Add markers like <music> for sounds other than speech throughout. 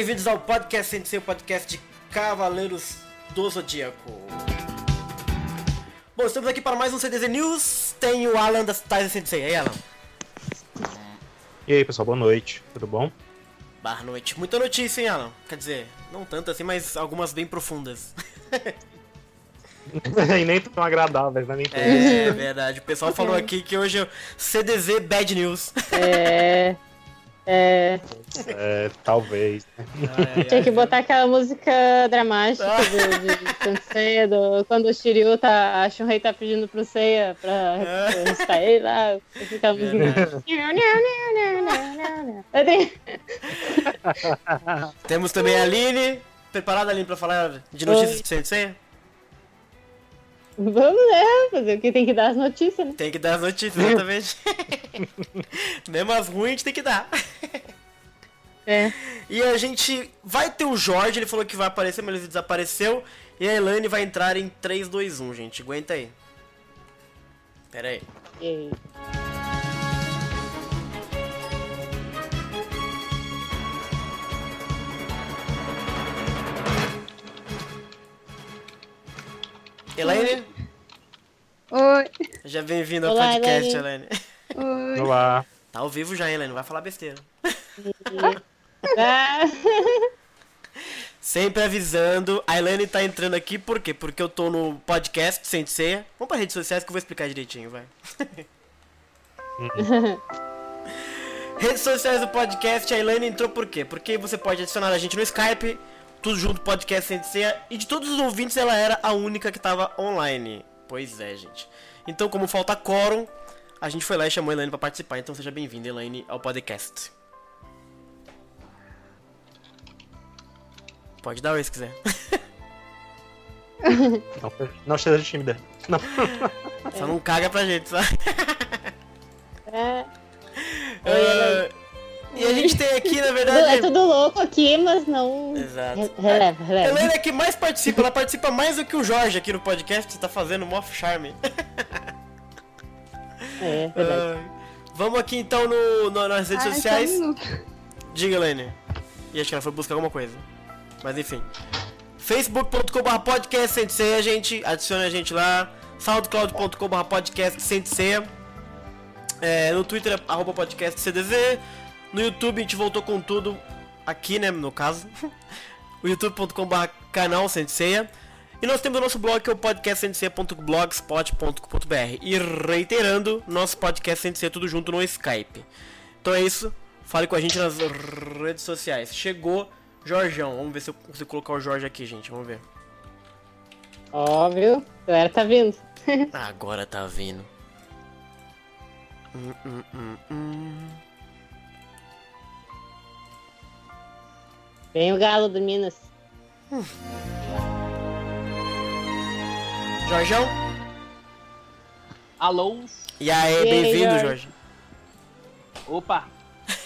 bem-vindos ao podcast sem ser o podcast de Cavaleiros do Zodíaco. Bom, estamos aqui para mais um CDZ News. Tem o Alan das Tais Sensei. E aí, Alan? E aí, pessoal, boa noite. Tudo bom? Boa noite. Muita notícia, hein, Alan? Quer dizer, não tanto assim, mas algumas bem profundas. <laughs> e nem tão agradáveis, né? Nem tão. É verdade. O pessoal falou aqui que hoje é o CDZ Bad News. É. É. É, talvez. Ai, Tinha ai, que botar aquela música dramática do, de Sensei, do, quando o Shiryu tá. A Shunrei tá pedindo pro Seiya pra ressuscitar ele lá. Fica a música. Temos também a Aline. Preparada, Aline, pra falar de notícias Oi. de Sensei? Vamos, né? Fazer o que tem que dar as notícias, né? Tem que dar as notícias, exatamente. <laughs> Mesmo as ruins, a gente tem que dar. É. E a gente vai ter o Jorge, ele falou que vai aparecer, mas ele desapareceu. E a Elaine vai entrar em 3, 2, 1, gente. Aguenta aí. Pera aí. E- Elaine, Oi. já bem-vindo ao Olá, podcast, Elaine. Elaine. Oi. Olá. Tá ao vivo já, hein, Elaine, não vai falar besteira. <laughs> Sempre avisando, a Elaine tá entrando aqui, por quê? Porque eu tô no podcast sem ser. Vamos pra redes sociais que eu vou explicar direitinho, vai. <laughs> redes sociais do podcast, a Elaine entrou por quê? Porque você pode adicionar a gente no Skype, tudo junto, podcast sem ser, e de todos os ouvintes ela era a única que tava online. Pois é, gente. Então, como falta quórum, a gente foi lá e chamou a Elaine pra participar. Então seja bem-vinda, Elaine, ao podcast. Pode dar oi se quiser. <laughs> Não, não seja tímida. Não. Só não caga pra gente, sabe? é. <laughs> Ah, e a gente tem aqui, na <laughs> é verdade. tudo louco aqui, mas não. Exato. Re- Releva, A releva. Helena é que mais participa, ela participa mais do que o Jorge aqui no podcast, tá fazendo mó charme. <laughs> É, verdade. Ah, vamos aqui então no, no- nas redes Ai, sociais. só um minuto. Diga, Helene. E acho que ela foi buscar alguma coisa. Mas enfim. facebook.com.br podcast sem ceia, gente. Adicione a gente lá. soundcloud.com.br podcast. É, no Twitter, é arroba podcast CDZ. No YouTube a gente voltou com tudo. Aqui, né, no caso. <laughs> o youtube.com.br canal sem ceia. E nós temos o nosso blog que é o podcastcentecia.blogspot.com.br. E reiterando, nosso podcast sem tudo junto no Skype. Então é isso. Fale com a gente nas redes sociais. Chegou Jorjão. Vamos ver se eu consigo colocar o Jorge aqui, gente. Vamos ver. Óbvio, a galera tá vindo. <laughs> Agora tá vindo. Hum, hum, hum, hum. Vem o galo do Minas. Jorjão? Alô? E aí, aí, bem-vindo, Jorge? Jorge. Opa!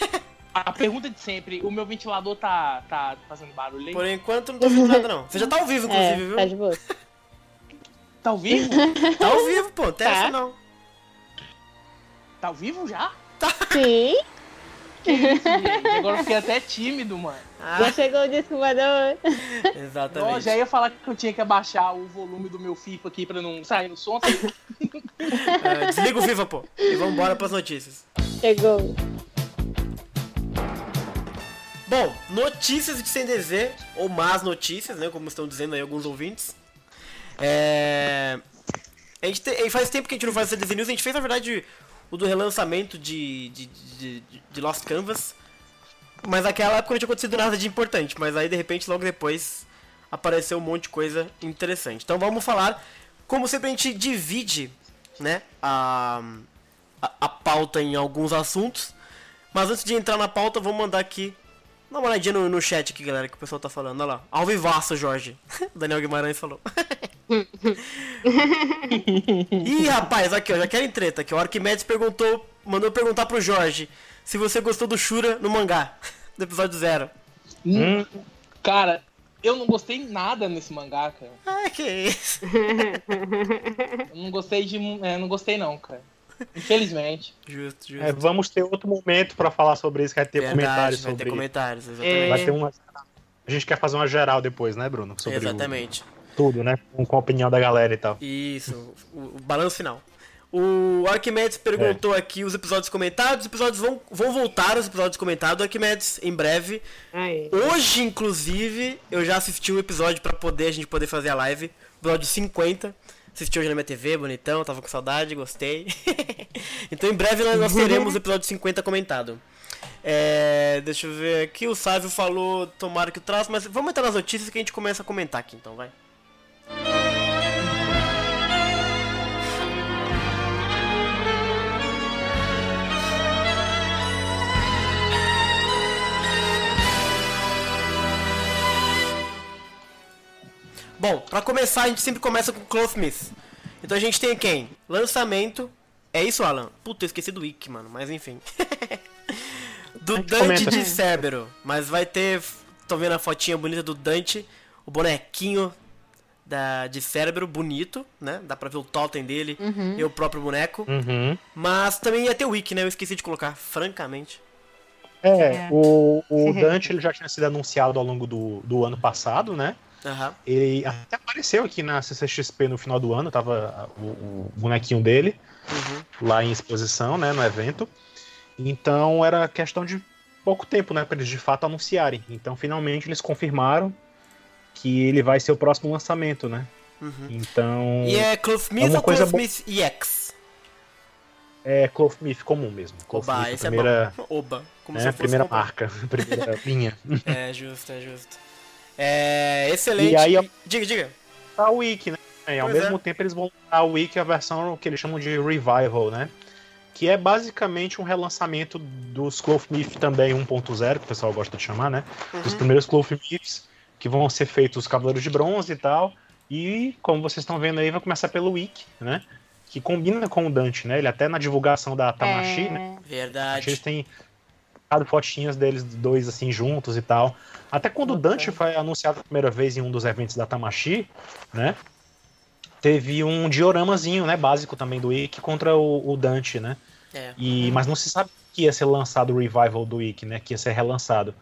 <laughs> A pergunta de sempre, o meu ventilador tá, tá fazendo barulho aí? Por enquanto não tô ouvindo nada, não. Você já tá ao vivo, É, inclusive, viu? tá de boa. Tá ao vivo? <laughs> Tá ao vivo, pô. Até Tá. essa não. Tá ao vivo já? Sim, Que isso, gente? Agora eu fiquei até tímido, mano. Já Ah, chegou o disco voador. <laughs> Exatamente. já ia falar que eu tinha que abaixar o volume do meu FIFA aqui pra não sair no som. <laughs> É, desliga o Viva, pô. E vamos embora pras notícias. Chegou. Bom, notícias de CDZ, ou más notícias, né? Como estão dizendo aí alguns ouvintes. É... A gente te- Faz tempo que a gente não faz CDZ News, a gente fez na verdade o do relançamento de, de, de, de- de Lost Canvas. Mas naquela época não tinha acontecido nada de importante, mas aí de repente logo depois apareceu um monte de coisa interessante. Então vamos falar, como sempre a gente divide né, a, a, a pauta em alguns assuntos. Mas antes de entrar na pauta, vamos mandar aqui Dá uma olhadinha no, no chat aqui, galera, que o pessoal tá falando. Olha lá. Ao vivaço, Jorge. <laughs> Daniel Guimarães falou. <laughs> Ih, rapaz, aqui, ó. Já querem treta aqui. O Arquimedes perguntou, mandou perguntar pro Jorge se você gostou do Shura no mangá, do episódio zero. Hum, Cara, eu não gostei nada nesse mangá, cara. Ah, que isso. <laughs> Eu não gostei de. É, não gostei não, cara. Infelizmente. Justo, justo. É, vamos ter outro momento pra falar sobre isso, que vai ter Verdade, comentários vai sobre ter comentários, exatamente. É. Vai ter uma. A gente quer fazer uma geral depois, né, Bruno? Sobre o- Exatamente. tudo, né? Com, com a opinião da galera e tal. Isso, o, o balanço final. O Arquimedes perguntou aqui os episódios comentados. Os episódios vão, vão voltar, os episódios comentados, Arquimedes, em breve. Aí. Hoje, inclusive, eu já assisti um episódio pra poder a gente poder fazer a live. Episódio 50. Assisti hoje na minha TV, bonitão, tava com saudade, gostei. <laughs> então em breve nós, nós teremos o episódio 50 comentado. É, deixa eu ver aqui, o Sávio falou tomara que o traço, mas vamos entrar nas notícias que a gente começa a comentar aqui então, vai. Bom, pra começar, a gente sempre começa com Clothsmith. Então a gente tem quem? Lançamento. É isso, Alan? Puta, eu esqueci do Wiki, mano, mas enfim. <laughs> do Dante comenta. de Cérbero. Mas vai ter. Tô vendo a fotinha bonita do Dante. O bonequinho da, de Cérebro, bonito, né? Dá pra ver o totem dele e o próprio boneco. Uhum. Mas também ia ter o Wiki, né? Eu esqueci de colocar, francamente. É, É. o, o Dante ele já tinha sido anunciado ao longo do, do ano passado, né? Aham. Ele até apareceu aqui na CCXP no final do ano, tava o, o bonequinho dele Uhum. lá em exposição, né, no evento. Então era questão de pouco tempo, né, para eles de fato anunciarem. Então finalmente eles confirmaram que ele vai ser o próximo lançamento, né? Uhum. Então E é Clothsmith É ou coisa Clothsmith EX? é Clothsmith comum mesmo. Oba, Clothsmith, a esse primeira, é. Oba, como né, primeira marca, <laughs> primeira linha. <laughs> É justo, é justo. É excelente. E aí, Diga, diga. a Wiki, né? E ao Pois mesmo é. tempo eles vão dar a Wiki a versão que eles chamam de Revival, né? Que é basicamente um relançamento dos Clothmith também 1.0, que o pessoal gosta de chamar, né? Dos Uhum. primeiros Clothmiths, que vão ser feitos os Cavaleiros de Bronze e tal. E, como vocês estão vendo aí, vai começar pelo Wiki, né? Que combina com o Dante, né? Ele até na divulgação da Tamashi, né? É, Eles Verdade. têm dado fotinhas deles dois assim juntos e tal. Até quando o Dante foi anunciado a primeira vez em um dos eventos da Tamashi, né? Teve um dioramazinho, né, básico também do Ikki contra o, o Dante, né? É. E, mas não se sabe que ia ser lançado o revival do Ikki, né? Que ia ser relançado.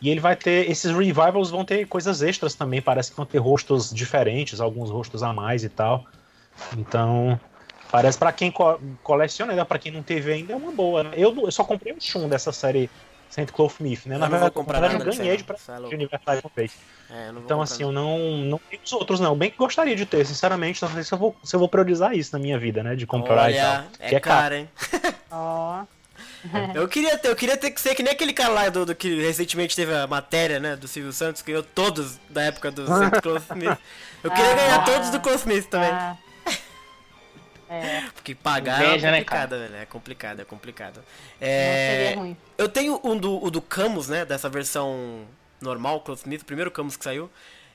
E ele vai ter. Esses revivals vão ter coisas extras também. Parece que vão ter rostos diferentes, alguns rostos a mais e tal. Então. Parece pra quem co coleciona, ainda pra quem não teve ainda, é uma boa. né? Eu, eu só comprei um Shun dessa série Saint Clothmith, né? Eu Na verdade, comprar verdade, nada eu ganhei de presente é de aniversário uma vez. É, eu Então, comprar assim, eu não, não tenho os outros, não. Bem que gostaria de ter, sinceramente. Não sei se eu vou, se eu vou priorizar isso na minha vida, né? De comprar e tal. Olha, é, Que é caro. caro, hein? <laughs> ó. <laughs> Eu queria ter, eu queria ter que ser que nem aquele cara lá do, do que recentemente teve a matéria, né, do Silvio Santos, que ganhou todos da época do Saint Clothsmith. Eu queria ganhar todos do Clothsmith também. Ah. É, Porque pagar Inveja, é né, complicado, velho. É complicado, é complicado. não É... seria ruim. Eu tenho um do, o do Camus, né? Dessa versão normal, Clothsmith, o primeiro Camus que saiu.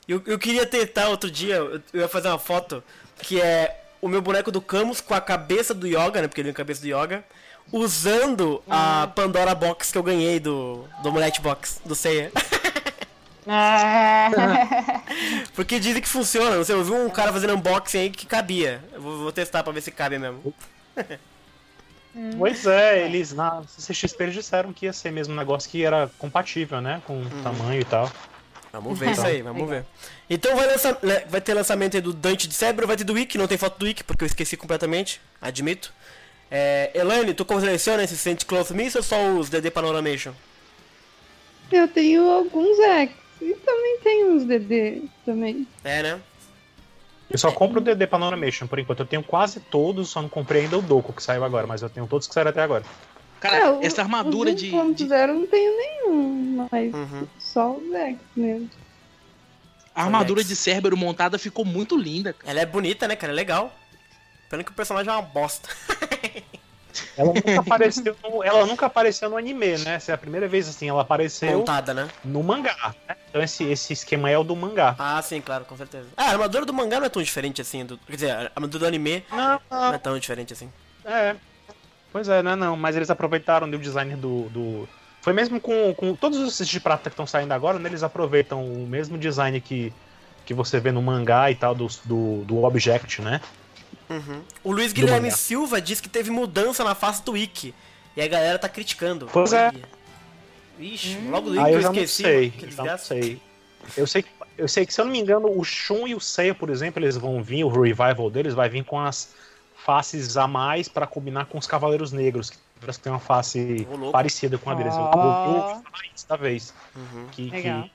E eu, eu queria tentar outro dia, eu, eu ia fazer uma foto, que é o meu boneco do Camus com a cabeça do Yoga, né? Porque ele tem a cabeça do Yoga. Usando a Pandora Box que eu ganhei do, do Omelette Box, do Seiya. <laughs> Ah, <laughs> Porque dizem que funciona, não sei, eu vi um cara fazendo unboxing aí que cabia. Eu vou, vou testar pra ver se cabe mesmo. Pois é, eles na CCXP eles disseram que ia ser mesmo um negócio que era compatível, né? Com o tamanho e tal. Vamos ver isso aí, vamos ver. Então vai, lançar, né, vai ter lançamento aí do Dante de Cebro, vai ter do Wiki, não tem foto do Wiki, porque eu esqueci completamente, admito. É, Elaine, tu coleciona esse Saint Cloth Miss ou só os DD Panoramation? Eu tenho alguns X. E também tenho uns DD também. É, né? Eu só compro o DD Panoramation por enquanto. Eu tenho quase todos, só não comprei ainda o Doku que saiu agora, mas eu tenho todos que saíram até agora. Cara, É, o- essa armadura de, 1.0 de- eu não tenho nenhum, mas Uhum. só os X mesmo. A armadura de Cérbero montada ficou muito linda, cara. Ela é bonita, né, cara? É legal. Pena que o personagem é uma bosta. <laughs> Ela nunca apareceu no, ela nunca apareceu no anime, né? Essa é a primeira vez assim, ela apareceu Montada, né? no mangá. né? Então esse, esse esquema é o do mangá. Ah, sim, claro, com certeza. Ah, a armadura do mangá não é tão diferente assim. Do, quer dizer, a armadura do anime Não, não é tão diferente assim. É. Pois é, não é não, mas eles aproveitaram do design do. do... Foi mesmo com, com todos esses de prata que estão saindo agora, né? Eles aproveitam o mesmo design que, que você vê no mangá e tal, do, do, do Object, né? Uhum. O Luiz Guilherme. Silva diz que teve mudança na face do Wiki. E a galera tá criticando. Pois é. Ixi, logo do Wiki Ah, que eu eu já não esqueci. sei. que não desgraça. sei. Eu sei, que, eu sei que, se eu não me engano, o Shun e o Seiya, por exemplo, eles vão vir, o revival deles vai vir com as faces a mais pra combinar com os Cavaleiros Negros, que parece que tem uma face parecida com a deles. Eu, eu, eu falar isso da vez. Uhum. Que, que-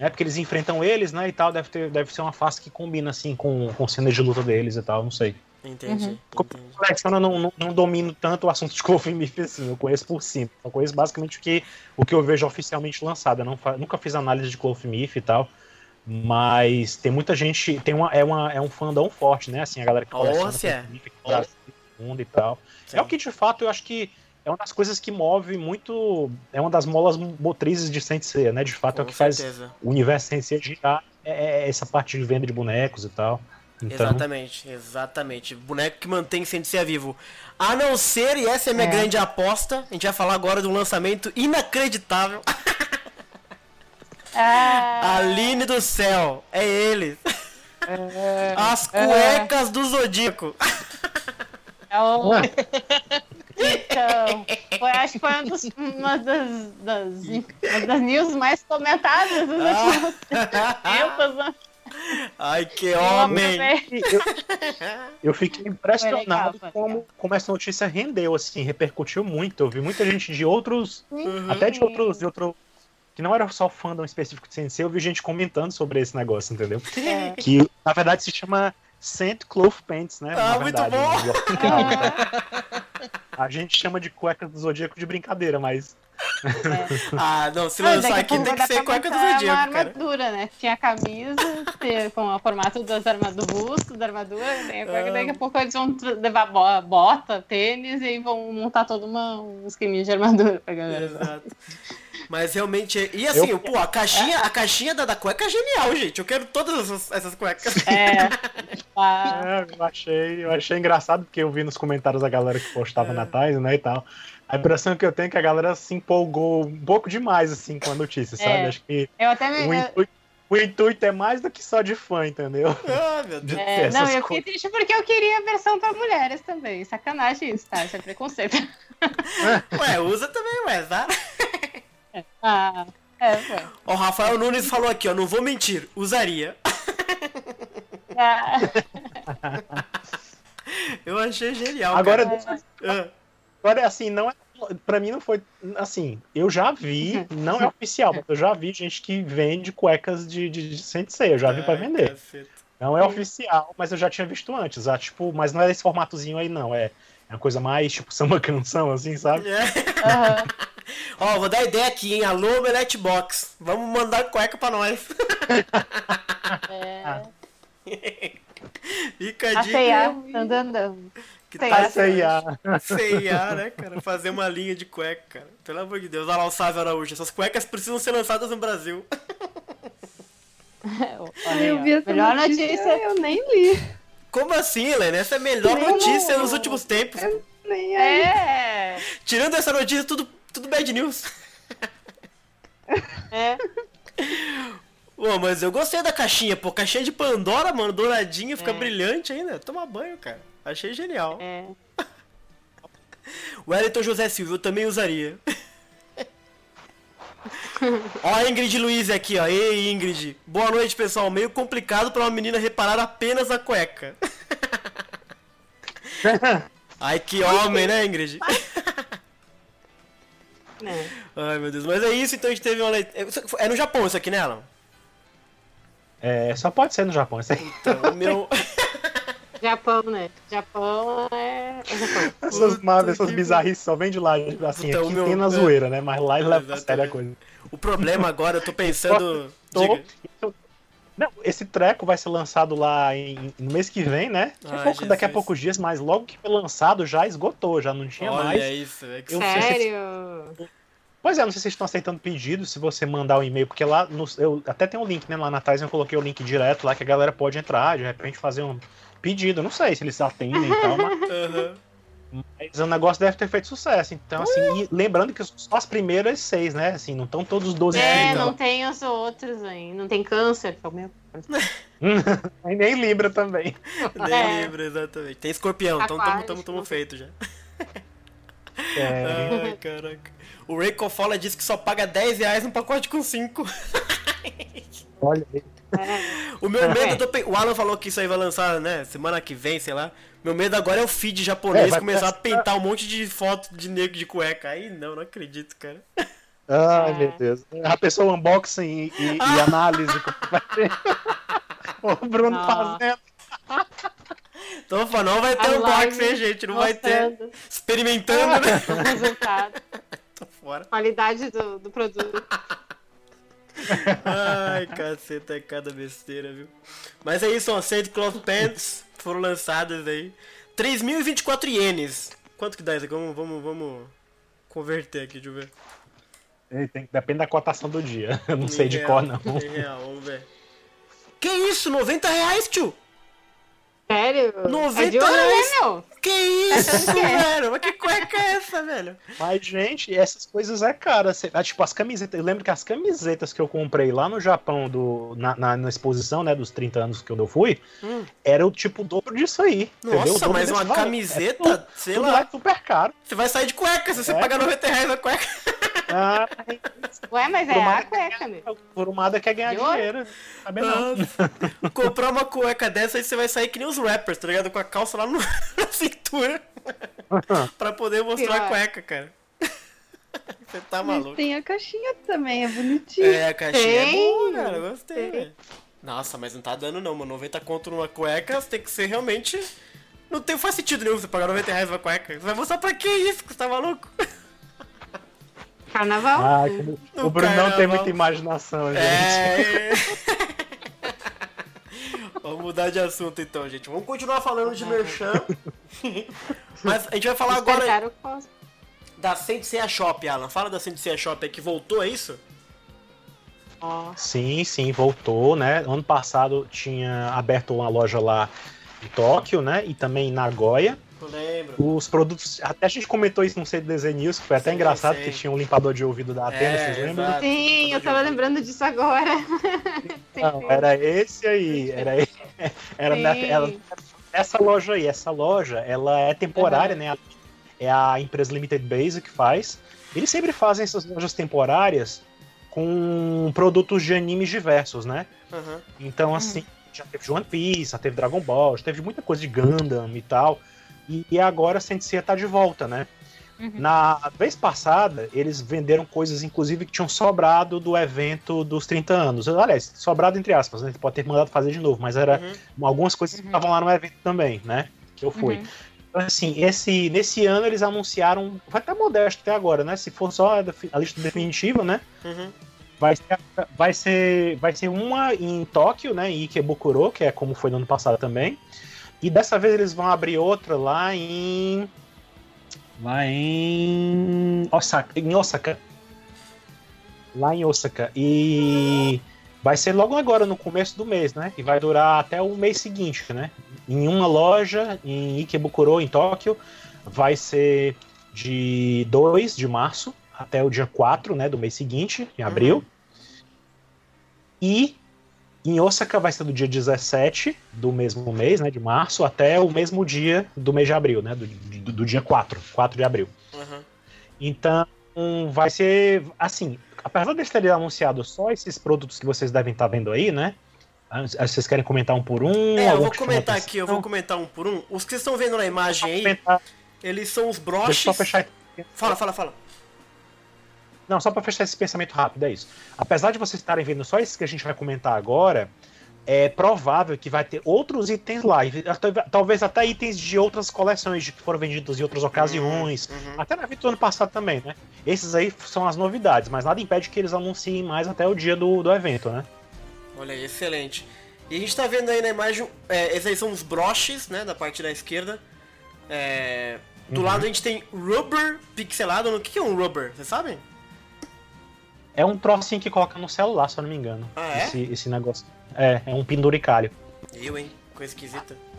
Legal. é porque eles enfrentam eles, né, e tal, deve, ter, deve ser uma face que combina, assim, com, com cenas de luta deles e tal, não sei. Entendi, Uhum. Coleciona, eu não, não, não domino tanto o assunto de Cloverleaf assim, eu conheço por cima. Eu conheço basicamente o que, o que eu vejo oficialmente lançado. Eu não nunca fiz análise de Cloverleaf e tal. Mas tem muita gente. Tem uma, é, uma, é um fandom forte, né? Assim, a galera que coleciona é. Que no mundo e tal. Sim. É o que de fato eu acho que é uma das coisas que move muito. É uma das molas motrizes de Sensei, né? De fato é o Com que faz certeza. o universo Sensei girar. É, é essa parte de venda de bonecos e tal. Então, Exatamente, exatamente. Boneco que mantém Sensei vivo. A não ser, e essa é a minha É. grande aposta, a gente vai falar agora de um lançamento inacreditável. Ah, Aline do céu, é ele. é, As cuecas do Zodíaco. é o- <laughs> Então, foi, acho que foi uma, dos- uma das, das, uma das news mais comentadas dos últimos tempos. né? Ai, que Eu homem. amei. Eu fiquei impressionado legal, como, como essa notícia rendeu, assim, repercutiu muito. Eu vi muita gente de outros, Uhum. até de outros, de outro, que não era só fandom específico de Sensei, eu vi gente comentando sobre esse negócio, entendeu? É. Que, na verdade, se chama Scent Cloth Pants, né? Ah, na muito verdade, bom! né? A gente chama de cueca do Zodíaco de brincadeira, mas Ah, não, se Ah, lançar daqui a aqui tem que ser cueca do Zodíaco, uma cara. armadura, né? Tinha a camisa com o formato das arma- do busto, da armadura, tem a cueca, Ah. daqui a pouco eles vão levar bo- bota, tênis e vão montar todo uma, um esqueminha de armadura pra galera. Exato. Mas realmente, é- e assim, Eu- pô, a caixinha, a caixinha da, da cueca é genial, gente. Eu quero todas essas, essas cuecas. É. <laughs> Ah, É, eu achei, eu achei engraçado porque eu vi nos comentários a galera que postava É. na Thais, né, e tal. A impressão que eu tenho é que a galera se empolgou um pouco demais, assim, com a notícia, sabe? É. Acho que eu até me. o intuito, o intuito é mais do que só de fã, entendeu? Ah, meu Deus. <laughs> É, não, eu fiquei triste porque eu queria a versão pra mulheres também. Sacanagem isso, tá? Isso é preconceito. <laughs> Ué, usa também, ué, tá? Ah, é, foi. Ó, o Rafael Nunes falou aqui, ó, não vou mentir, usaria. Ah, <laughs> Eu achei genial, Agora, cara. Ah, agora, assim, não é. Pra mim não foi. Assim, eu já vi, <laughs> não é oficial, mas eu já vi gente que vende cuecas de, de, de Sensei, eu já vi pra ai, vender. Não é oficial, mas eu já tinha visto antes. Ah, tipo, mas não é esse formatozinho aí, não. É, é uma coisa mais, tipo, <laughs> samba canção, assim, sabe? É. <laughs> Ó, vou dar ideia aqui, hein? Alô, Omelete Box. Vamos mandar cueca pra nós. <laughs> É. Fica a dica. C&A, andando. Que tá A CIA. C&A, né, cara? Fazer uma linha de cueca, cara. Pelo amor de Deus. Olha lá o Sávio Araújo. Essas cuecas precisam ser lançadas no Brasil. Olha, Eu vi essa melhor notícia, notícia. eu nem li. Como assim, Helena? Essa é a melhor notícia nos últimos tempos. Nem aí. É, Tirando essa notícia, tudo, tudo bad news. <laughs> é. Pô, mas eu gostei da caixinha, pô. Caixinha de Pandora, mano, douradinha, fica É. brilhante ainda. Toma banho, cara. Achei genial. é. O <laughs> Wellington José Silva, eu também usaria. <laughs> <laughs> ó a Ingrid Luiz aqui, ó. Ei, Ingrid. Boa noite, pessoal. Meio complicado pra uma menina reparar apenas a cueca. <laughs> Ai, que homem, né, Ingrid? <laughs> É. Ai, meu Deus. Mas é isso, então a gente teve uma leitura. É no Japão isso aqui, né, Alan? É, só pode ser no Japão. Isso aí. Então, o meu. Japão, né? Japão é. é Japão. <laughs> Essas, Marvel, essas bizarrices só vem de lá. Assim, Puta, o aqui meu- tem na é. zoeira, né? Mas lá ele leva a Exatamente. sério a coisa. O problema agora, eu tô pensando. <laughs> Diga. Não, esse treco vai ser lançado lá em- no mês que vem, né? Daqui a Ai, pouco- daqui a Jesus. poucos dias, mas logo que foi lançado já esgotou, já não tinha Olha mais. isso, é que sei se- Sério? Pois é, não sei se vocês estão aceitando pedido, se você mandar o e-mail, porque lá no, eu até tem um link, né? Lá na trás eu coloquei o link direto lá que a galera pode entrar, de repente fazer um pedido. Não sei se eles atendem e tal, mas <laughs> Aham. Mas o negócio deve ter feito sucesso. Então, assim, lembrando que só as primeiras seis, né? Assim, não estão todos os 12 É, filmes, não tem os outros aí. Não tem câncer, que é o meu. <laughs> E nem Libra também. <laughs> Nem É. lembro, exatamente. Tem escorpião, então tamo, tamo, tamo feito já. É, Ai, caraca. O Ray Kofola disse que só paga 10 reais no pacote com 5. olha aí. É. O meu medo, eu tô pe- o Alan falou que isso aí vai lançar, né, semana que vem, sei lá. Meu medo agora é o feed japonês É, começar a começar- pintar um monte de foto de negro de cueca. Aí não, não acredito, cara. Ai, É. meu Deus. A pessoa unboxing e, e- e <laughs> análise. o Bruno Nossa. fazendo. Então, falando, não vai ter A unboxing, hein, gente? Não vai ter. mostrando Experimentando, <laughs> né? O resultado, <laughs> Tô fora. qualidade do, do produto. Ai, caceta, é cada besteira, viu? Mas é isso, ó, Saint Cloth Pants foram lançadas aí. 3.024 ienes. Quanto que dá isso aqui? Vamos, vamos, vamos converter aqui, deixa eu ver. Ei, tem- Depende da cotação do dia. <laughs> Eu não sei Em de real, cor, não. real, vamos ver. Que isso? 90 reais, tio? Sério? 90 é de reais. né, meu? Que isso, é? velho? Mas que cueca é essa, velho? Mas, gente, essas coisas é cara. Ah, Tipo, as camisetas. Eu lembro que as camisetas que eu comprei lá no Japão, do, na, na, na exposição, né, dos 30 anos que eu fui, Hum. era o tipo o dobro disso aí. Nossa, mas uma valor. camiseta, É tudo, sei tudo lá. lá é super caro. Você vai sair de cueca se você É. pagar 90 reais a cueca. Ah, Ué, mas é a cueca, meu. por um lado quer ganhar ouro? dinheiro. Sabe não. Comprar uma cueca dessa aí você vai sair que nem os rappers, tá ligado? Com a calça lá no- <laughs> na cintura. pra poder mostrar a cueca, cara. Você tá Mas maluco. tem a caixinha também, é bonitinho. É, a caixinha é Tem. boa, cara. eu Gostei, velho. Nossa, mas não tá dando não, mano. 90 conto numa cueca tem que ser realmente. Não tem, faz sentido nenhum você pagar 90 reais numa cueca. Você vai mostrar pra que isso? Você tá maluco? Carnaval? Ah, que- No o Bruno não tem muita imaginação, gente. É. <laughs> Vamos mudar de assunto então, gente. Vamos continuar falando de merchan. <laughs> Mas a gente vai falar agora o da Sensei Shop, Alan. Fala da Sensei Shop aí que voltou, é isso? Sim, sim, voltou, né? Ano passado tinha aberto uma loja lá em Tóquio, né? E também em Nagoya. Eu lembro. Os produtos. Até a gente comentou isso no CDZ News, que foi até Sim, engraçado, sim. que tinha um limpador de ouvido da Atena, É, vocês lembram? exato. Sim, eu tava lembrando disso agora. <laughs> Não, era esse aí, era esse. <laughs> Era na- ela- essa loja aí, essa loja, ela é temporária, né? É a empresa Limited Base que faz. Eles sempre fazem essas lojas temporárias com produtos de animes diversos, né? Aham. Então, assim, já teve One Piece, já teve Dragon Ball, já teve muita coisa de Gundam e tal. E, e agora a Sensei tá de volta, né? Uhum. Na vez passada, eles venderam coisas, inclusive, que tinham sobrado do evento dos 30 anos. Aliás, sobrado entre aspas, né? Pode ter mandado fazer de novo, mas era Uhum. algumas coisas que estavam lá no evento também, né? Que eu fui. Uhum. Então, assim, esse, nesse ano eles anunciaram. Vai estar modesto até agora, né? Se for só a lista definitiva, né? Uhum. Vai ser, vai ser, vai ser uma em Tóquio, né? Em Ikebukuro, que é como foi no ano passado também. E dessa vez eles vão abrir outra lá em. Lá em. Osaka. Em Osaka. Lá em Osaka. E vai ser logo agora, no começo do mês, né? E vai durar até o mês seguinte, né? Em uma loja, em Ikebukuro, em Tóquio, vai ser de 2 de março até o dia 4, né? Do mês seguinte, em abril. E em Osaka vai ser do dia 17 do mesmo mês, né? De março, até o mesmo dia do mês de abril, né? Do, do, do dia 4, 4 de abril. Uhum. Então, vai ser assim. Apesar de eles terem anunciado só esses produtos que vocês devem estar vendo aí, né? Vocês querem comentar um por um? É, eu vou chamou comentar aqui, eu vou comentar um por um. Os que vocês estão vendo na imagem aí, eles são os Deixa eu broches. só fechar. Fala, fala, fala. Não, só para fechar esse pensamento rápido, é isso. Apesar de vocês estarem vendo só esses que a gente vai comentar agora, é provável que vai ter outros itens lá. Talvez até itens de outras coleções de que foram vendidos em outras ocasiões. Uhum. Até na evento do ano passado também, né? Esses aí são as novidades, mas nada impede que eles anunciem mais até o dia do, do evento, né? Olha aí, excelente. E a gente tá vendo aí na imagem, é, esses aí são os broches, né, da parte da esquerda. É, do Uhum. lado a gente tem rubber pixelado. O que que é um rubber? Vocês sabem? É um trocinho que coloca no celular, se eu não me engano. Ah, é? Esse, esse negócio. É, é um penduricalho. Eu, hein? Coisa esquisita. <laughs>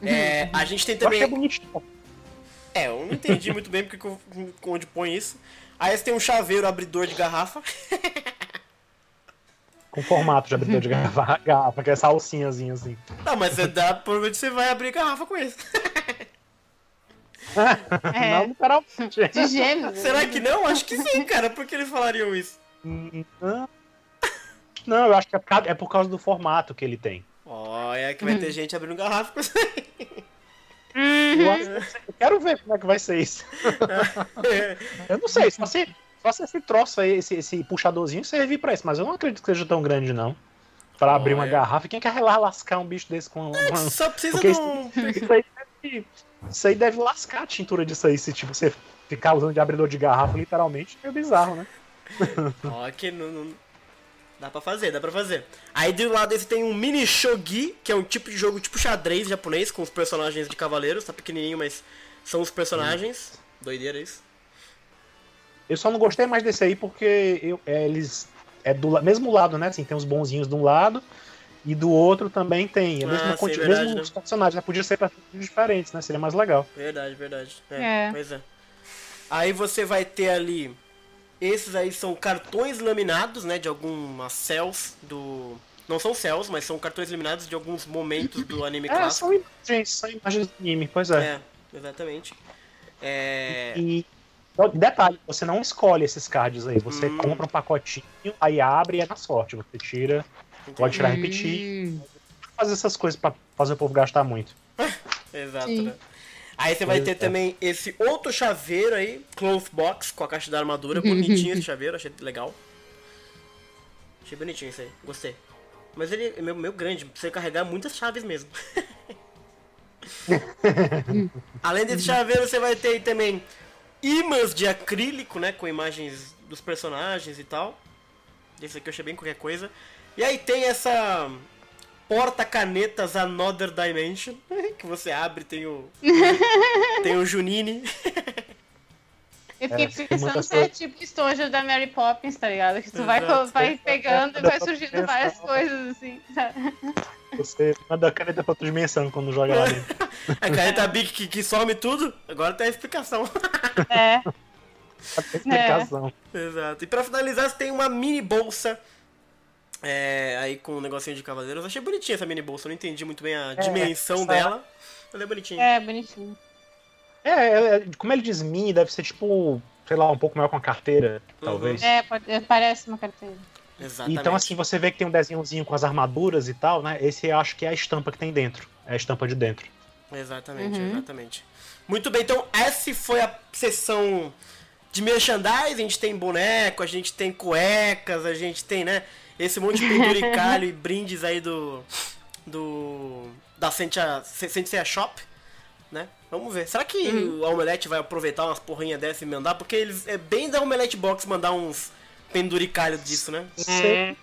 É, a gente tem Eu achei também. bonitinho. É, eu não entendi muito bem porque onde põe isso. Aí você tem um chaveiro abridor de garrafa. <laughs> Com formato de abridor de garrafa, <laughs> garrafa que é essa alcinhazinha assim. Não, mas você dá, provavelmente você vai abrir garrafa com isso. É. Não literalmente. De gêmeos. né? Será que não? Acho que sim, cara. Por que eles falariam isso? Não. Não, eu acho que é por causa- é por causa do formato que ele tem. Olha, que vai ter gente abrindo garrafa com isso aí. Eu, ser- eu quero ver como é que vai ser isso. <laughs> Eu não sei, só se, só se esse troço aí, esse, esse puxadorzinho servir pra isso, mas eu não acredito que seja tão grande, não. Pra abrir uma Olha. garrafa. Quem quer lascar um bicho desse com. com Só precisa Porque de um. isso, aí deve, isso aí deve lascar a tintura disso aí, se tipo, você ficar usando de abridor de garrafa, literalmente, é bizarro, né? <laughs> Ó, que não, não- Dá pra fazer, dá pra fazer. Aí do lado desse tem um mini shogi, que é um tipo de jogo tipo xadrez japonês, com os personagens de cavaleiros, tá pequenininho, mas são os personagens. Doideira isso. Eu só não gostei mais desse aí porque eu- é, eles. É do mesmo lado, né? Assim, tem os bonzinhos de um lado e do outro também tem. É a mesma Ah, sim, quanti- verdade, mesmo né? os personagens, né? Podia ser diferentes, né? Seria mais legal. Verdade, verdade. É, É. pois é. Aí você vai ter ali. Esses aí são cartões laminados, né? De algumas cells do. Não são cells, mas são cartões laminados de alguns momentos do anime É, clássico. são imagens, são imagens do anime, pois é. É, exatamente. É. E ó, detalhe, você não escolhe esses cards aí. Você Hum. compra um pacotinho, aí abre e é na sorte. Você tira, pode tirar e Hum. repetir. Fazer essas coisas pra fazer o povo gastar muito. <laughs> Exato, Sim. né? Aí você vai ter é. também esse outro chaveiro aí, cloth box, com a caixa da armadura. <laughs> Bonitinho esse chaveiro, achei legal. Achei bonitinho isso aí, gostei. Mas ele é meio, meio grande, precisa carregar muitas chaves mesmo. <laughs> Além desse chaveiro, você vai ter aí também imãs de acrílico, né? Com imagens dos personagens e tal. Esse aqui eu achei bem qualquer coisa. E aí tem essa porta-canetas Another Dimension, <laughs> que você abre, tem o. <laughs> tem o Junine. Eu fiquei É, tem pensando se é tipo estojo da Mary Poppins, tá ligado? Que tu vai, Exato. vai pegando e vai surgindo várias coisas assim. sabe? Você manda a caneta pra outra dimensão quando joga lá dentro. <laughs> A caneta Bic que, que some tudo, agora tem a explicação. É. Ter explicação. Exato. E pra finalizar, você tem uma mini bolsa. É, aí com um negocinho de cavaleiros. Achei bonitinha essa mini bolsa, eu não entendi muito bem a dimensão essa- dela. Mas é bonitinha. É, bonitinho. É, é, é, como ele diz mini, deve ser tipo, sei lá, um pouco maior com a carteira, talvez. É, pode, parece uma carteira. Exatamente. Então, assim, você vê que tem um desenhozinho com as armaduras e tal, né? Esse eu acho que é a estampa que tem dentro. É a estampa de dentro. Exatamente, Uhum. exatamente. Muito bem, então essa foi a sessão de merchandising. A gente tem boneco, a gente tem cuecas, a gente tem, né? Esse monte de penduricalho e brindes aí do. do. da Sentia, Sentia Shop, né? Vamos ver. Será que Uhum. o Omelete vai aproveitar umas porrinhas dessa e mandar? Porque eles é bem da Omelete Box mandar uns penduricalhos disso, né? É.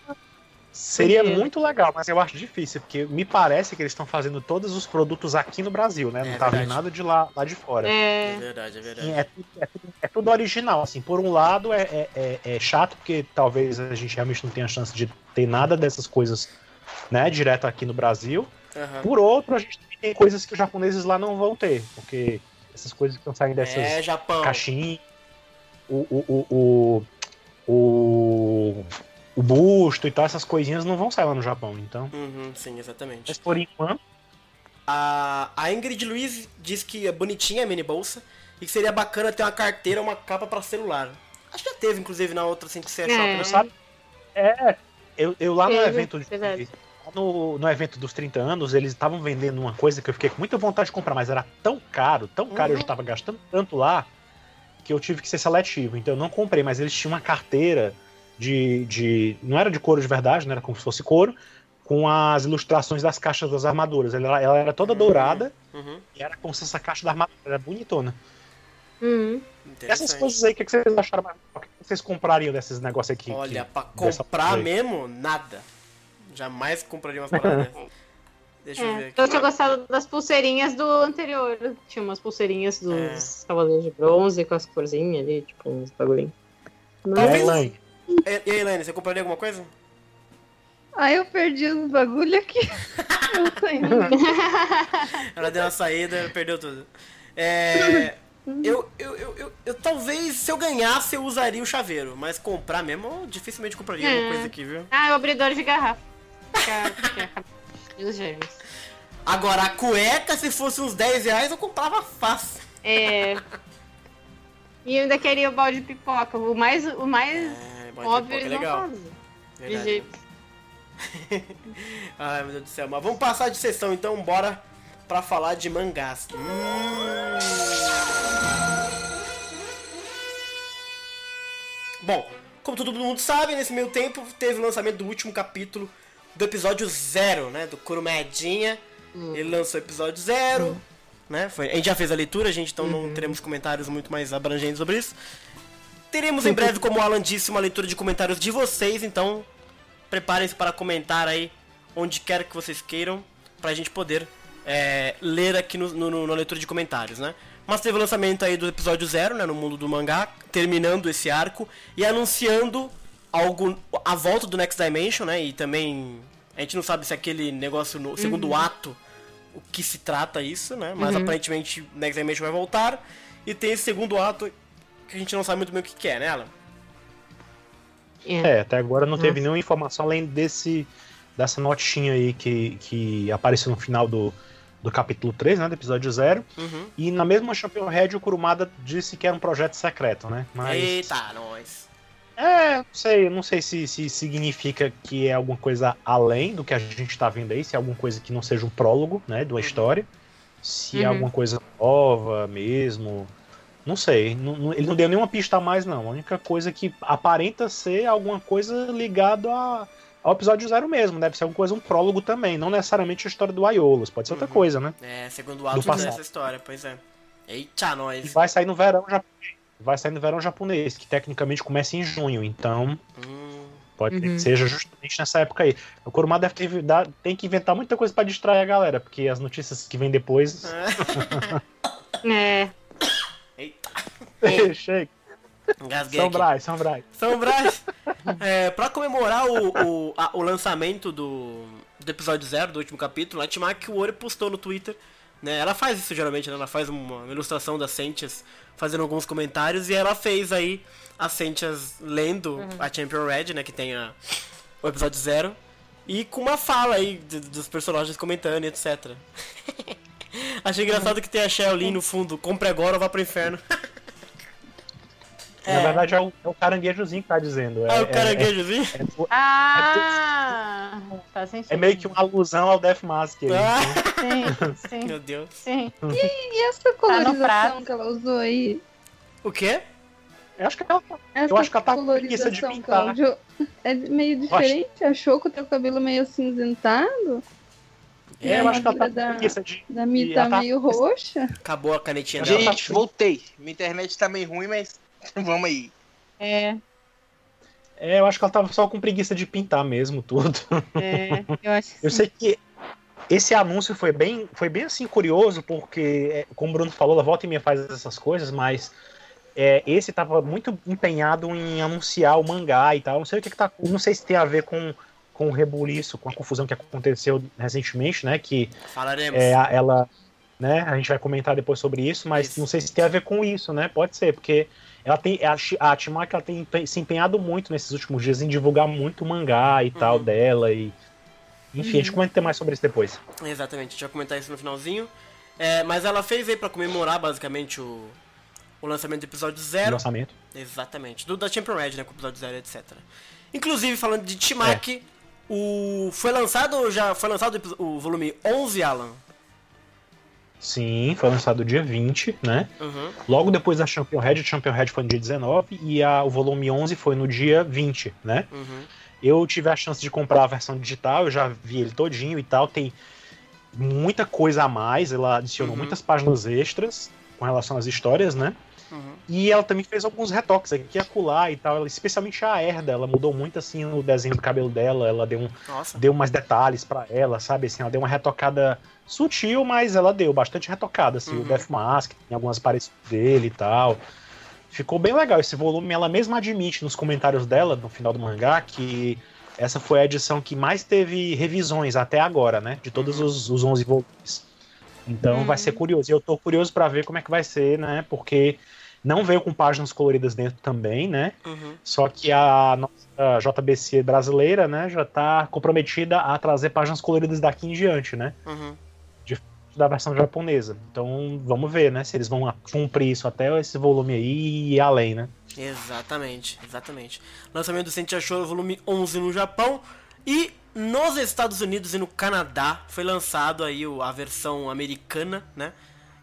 Seria muito legal, mas eu acho difícil, porque me parece que eles estão fazendo todos os produtos aqui no Brasil, né? Não É tá verdade. vindo nada de lá, lá de fora. É É. verdade, é verdade. Sim, é, tudo, é, é tudo original, assim. Por um lado é, é, é- é chato, porque talvez a gente realmente não tenha chance de ter nada dessas coisas, né, direto aqui no Brasil. Aham. Por outro, a gente também tem coisas que os japoneses lá não vão ter, porque essas coisas que estão saindo dessas É, Japão. caixinhas, o, o, o, o, o, o busto e tal, essas coisinhas não vão sair lá no Japão, então. Uhum, sim, exatamente. Mas por enquanto, A, a Ingrid Luiz diz que é bonitinha a mini bolsa e que seria bacana ter uma carteira, uma capa pra celular. Acho que já teve, inclusive, na outra sem ser É. shop, né? sabe? É, eu, eu lá no evento de, no, no evento dos 30 anos, eles estavam vendendo uma coisa que eu fiquei com muita vontade de comprar, mas era tão caro, tão caro, eu já tava gastando tanto lá, que eu tive que ser seletivo. Então eu não comprei, mas eles tinham uma carteira de. de não era de couro de verdade, não era como se fosse couro, com as ilustrações das caixas das armaduras. Ela, ela era toda Uhum. dourada Uhum, e era como se essa caixa da armadura era bonitona. Uhum. Essas coisas aí, o que que vocês acharam? mais- O que vocês comprariam desses negócios aqui? Olha, que- pra comprar mesmo, nada. Jamais compraria umas paradas. <laughs> Deixa eu ver É. aqui. Eu tinha gostado das pulseirinhas do anterior. Tinha umas pulseirinhas dos É. Cavaleiros de Bronze com as corzinhas ali, tipo uns bagulhinhos. É, Talvez- Elaine, E e aí, Helene, você compraria alguma coisa? Aí eu perdi os bagulho aqui. <laughs> Tô indo. Ela deu uma saída, perdeu tudo. É, <laughs> Eu, eu, eu, eu, talvez, se eu ganhasse, eu usaria o chaveiro. Mas comprar mesmo, eu dificilmente compraria alguma É. coisa aqui, viu? Ah, o abridor de garrafa. E os gêmeos. Agora, a cueca, se fosse uns 10 reais, eu comprava fácil. É. <laughs> E eu ainda queria o balde de pipoca. O mais, o mais É, óbvio ser eles não legal. De Verdade. jeito. <laughs> Ai, meu Deus do céu. Mas vamos passar de sessão, então, bora pra falar de mangás. Hum. Bom, como todo mundo sabe, nesse meio tempo teve o lançamento do último capítulo do episódio zero, né? Do Kurumedinha. Ele lançou o episódio zero, né? Foi, a gente já fez a leitura, a gente então não teremos comentários muito mais abrangentes sobre isso. Teremos em <laughs> breve, como o Alan disse, uma leitura de comentários de vocês, então preparem-se para comentar aí onde quer que vocês queiram, pra gente poder é, ler aqui no, no- no- na leitura de comentários, né? Mas teve o lançamento aí do episódio zero, né, no mundo do mangá, terminando esse arco e anunciando algo, a volta do Next Dimension, né? E também a gente não sabe se aquele negócio no segundo ato o que se trata isso, né? Mas aparentemente Next Dimension vai voltar e tem esse segundo ato que a gente não sabe muito bem o que, que é, né, Alan? É, até agora não teve nenhuma informação além desse dessa notinha aí que, que apareceu no final do, do capítulo 3, né, do episódio 0. Uhum. E na mesma Champion Red o Kurumada disse que era um projeto secreto, né? Mas Eita, nós. é, não sei, não sei se, se significa que é alguma coisa além do que a gente tá vendo aí, se é alguma coisa que não seja um prólogo, né, de uma história, se é Uhum. alguma coisa nova mesmo. Não sei, não- não- ele não deu nenhuma pista a mais, não. A única coisa que aparenta ser alguma coisa ligada a- ao episódio zero mesmo. Deve ser alguma coisa, um prólogo também. Não necessariamente a história do Aiolos, pode ser outra Uhum. coisa, né? É, segundo ato passado. dessa história, pois é. Eita, E nós. vai sair no verão japonês. Vai sair no verão japonês, que tecnicamente começa em junho. Então, Hum, pode ser Uhum. que seja justamente nessa época aí. O Kurumada deve ter, dá- tem que inventar muita coisa pra distrair a galera, porque as notícias que vêm depois. <laughs> <laughs> É. Chega. <laughs> engasguei São. Brás, São Brás. São Brás. É, pra comemorar o, o, a- o lançamento do, do episódio zero, do último capítulo, a Timaki Ori postou no Twitter. Né, ela faz isso geralmente, né, ela faz uma ilustração das Sentias fazendo alguns comentários e ela fez aí as Sentias lendo a Champion Red, né, que tem a, o episódio zero, e com uma fala aí de- dos personagens comentando e etc. <laughs> Achei engraçado que tem a Sheolin no fundo, compre agora ou vá pro inferno. Na verdade, é o, é o caranguejozinho que tá dizendo. É, Ah, o é- caranguejozinho? é- é- Ah! Faz sentido. é meio que uma alusão ao Death Mask. aí, Ah, então. Sim, sim, meu Deus. sim. E essa Tá colorização que ela usou aí? O quê? Eu acho que ela Essa Eu acho que ela tá com preguiça de pintar. Cláudio, É meio diferente? Achou que o teu cabelo meio acinzentado? É, eu acho que ela tá da- preguiça de. Da Mi E tá tá- meio roxa? Acabou a canetinha dela. Gente, voltei. Minha internet tá meio ruim, mas <laughs> vamos aí. É, É, eu acho que ela tava só com preguiça de pintar mesmo tudo. é, eu acho <laughs> que Eu sim. sei que esse anúncio foi bem, foi bem assim curioso, porque, é, como o Bruno falou, ela volta e meia faz essas coisas, mas é, esse tava muito empenhado em anunciar o mangá e tal. Não sei o que, que tá. Não sei se tem a ver com, com o rebuliço, com a confusão que aconteceu recentemente, né? Que Falaremos. é, a- ela. Né, a gente vai comentar depois sobre isso, mas Isso. não sei se tem a ver com isso, né? Pode ser, porque ela tem. A, a Timaki ela tem se empenhado muito nesses últimos dias em divulgar muito o mangá e tal Uhum. dela. e Enfim, a gente comenta mais sobre isso depois. Exatamente, a gente vai comentar isso no finalzinho. É, mas ela fez aí pra comemorar basicamente o, o lançamento do episódio no zero. lançamento. Exatamente, do da Champion Red, né? Com o episódio zero, etc. Inclusive, falando de Timaki, o. Foi lançado. Já foi lançado o volume 11, Alan. Sim, foi lançado dia 20, né? Uhum. Logo depois da Champion Red, a Champion Red foi no dia 19 e a, o volume 11 foi no dia 20, né? Uhum. Eu tive a chance de comprar a versão digital, eu já vi ele todinho e tal, tem muita coisa a mais, ela adicionou Uhum. muitas páginas extras com relação às histórias, né? Uhum. E ela também fez alguns retoques aqui e acolá e tal, ela- especialmente a Erda, ela mudou muito assim no desenho do cabelo dela, ela deu um, Nossa. deu mais detalhes pra ela, sabe? Assim, ela deu uma retocada sutil, mas ela deu bastante retocada, assim, Uhum. o Death Mask, tem algumas aparições dele e tal. Ficou bem legal esse volume, ela mesma admite nos comentários dela, no final do mangá, que essa foi a edição que mais teve revisões até agora, né? De todos Uhum. os, os 11 volumes. Então Uhum. vai ser curioso. E eu tô curioso pra ver como é que vai ser, né? Porque não veio com páginas coloridas dentro também, né? Uhum. Só que a nossa JBC brasileira, né, já tá comprometida a trazer páginas coloridas daqui em diante, né? Uhum. Da versão japonesa. Então vamos ver, né? Se eles vão cumprir isso até esse volume aí e ir além, né? Exatamente, exatamente. Lançamento do Sentia Show volume 11 no Japão e nos Estados Unidos e no Canadá foi lançado aí o- a versão americana, né,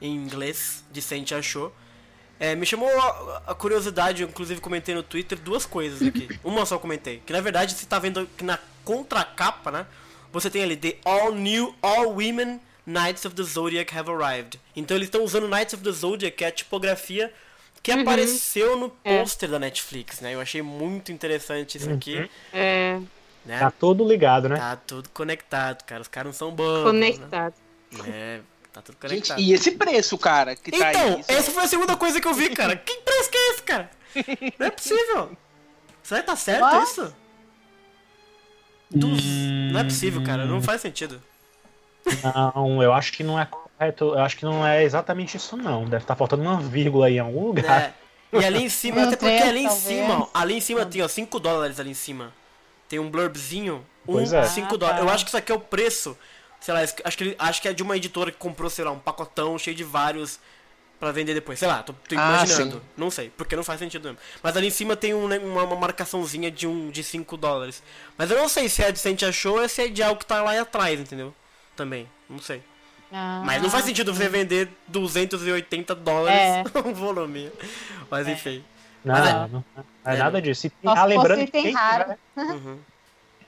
em inglês de Sentia Show. É, me chamou a, a curiosidade, eu inclusive comentei no Twitter duas coisas aqui. <laughs> Uma só comentei, que na verdade você tá vendo que na contracapa, né, você tem ali The All New All Women Knights of the Zodiac Have Arrived. Então eles estão usando Knights of the Zodiac, que é a tipografia que apareceu no É. pôster da Netflix, né? Eu achei muito interessante isso aqui, É, né? Tá todo ligado, né? Tá tudo conectado, cara. Os caras não são bobos. conectado. Né? É, tá tudo Gente, conectado. e esse preço, cara, que tá Então, aí? isso essa foi a segunda coisa que eu vi, cara. Que preço que é esse, cara? Não é possível. Será que tá certo What? isso? Duz- Não é possível, cara. Não faz sentido. Não, eu acho que não é correto. Eu acho que não é exatamente isso, não. Deve estar faltando uma vírgula aí em algum lugar. É. E ali em cima, até porque ali em cima, ó, ali em cima tem, ó, 5 dólares ali em cima. Tem um blurbzinho, um, é. 5 Ah, dólares. tá. Eu acho que isso aqui é o preço. Sei lá, acho que, acho que é de uma editora que comprou, sei lá, um pacotão cheio de vários pra vender depois. Sei lá, tô, tô Ah, imaginando. sim. Não sei, porque não faz sentido mesmo. Mas ali em cima tem um, uma, uma marcaçãozinha de um de 5 dólares. Mas eu não sei se é de Cente Achou ou se é de algo que tá lá atrás, entendeu? Também, não sei. Ah, Mas não faz sentido você vender 280 dólares É. <laughs> um volume. Mas enfim. Não, é- não, é é. nada disso. E, ah, lembrando que quem raro. tiver, <laughs> Uhum.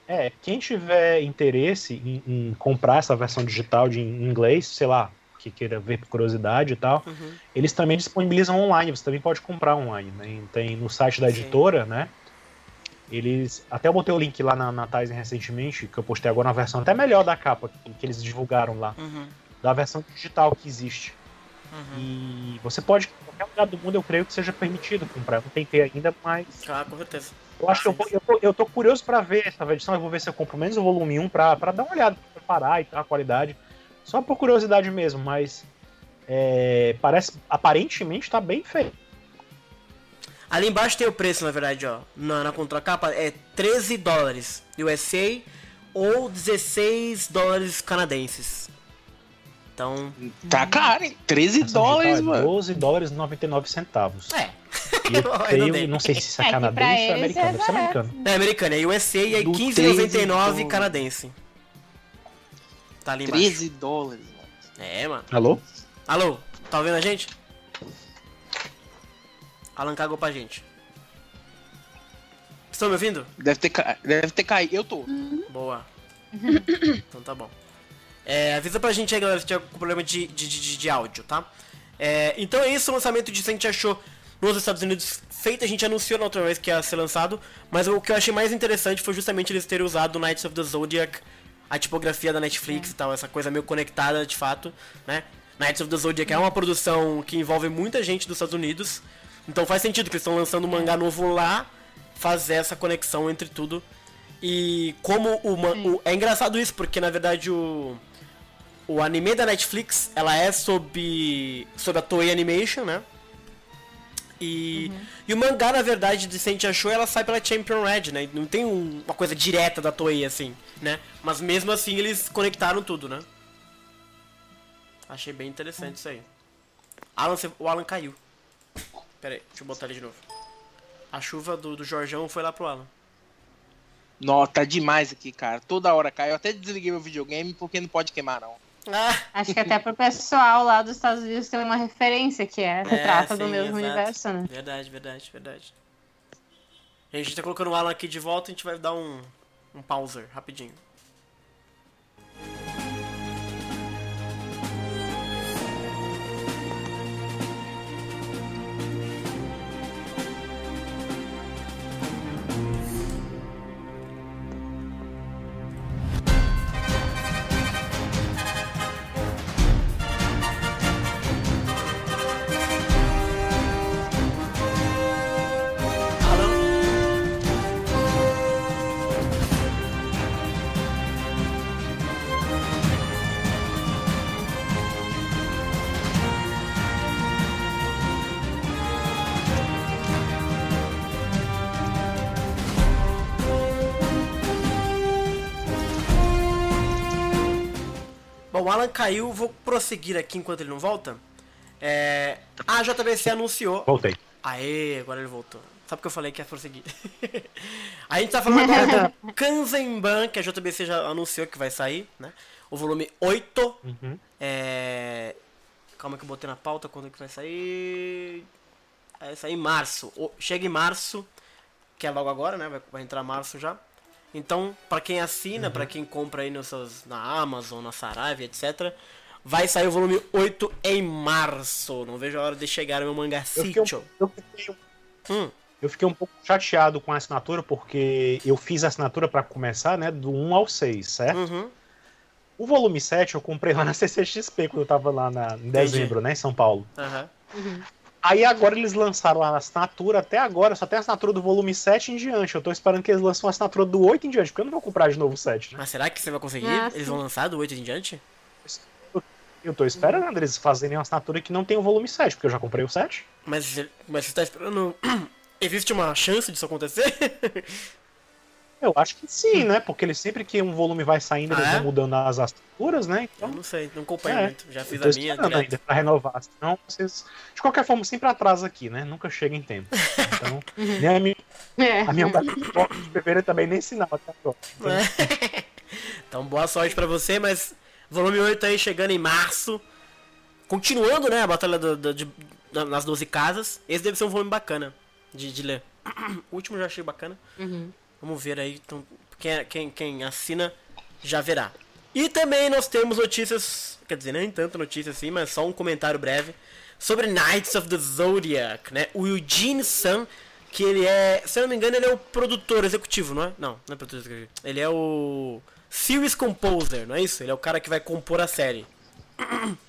é, quem tiver interesse em, em comprar essa versão digital de em inglês, sei lá, que queira ver por curiosidade e tal, Uhum. eles também disponibilizam online. Você também pode comprar online. Né? Tem no site da Sim. editora, né? Eles. Até eu botei o link lá na, na Tizen recentemente, que eu postei agora uma versão até melhor da capa que, que eles divulgaram lá, Uhum. da versão digital que existe. Uhum. E você pode, em qualquer lugar do mundo, eu creio que seja permitido comprar. Eu não tentei ainda, mas Ah, com certeza. eu acho que eu, vou- eu, tô, eu tô curioso pra ver essa edição. Eu vou ver se eu compro menos o volume 1 pra, pra dar uma olhada, pra preparar e tal, a qualidade. Só por curiosidade mesmo, mas é, parece, aparentemente tá bem feito. Ali embaixo tem o preço, na verdade, ó. Na, na contracapa é 13 dólares USA ou 16 dólares canadenses. Então, Tá caro, hein? 13 Versão dólares, digital é mano. 12 dólares e 99 centavos. é. E eu <laughs> creio, bem. não sei se isso é, É canadense ou eles americano. é Deve ser americano. É americano, é USA e é Do 15,99 13 canadense. Tá ali embaixo. 13 dólares, mano. É, mano. Alô? Alô, tá ouvindo a gente? Alan cagou pra gente. Estão me ouvindo? Deve ter, ca... Deve ter caído. Eu tô. Boa. então tá bom. É, avisa pra gente aí, galera, se tiver com problema de, de, de, de áudio, tá? É, então é isso, o lançamento de Saint achou nos Estados Unidos feito, a gente anunciou na outra vez que ia ser lançado, mas o que eu achei mais interessante foi justamente eles terem usado Knights of the Zodiac, a tipografia da Netflix e tal, essa coisa meio conectada de fato, né? Knights of the Zodiac é uma produção que envolve muita gente dos Estados Unidos, então faz sentido que eles estão lançando um mangá novo lá, fazer essa conexão entre tudo. E como o, o- é engraçado isso, porque na verdade o o anime da Netflix, ela é sob sob a Toei Animation, né? E, e o mangá, na verdade, de Saint Show, ela sai pela Champion Red, né? Não tem um- uma coisa direta da Toei, assim, né? Mas mesmo assim, eles conectaram tudo, né? Achei bem interessante isso aí. Alan, o Alan caiu. Pera aí, deixa eu botar ele de novo. A chuva do, do Jorjão foi lá pro Alan. Nossa, tá demais aqui, cara. Toda hora cai. Eu até desliguei meu videogame porque não pode queimar, não. Ah, Acho que até pro pessoal lá dos Estados Unidos tem uma referência que é, retrata do sim, mesmo exato. universo, né? Verdade, verdade, verdade. A gente tá colocando o Alan aqui de volta, a gente vai dar um, um pauser rapidinho. Alan caiu, vou prosseguir aqui enquanto ele não volta. É, a JBC anunciou. Voltei. Aê, agora ele voltou. Sabe que eu falei que ia prosseguir? <laughs> a gente tá falando agora do <laughs> Kanzenban, que a JBC já anunciou que vai sair, né? O volume 8. Uhum. É... Calma que eu botei na pauta quando que vai sair. Vai sair em março. O- Chega em março, que é logo agora, né? Vai, vai entrar março já. Então, pra quem assina, pra quem compra aí nos seus, na Amazon, na Saraiva, etc., vai sair o volume 8 em março. Não vejo a hora de chegar o meu mangá Eu fiquei, um, sítio. eu, fiquei, um- Hum, eu fiquei um pouco chateado com a assinatura, porque eu fiz a assinatura pra começar, né? Do 1 ao 6, certo? uhum. O volume 7 eu comprei lá na CCXP, quando eu tava lá na, em dezembro, né? Em São Paulo. Aham. Aí agora eles lançaram a assinatura, até agora só tem a assinatura do volume 7 em diante. Eu tô esperando que eles lancem a assinatura do 8 em diante, porque eu não vou comprar de novo o 7, né? Mas será que você vai conseguir? Ah, Eles vão lançar do 8 em diante? Eu tô esperando eles fazerem uma assinatura que não tem o volume 7, porque eu já comprei o 7. Mas, mas você tá esperando. <clears throat> Existe uma chance disso acontecer? <laughs> Eu acho que sim, né? Porque eles sempre que um volume vai saindo, Ah, eles é? vão mudando as assinaturas, né? Eu Então, não sei, não acompanho É, muito. Já fiz eu tô a minha direto. ainda pra renovar. Senão vocês. De qualquer forma, sempre atrasa aqui, né? Nunca chega em tempo. Então, <laughs> nem a minha, É. a minha de também nem sinal até agora. Então, É. <laughs> Então, boa sorte pra você, mas volume 8 aí chegando em março. Continuando, né, a batalha do- do- de- nas 12 casas. Esse deve ser um volume bacana de, de ler. <clears throat> O último eu já achei bacana. Uhum. Vamos ver aí. Então, quem, quem, quem assina já verá. E também nós temos notícias, quer dizer, nem tanto notícia assim, mas só um comentário breve sobre Knights of the Zodiac, né? O Eugene Sun, que ele é, se eu não me engano, ele é o produtor executivo, não é? Não, não é produtor executivo. Ele é o series composer, não é isso? Ele é o cara que vai compor a série. <clears throat>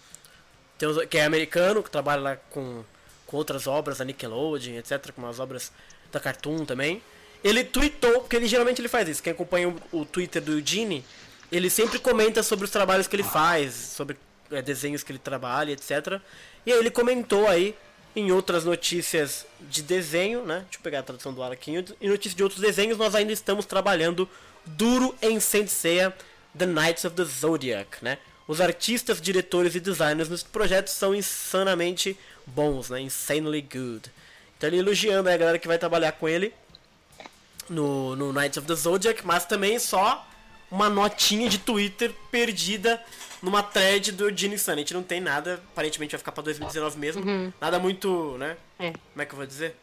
Que é americano, que trabalha lá com, com outras obras da Nickelodeon, etc, com umas obras da Cartoon também. Ele tweetou, porque ele geralmente ele faz isso. Quem acompanha o, o Twitter do Eugene, ele sempre comenta sobre os trabalhos que ele faz, sobre é, desenhos que ele trabalha, etc. E aí ele comentou aí em outras notícias de desenho, né? Deixa eu pegar a tradução do ar aqui. Em notícias de outros desenhos, nós ainda estamos trabalhando duro em Senseiya The Knights of the Zodiac, né? Os artistas, diretores e designers nos projetos são insanamente bons, né? Insanely good. Então ele elogiando a galera que vai trabalhar com ele no, no Knights of the Zodiac, mas também só uma notinha de Twitter perdida numa thread do Gene Sun. A gente não tem nada, aparentemente vai ficar pra 2019 mesmo. Nada muito, né? É. Como é que eu vou dizer?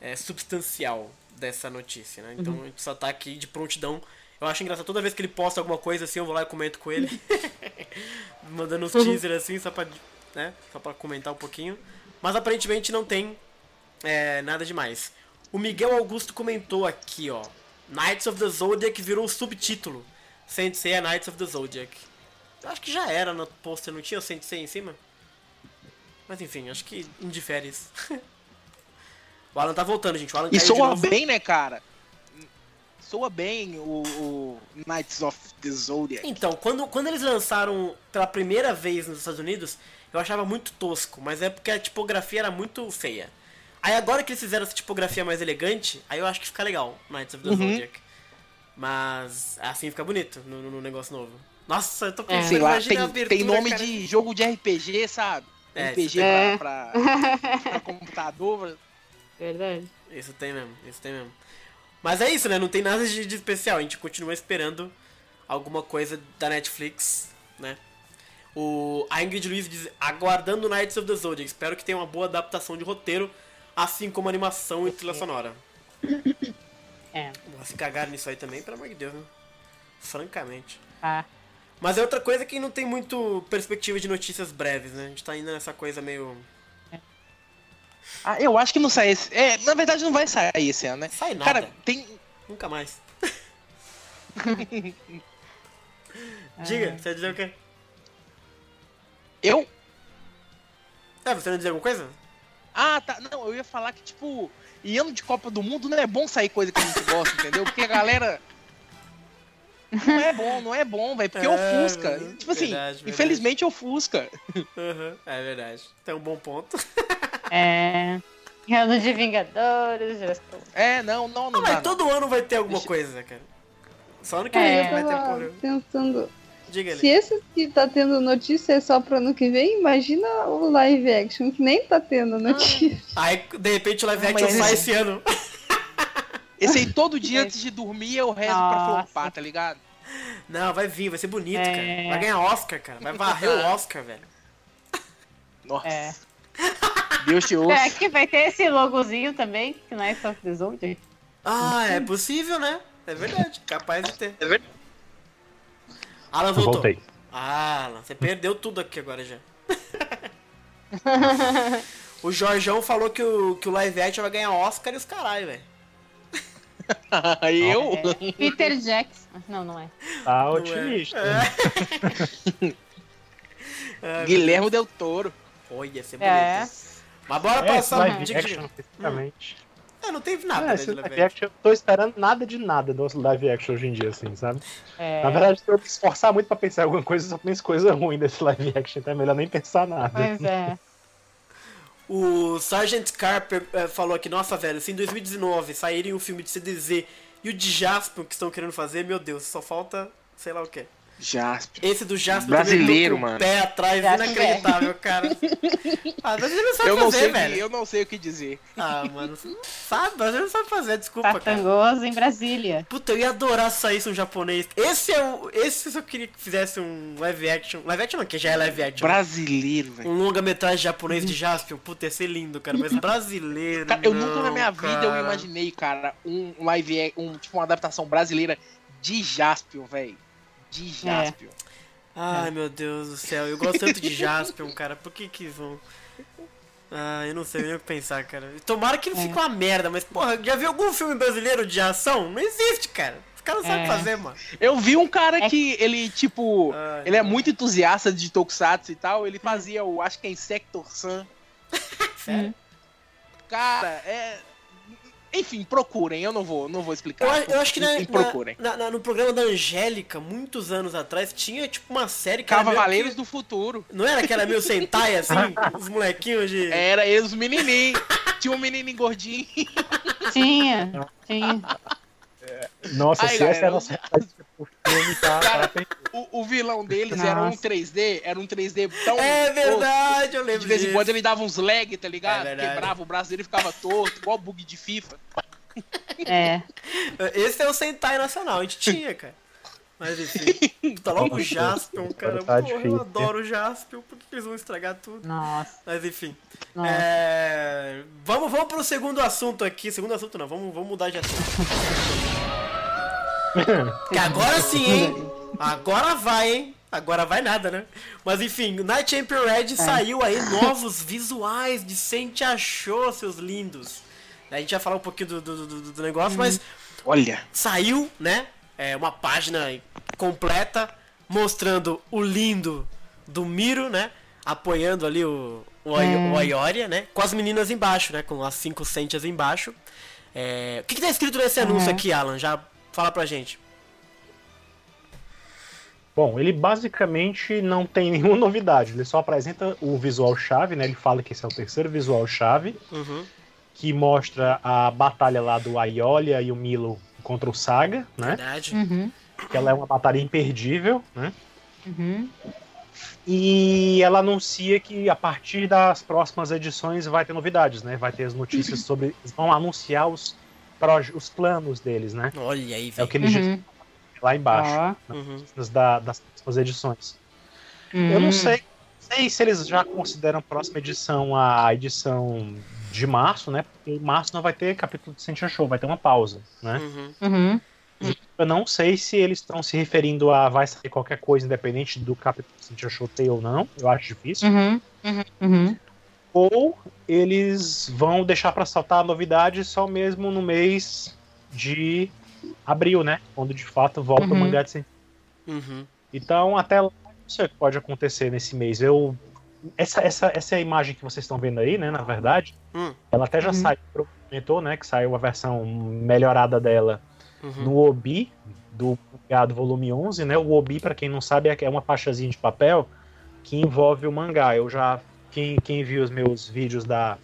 É substancial dessa notícia, né? Então a gente só tá aqui de prontidão. Eu acho engraçado, toda vez que ele posta alguma coisa assim, eu vou lá e comento com ele. <laughs> Mandando uns teasers assim, só pra, né? Só pra comentar um pouquinho. Mas aparentemente não tem é, nada demais. O Miguel Augusto comentou aqui, ó. Knights of the Zodiac virou subtítulo. Sensei é Knights of the Zodiac. Eu acho que já era no pôster, não tinha o Sensei em cima? Mas enfim, acho que indifere isso. <laughs> o Alan tá voltando, gente. O Alan E soa bem, né, cara? Soa bem o, o Knights of the Zodiac. Então, quando, quando eles lançaram pela primeira vez nos Estados Unidos, eu achava muito tosco, mas é porque a tipografia era muito feia. Aí agora que eles fizeram essa tipografia mais elegante, aí eu acho que fica legal, Knights of the Uhum. Zodiac. Mas assim fica bonito no, no- negócio novo. Nossa, eu tô É. pensando, Sei lá, tem, abertura, tem nome cara. de jogo de RPG, sabe? É, RPG é. pra, pra, <laughs> pra computador. Verdade. Isso tem mesmo, isso tem mesmo. Mas é isso, né? Não tem nada de, de especial. A gente continua esperando alguma coisa da Netflix, né? O, a Ingrid Luiz diz, aguardando Knights of the Zodiac. Espero que tenha uma boa adaptação de roteiro, assim como animação e trilha sonora. É. Vou se cagar nisso aí também, pelo amor de Deus, né? Francamente. Ah. Mas é outra coisa que não tem muito perspectiva de notícias breves, né? A gente tá indo nessa coisa meio... Ah, eu acho que não sai esse. É, na verdade não vai sair esse ano, né? Sai nada. Cara, tem. Nunca mais. <laughs> Diga, você ia dizer o quê? Eu. É, você não ia dizer alguma coisa? Ah, tá. Não, eu ia falar que, tipo, em ano de Copa do Mundo não é bom sair coisa que a gente gosta, entendeu? Porque a galera. Não é bom, não é bom, velho. Porque É, ofusca. verdade, Tipo assim, verdade. infelizmente ofusca. Uhum, é verdade. Tem um bom ponto. É. Ano de Vingadores, já estou. É, não, não, não. Não, mas dá, não. todo ano vai ter alguma Deixa- coisa, cara. Só ano que É. vem vai ter porra. pensando. Diga Se ele. esse que tá tendo notícia é só pro ano que vem, imagina o live action, que nem tá tendo notícia. Aí, de repente, o live action mas sai esse- ano. <laughs> Esse aí todo dia antes de dormir eu rezo pra Nossa. flopar, tá ligado? Não, vai vir, vai ser bonito, É. cara. Vai ganhar Oscar, cara. Vai varrer o Oscar, velho. Nossa. É. <laughs> Deus te ouça. É que vai ter esse logozinho também, que não é Knights of the. Ah, é possível, né? É verdade, capaz de ter. É verdade. Alan voltou. voltei. Ah, Alan, você perdeu tudo aqui agora já. <laughs> o Jorjão falou que o, que o live action vai ganhar Oscar e os caralho, velho. <laughs> eu? É, Peter Jackson. Não, não é. Tá Não é. otimista. É. <laughs> É, Guilherme Del Toro. Olha, ia ser bonito. É. Mas bora É, passar. live Diga, action, diga. especificamente. É, não teve nada, É, né, esse de live action. action, eu tô esperando nada de nada do live action hoje em dia, assim, sabe? É. Na verdade, se eu me esforçar muito pra pensar em alguma coisa, eu só penso coisa ruim desse live action, então é melhor nem pensar nada. Pois é. <laughs> O Sargent Carper eh, falou aqui, nossa, velho, se em 2019 saírem o filme de CDZ e o de Jaspion que estão querendo fazer, meu Deus, só falta sei lá o que. Jasper. Esse do Jaspion Brasileiro, eu mano. pé atrás, Jaspion inacreditável, cara. Ah, ele não sabe Eu não, fazer, sei o que, velho. eu não sei o que dizer. Ah, mano, você não sabe, mas ele não sabe fazer, desculpa, cara. Patangoso em Brasília. Puta, eu ia adorar se saísse um japonês. Esse é o. Esse eu queria que fizesse um live action. Live action não, que já é live action. Brasileiro, velho. Um longa-metragem japonês de Jaspion. Puta, ia ser lindo, cara. Mas brasileiro. Cara, eu não, nunca na minha vida eu cara. imaginei, cara, um live, ac- um tipo uma adaptação brasileira de Jaspion, velho. De Jaspion. Ai, meu Deus do céu. Eu gosto tanto de Jaspion, cara. Por que que vão. Ah, eu não sei nem o que pensar, cara. Tomara que não É. fique uma merda, mas, porra, já viu algum filme brasileiro de ação? Não existe, cara. Os caras não sabem É. fazer, mano. Eu vi um cara É que ele, tipo, Ai, ele é muito entusiasta de Tokusatsu e tal, ele fazia o, acho que é Insector Sun. <laughs> Sério? Cara, é... Enfim, procurem, eu não vou, não vou explicar. Eu, eu acho que na, Enfim, na- na- no programa da Angélica, muitos anos atrás, tinha tipo uma série que era meio Cavaleiros que- do Futuro. Não era que era meio Sentai assim? <laughs> os molequinhos de. Era eles, os menininhos. Tinha um menininho gordinho. Tinha, tinha. <laughs> Nossa, Aí, se essa é a galera, nossa pro filme, tá, Cara, tá O, o vilão deles era um Nossa. 3D, era um 3D tão. É verdade, eu lembro De vez em quando ele dava uns lag, tá ligado? É. Quebrava o braço dele e ficava torto, igual bug de FIFA. É. Esse é o Sentai nacional, a gente tinha, cara. Mas enfim, <laughs> tá logo o Jaspion, cara. Tá Porra, eu adoro o Jaspion, por que que eles vão estragar tudo? Nossa. Mas enfim. Nossa. É... Vamos, vamos pro segundo assunto aqui. Segundo assunto não, vamos, vamos mudar de assunto. <laughs> <laughs> que agora sim, hein? Agora vai, hein? Agora vai nada, né? Mas enfim, Night Champion Red saiu aí novos visuais de Sente achou, seus lindos. A gente vai falar um pouquinho do, do, do- do negócio, mas Olha. saiu, né? É, uma página completa mostrando o lindo do Miro, né? Apoiando ali o, o, É. o Aioria, né? Com as meninas embaixo, né? Com as cinco Sentias embaixo. É, O que, que tá escrito nesse anúncio Uhum. aqui, Alan? Já fala pra gente. Bom, ele basicamente não tem <laughs> nenhuma novidade. Ele só apresenta o visual chave, né? Ele fala que esse é o terceiro visual chave, Uhum. que mostra a batalha lá do Aiolia e o Milo contra o Saga, né? Verdade. Uhum. Que ela é uma batalha imperdível, né? Uhum. E ela anuncia que a partir das próximas edições vai ter novidades, né? Vai ter as notícias <laughs> sobre. Eles vão anunciar os, os planos deles, né? Olha aí, É o velho. que eles Uhum. lá embaixo, Ó. Uhum. da- das próximas edições. Eu não Hum. sei, sei se eles já consideram a próxima edição a edição de março, né? Porque em março não vai ter capítulo de Sentia Show, vai ter uma pausa, né? Uhum. Uhum. Eu não sei se eles estão se referindo a vai sair qualquer coisa, independente do capítulo de Sentia Show ter ou não. Eu acho difícil. Uhum. Uhum. Ou eles vão deixar pra saltar a novidade só mesmo no mês de abril, né? Quando de fato volta o Uhum. mangá de Uhum. Então, até lá, não sei o que pode acontecer nesse mês. Eu. Essa, essa, essa é a imagem que vocês estão vendo aí, né? Na verdade. Hum. Ela até já Uhum. saiu, comentou, né? Que saiu a versão melhorada dela Uhum. no Obi, do mangá do volume 11, né? O Obi, pra quem não sabe, é é uma faixazinha de papel que envolve o mangá. Eu já. Quem, quem viu os meus vídeos da,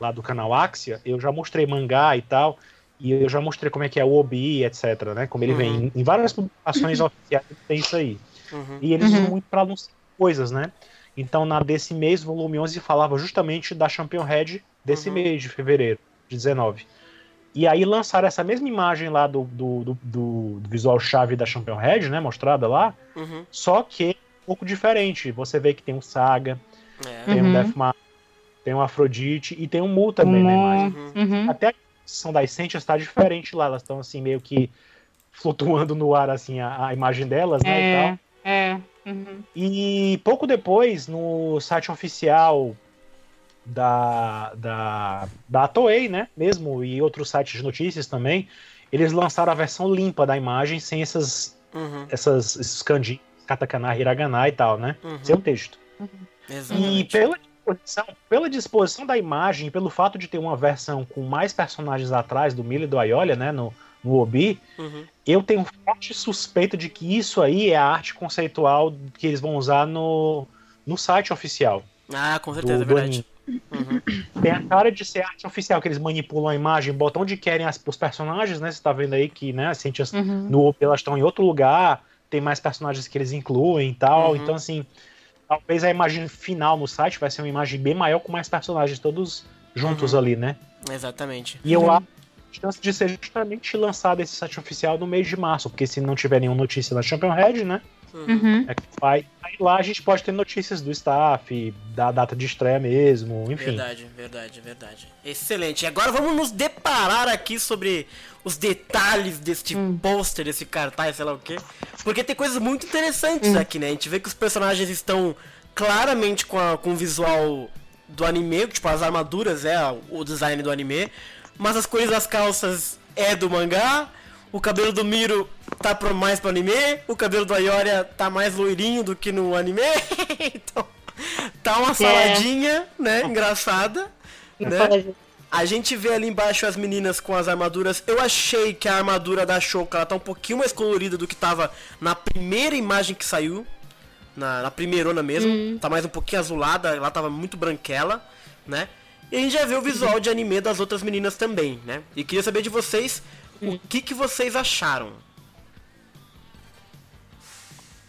lá do canal Axia, eu já mostrei mangá e tal. E eu já mostrei como é que é o Obi, etc, né? Como ele Uhum. vem. Em, em várias publicações <laughs> oficiais tem isso aí. Uhum. E eles Uhum. usam muito para anunciar coisas, né? Então, na desse mês, volume 11 falava justamente da Champion Head desse Uhum. mês de fevereiro de 19. E aí lançaram essa mesma imagem lá do, do, do, do- visual chave da Champion Head, né? Mostrada lá, Uhum. só que um pouco diferente. Você vê que tem um Saga, É. tem um Uhum. Deathmatch, tem um Afrodite e tem um Mu também na imagem. Uhum. Uhum. Até a posição das Sentias está diferente lá, elas estão assim meio que flutuando no ar assim a, a imagem delas, né, e tal. É, é. Uhum. E pouco depois, no site oficial da, da, da Toei, né, mesmo, e outros sites de notícias também, eles lançaram a versão limpa da imagem, sem essas, Uhum. essas, esses kanji, katakana, hiragana e tal, né, Uhum. sem o texto. E Exatamente. pela disposição, pela disposição da imagem, e pelo fato de ter uma versão com mais personagens atrás do Mila e do Aiolia, né, no, no Obi, Uhum. eu tenho forte suspeito de que isso aí é a arte conceitual que eles vão usar no, no site oficial. Ah, com Do, certeza, é do verdade. anime. Uhum. Tem a cara de ser arte oficial, que eles manipulam a imagem, botam onde querem as, os personagens, né? Você tá vendo aí que né, as Cintias Uhum. no Obi elas estão em outro lugar, tem mais personagens que eles incluem e tal. Uhum. Então, assim, talvez a imagem final no site vai ser uma imagem bem maior com mais personagens todos juntos Uhum. ali, né? Exatamente. E eu Uhum. acho que a chance de ser justamente lançado esse site oficial no mês de março, porque se não tiver nenhuma notícia na Champion Head, né? Uhum. É que vai. Aí lá a gente pode ter notícias do staff, da data de estreia mesmo, enfim. Verdade, verdade, verdade. Excelente. E agora vamos nos deparar aqui sobre os detalhes deste Hum. pôster, desse cartaz, sei lá o quê. Porque tem coisas muito interessantes aqui, né? A gente vê que os personagens estão claramente com, a- com o visual do anime, tipo, as armaduras é o design do anime, mas as cores das calças é do mangá. O cabelo do Miro tá pro, mais pro anime, o cabelo do Ayoria tá mais loirinho do que no anime. <laughs> então, tá uma saladinha, né? Engraçada. Né? A gente vê ali embaixo as meninas com as armaduras. Eu achei que a armadura da Shouka ela tá um pouquinho mais colorida do que tava na primeira imagem que saiu. Na, na primeirona mesmo. Tá mais um pouquinho azulada, ela tava muito branquela, né? E a gente já vê o visual de anime das outras meninas também, né? E queria saber de vocês o que, que vocês acharam.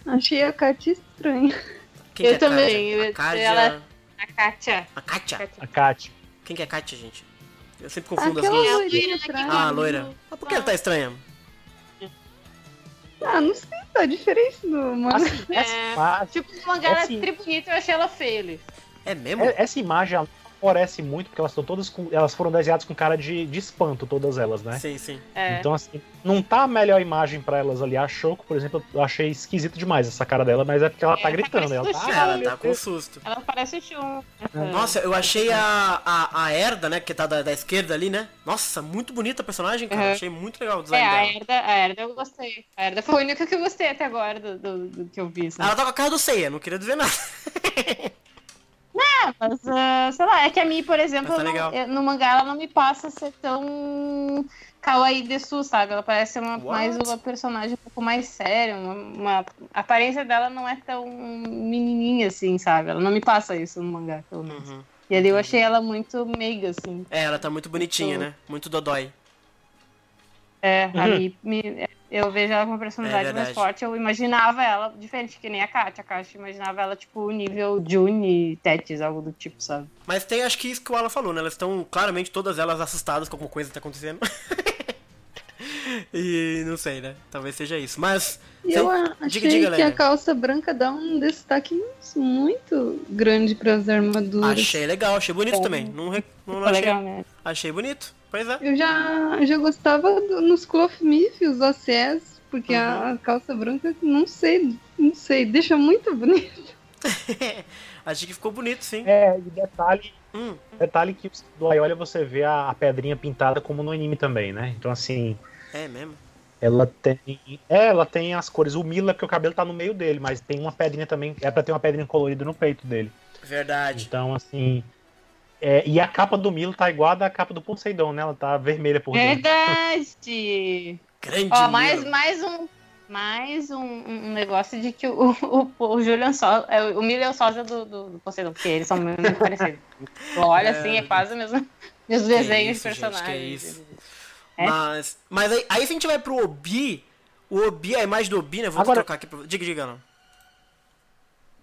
Achei a Katia estranha. Quem Eu que é também, A Kátia... ela- A Kátia. A Kátia? A Kátia. Quem que é a Kátia, gente? Eu sempre confundo as Aquela duas. loirinha atrás. Ah, a loira. Mas por que ela tá estranha? Ah, não sei, tá diferente do mano. Assim, essa, É. Tipo, o mangá era Assim- tri bonito, eu achei ela feia ali. É mesmo? é- essa imagem ela favorece muito, porque elas estão todas com. Elas foram desenhadas com cara de, de espanto, todas elas, né? Sim, sim. É. Então, assim, não tá a melhor imagem pra elas ali. A Shoko, por exemplo, eu achei esquisito demais essa cara dela, mas é porque ela É, tá tá gritando. Ela tá, Shun. ah, ela tá com susto. Ela parece o Shun. Nossa, eu achei a, a, a Erda, né? Que tá da, da esquerda ali, né? Nossa, muito bonita a personagem, cara. Uhum. Achei muito legal o É, design a dela. Herda, a Herda eu gostei. A Herda foi a única que eu gostei até agora do, do, do que eu vi. sabe? Ela tá com a cara do Seiya, não queria dizer nada. <laughs> Mas, ah, sei lá, é que a Mi, por exemplo, tá não- eu- no mangá ela não me passa a ser tão kawaii desu, sabe? Ela parece ser uma, What? mais uma personagem um pouco mais séria. Uma, uma- A aparência dela não é tão menininha assim, sabe? Ela não me passa isso no mangá, pelo menos. Uhum. E ali eu achei ela muito meiga, assim. É, ela tá muito bonitinha, né? Muito dodói. É, Uhum. <laughs> ali me- eu vejo ela com uma personalidade É mais forte. Eu imaginava ela diferente, que nem a Katia. A Katia eu imaginava ela, tipo, nível June Tetis, algo do tipo, sabe? Mas tem, acho que isso que o Alan falou, né? Elas estão claramente todas elas assustadas com alguma coisa que tá acontecendo. <laughs> e não sei, né? Talvez seja isso. Mas. E Sim. eu achei diga, que Lélia. a calça branca dá um destaque muito grande pras armaduras. Achei legal, achei bonito Bom. também. Não, re- não Ficou achei. legal, né? Achei bonito. Pois é. Eu já, já gostava do- nos Cloth-Mif, os OCS, porque Uhum. a, a calça branca, não sei, não sei, deixa muito bonito. <laughs> achei que ficou bonito, sim. É, e detalhe, Hum, detalhe que do Aiolia você vê a, a pedrinha pintada como no anime também, né? Então, assim, é mesmo. ela tem. É, ela tem as cores. O Mila, porque o cabelo tá no meio dele, mas tem uma pedrinha também. É pra ter uma pedrinha colorida no peito dele. Verdade. Então, assim. É, e a capa do Milo tá igual a da capa do Poseidon, né? Ela tá vermelha por dentro. Verdade! <laughs> Grande. Ó, mais, Milo. mais um. Mais um, um negócio de que o, o, o Julian Sosa. é, O Milho é o sósia do, do, do Poseidon, porque eles são muito <laughs> parecidos. Olha, É. assim, é quase o mesmo, mesmo Que desenho isso, de gente, que personagens. isso. É? Mas, mas aí, aí se a gente vai pro Obi, o Obi, a imagem do Obi, né? Vou Agora- trocar aqui pro. Diga, diga, não.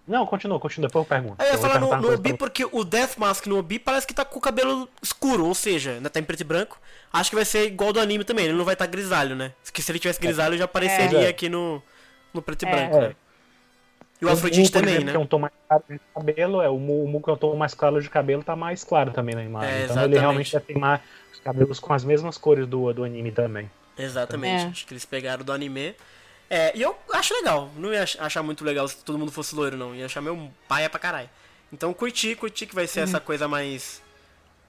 Não, continua, continua, depois eu pergunto. Aí eu ia Eu falar no, no Obi porque o Death Mask no Obi parece que tá com o cabelo escuro, ou seja, ainda tá em preto e branco. Acho que vai ser igual do anime também, ele não vai estar tá grisalho, né? Porque se ele tivesse grisalho já apareceria É. aqui no, no preto e É. branco, É. né? E o Afrodite também, exemplo, né? que é um tom mais claro de cabelo, é o Mu, o Mu que é um tom mais claro de cabelo, tá mais claro também na imagem. É, então exatamente. ele realmente ter mais os cabelos com as mesmas cores do, do anime também. Exatamente, É. acho que eles pegaram do anime. É, e eu acho legal, não ia ach- achar muito legal se todo mundo fosse loiro, não. Ia achar meu paia pra caralho. Então curti, curti que vai ser essa coisa mais.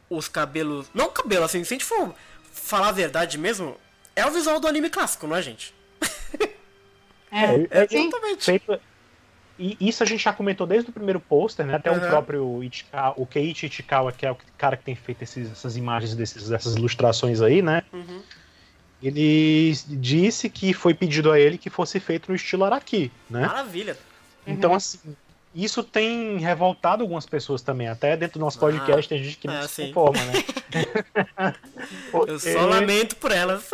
Os cabelos. Não o cabelo, assim, se a gente for falar a verdade mesmo, é o visual do anime clássico, não é, gente? <laughs> É, É, sim. Exatamente. Feito, e isso a gente já comentou desde o primeiro pôster, né? Até o Aham. próprio Ichikawa, o Keiichi Ichikawa, que é o cara que tem feito esses- essas imagens desses, dessas ilustrações aí, né? Uhum. Ele disse que foi pedido a ele que fosse feito no estilo Araki, né? Maravilha. Então, assim, isso tem revoltado algumas pessoas também. Até dentro do nosso Ah, podcast tem gente que não é, se conforma, né? <laughs> Eu só lamento por elas.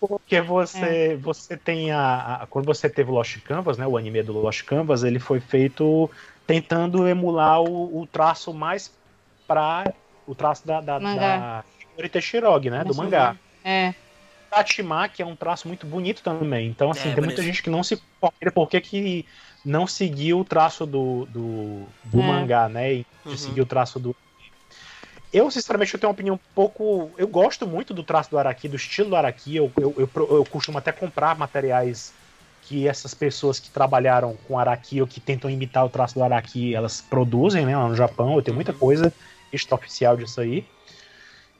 Porque você, você tem a, a- Quando você teve o Lost Canvas, né? O anime do Lost Canvas, ele foi feito tentando emular o, o traço mais pra. O traço da, da, Mangá. da Teshirogi, né? Do Nossa, mangá. É. Tatimaki é um traço muito bonito também. Então, assim, É, tem muita bonito. gente que não se conforma por que que não seguiu o traço do, do, do É. mangá, né? E de Uhum. seguir o traço do. Eu, sinceramente, eu tenho uma opinião um pouco. Eu gosto muito do traço do Araki, do estilo do Araki. Eu, eu, eu, eu costumo até comprar materiais que essas pessoas que trabalharam com Araki ou que tentam imitar o traço do Araki, elas produzem, né, lá no Japão. Eu tenho muita Uhum. coisa extraoficial disso aí.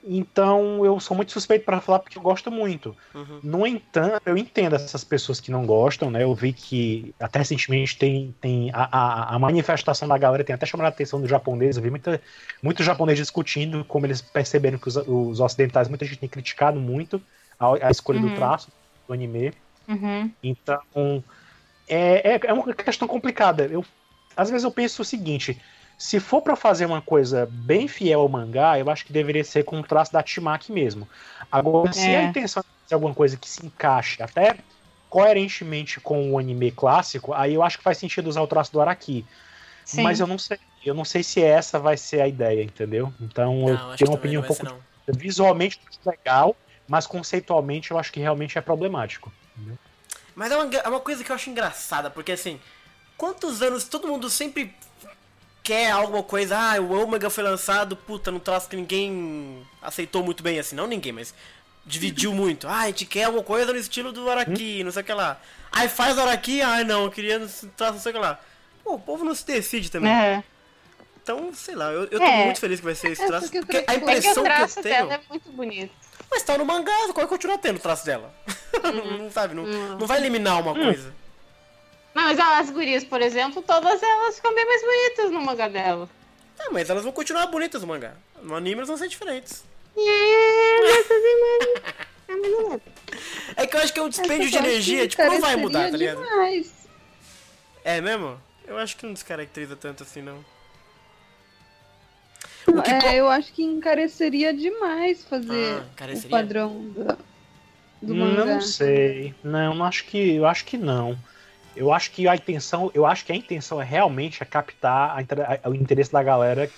Então, eu sou muito suspeito para falar porque eu gosto muito. Uhum. No entanto, eu entendo essas pessoas que não gostam, né? Eu vi que até recentemente tem, tem a, a, a manifestação da galera tem até chamado a atenção dos japoneses. Eu vi muita, muito japonês discutindo como eles perceberam que os, os ocidentais, muita gente tem criticado muito a, a escolha do Uhum. traço do anime. Uhum. Então, é, é, é uma questão complicada. Eu, às vezes eu penso o seguinte: se for pra fazer uma coisa bem fiel ao mangá, eu acho que deveria ser com o traço da Timaki mesmo. Agora, se É. a intenção é fazer alguma coisa que se encaixe até coerentemente com o anime clássico, aí eu acho que faz sentido usar o traço do Araki. Sim. Mas eu não sei. Eu não sei se essa vai ser a ideia, entendeu? Então Não, eu tenho uma opinião um ser, pouco. não. Visualmente legal, mas conceitualmente eu acho que realmente é problemático. Mas é uma, é uma coisa que eu acho engraçada, porque assim, quantos anos todo mundo sempre quer alguma coisa, ah, o Omega foi lançado, puta, num traço que ninguém aceitou muito bem, assim, não ninguém, mas dividiu muito. Ah, a gente quer alguma coisa no estilo do Araki, não sei o que lá. Aí faz o Araki, ah, não, eu queria não sei o que lá. Pô, o povo não se decide também. É. Então, sei lá, eu, eu tô É. muito feliz que vai ser esse É, traço, porque porque a traço- É que o impressão que, eu tenho... dela é muito bonito. Mas tá no mangá, vai continuar tendo o traço dela. <laughs> não sabe, não, Uhum. não vai eliminar uma coisa. Não, mas as gurias, por exemplo, todas elas ficam bem mais bonitas no mangá dela. Ah, mas elas vão continuar bonitas no mangá. No anime elas vão ser diferentes. Não <laughs> é. Que eu acho que é um dispêndio de energia, tipo, não vai mudar, tá ligado? demais. É mesmo? Eu acho que não descaracteriza tanto assim, não. O que É, eu acho que encareceria demais fazer Ah, encareceria? o padrão da- do mangá. Não sei. Não, não acho que. Eu acho que não. Eu acho que a intenção. Eu acho que a intenção é realmente é captar a a- o interesse da galera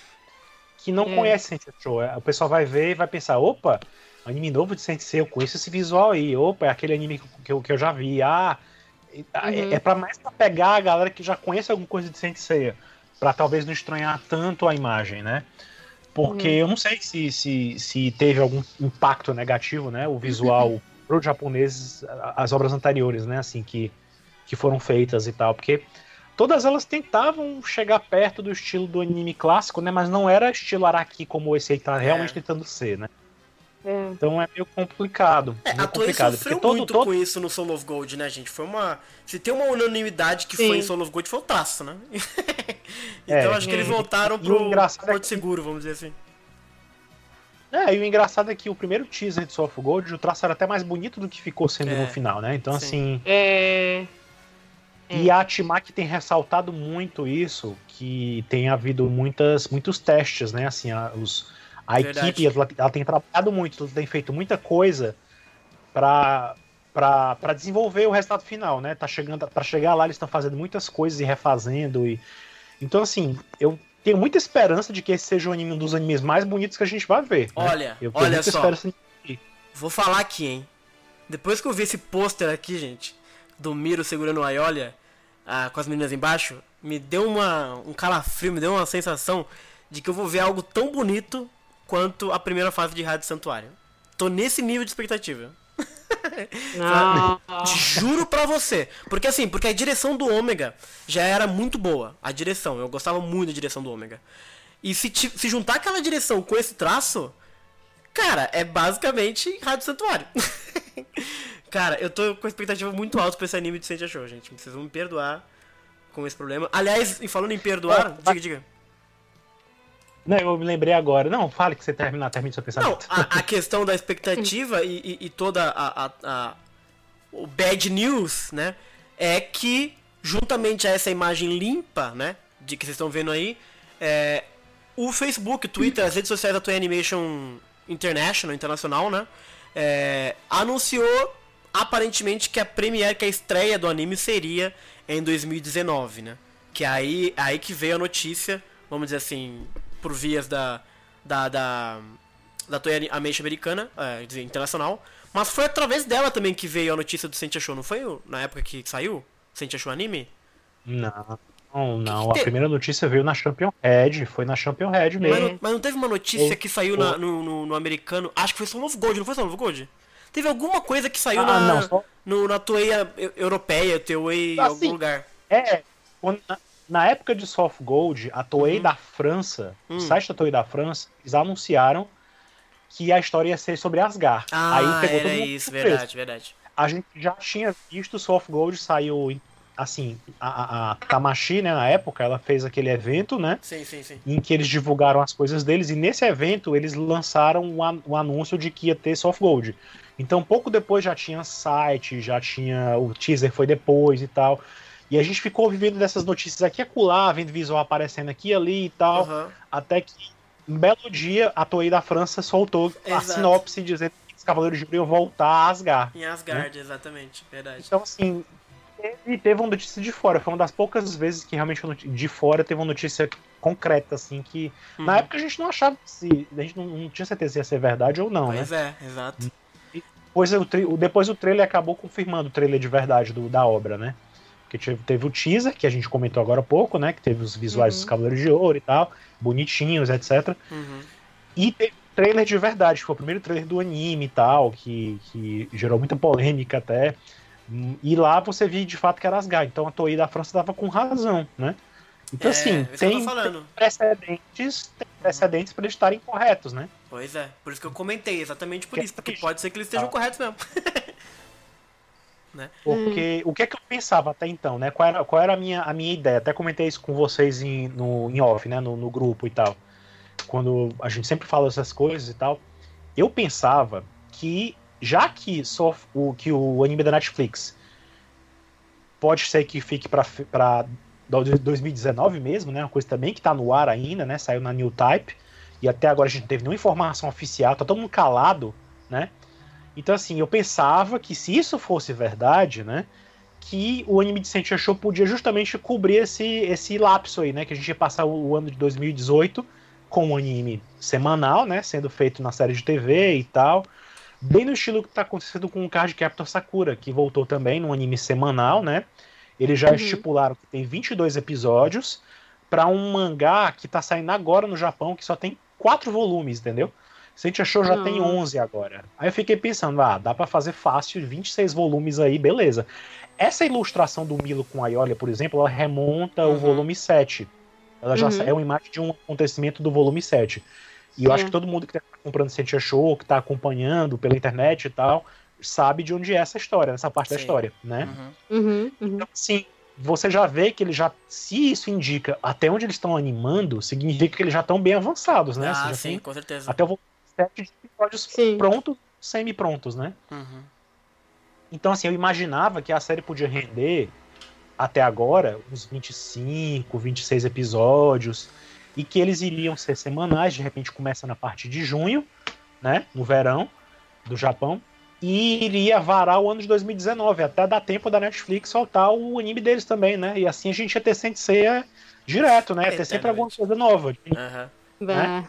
que não É. conhece Sensei Show. É, O pessoal vai ver e vai pensar, opa, anime novo de Sensei, eu conheço esse visual aí. Opa, é aquele anime que- eu, que eu já vi. Ah, é, Uhum. é pra mais pra pegar a galera que já conhece alguma coisa de Sensei. Pra talvez não estranhar tanto a imagem, né? Porque Uhum. eu não sei se, se, se teve algum impacto negativo, né? O visual <laughs> pro japoneses, as obras anteriores, né? Assim, que, que foram feitas e tal. Porque todas elas tentavam chegar perto do estilo do anime clássico, né? Mas não era estilo Araki como esse aí tá realmente tentando ser, né? É. Então é meio complicado. É, meio a Toei complicado. sofreu todo, muito todo, com isso no Soul of Gold, né, gente? Foi uma. Se tem uma unanimidade que Sim. foi em Soul of Gold, foi o traço, né? <laughs> É, então acho que eles voltaram o pro é Porto que- Seguro, vamos dizer assim. É, e o engraçado é que o primeiro teaser de Soul of Gold, o traço era até mais bonito do que ficou sendo É, no final, né? Então, sim. assim. É. E a Timaki tem ressaltado muito isso, que tem havido muitas, muitos testes, né? Assim, a, os, a Verdade. equipe ela, ela tem trabalhado muito, tem feito muita coisa para pra, pra desenvolver o resultado final, né? Tá chegando, para chegar lá eles estão fazendo muitas coisas e refazendo e então assim, eu tenho muita esperança de que esse seja um, anime, um dos animes mais bonitos que a gente vai ver. né? Olha, Eu tenho olha muita só. esperança Vou falar aqui, hein. Depois que eu vi esse pôster aqui, gente, do Miro segurando o Aiolia, ah, com as meninas embaixo, me deu uma, um calafrio, me deu uma sensação de que eu vou ver algo tão bonito quanto a primeira fase de Rádio Santuário. Tô nesse nível de expectativa. <laughs> Juro pra você. Porque assim, porque a direção do Ômega já era muito boa. A direção, eu gostava muito da direção do Ômega. E se, se juntar aquela direção com esse traço, cara, é basicamente Rádio Santuário. <laughs> cara, eu tô com a expectativa muito alta pra esse anime de Sentia Show, gente. Vocês vão me perdoar com esse problema. Aliás, e falando em perdoar, Ó, diga, diga. Não, eu me lembrei agora. Não, fale que você terminar, termine seu Não, pensamento. a, a <laughs> questão da expectativa e, e- e toda a, a- a- o bad news, né, é que juntamente a essa imagem limpa, né, de que vocês estão vendo aí, é, o Facebook, o Twitter, as redes sociais da Toei Animation International, internacional, né, é, anunciou aparentemente que a premiere, que a estreia do anime seria em 2019, né, que aí aí que veio a notícia, vamos dizer assim, por vias da da, da da Toei Animation americana, é, dizer, internacional. Mas foi através dela também que veio a notícia do Sentia Show, não foi o- na época que saiu? Sentia Show Anime? Não, não, não. que A te- primeira notícia veio na Champion Head, foi na Champion Head Mas mesmo. não, mas não teve uma notícia Ou- que saiu na- no, no, no americano? Acho que foi Son of Gold, não foi Son of Gold? Teve alguma coisa que saiu Ah, na, não, só- no, na Toei europeia, Toei em Ah, algum lugar. É, na, na época de Soft Gold, a Toei Uhum. da França, Hum. o site da Toei da França, eles anunciaram que a história ia ser sobre Asgard. Ah, Aí pegou era todo mundo isso, surpresa. verdade, verdade. A gente já tinha visto Soft Gold saiu assim, a, a, a Tamashi, né, na época, ela fez aquele evento, né, Sim, sim, sim. em que eles divulgaram as coisas deles, e nesse evento eles lançaram o, an- o anúncio de que ia ter Soft Gold. Então, pouco depois já tinha site, já tinha. O teaser foi depois e tal. E a gente ficou vivendo dessas notícias aqui e acolá, vendo visual aparecendo aqui e ali e tal. Aham. Até que, um belo dia, a Toei da França soltou a Exato. sinopse dizendo que os Cavaleiros de Ouro iam voltar a Asgard. Em Asgard, exatamente, verdade. Então, assim, teve, teve uma notícia de fora. Foi uma das poucas vezes que realmente a de fora teve uma notícia concreta, assim, que Uhum. na época a gente não achava se. A gente não, não tinha certeza se ia ser verdade ou não, né? Pois é, exato. Depois o, depois o trailer acabou confirmando o trailer de verdade do- da obra, né? Porque teve, teve o teaser, que a gente comentou agora há pouco, né? Que teve os visuais Uhum. dos Cavaleiros de Ouro e tal, bonitinhos, etc. Uhum. E teve o trailer de verdade, que foi o primeiro trailer do anime e tal, que, que gerou muita polêmica até. E lá você via de fato que era Asgard. Então a Toei da França tava com razão, né? Então, é, assim, que tem falando. precedentes, tem precedentes para eles estarem corretos, né? Pois é, por isso que eu comentei, exatamente por Que- isso, porque pode ser que eles estejam Ah. corretos mesmo. <laughs> Porque o que é que eu pensava até então, né? Qual era, qual era a, minha, a minha ideia? Até comentei isso com vocês em, no, em off, né? No, no grupo e tal. Quando a gente sempre fala essas coisas e tal. Eu pensava que, já que, só, o, que o anime da Netflix pode ser que fique pra, pra 2019 mesmo, né? Uma coisa também que tá no ar ainda, né? Saiu na New Type. E até agora a gente não teve nenhuma informação oficial, tá todo mundo calado, né? Então, assim, eu pensava que se isso fosse verdade, né? Que o anime de Sentia Show podia justamente cobrir esse, esse lapso aí, né? Que a gente ia passar o, o ano de 2018 com um anime semanal, né? Sendo feito na série de TV e tal. Bem no estilo que tá acontecendo com o Card Captor Sakura, que voltou também num anime semanal, né? Eles já Uhum. estipularam que tem 22 episódios para um mangá que tá saindo agora no Japão, que só tem quatro volumes, entendeu? Sentia Show já tem Nossa. 11 agora. Aí eu fiquei pensando, ah, dá pra fazer fácil 26 volumes aí, beleza. Essa ilustração do Milo com a Iolia, por exemplo, ela remonta o Uhum. volume 7. Ela já Uhum. é uma imagem de um acontecimento do volume 7. E eu acho que todo mundo que tá comprando Sentia Show, que tá acompanhando pela internet e tal, sabe de onde é essa história, essa parte da Sim. história, né? Uhum. Uhum, uhum. Então, sim, você já vê que ele já. Se isso indica até onde eles estão animando, significa que eles já estão bem avançados, né? Você Ah, já sim, tem com certeza. até o volume 7 de episódios Sim. prontos, semi-prontos, né? Uhum. Então, assim, eu imaginava que a série podia render até agora uns 25, 26 episódios e que eles iriam ser semanais, de repente começa na parte de junho, né, no verão do Japão, e iria varar o ano de 2019, até dar tempo da Netflix soltar o anime deles também, né? E assim a gente ia ter Sensei direto, né? Ia ter sempre alguma coisa nova. Aham. Bah.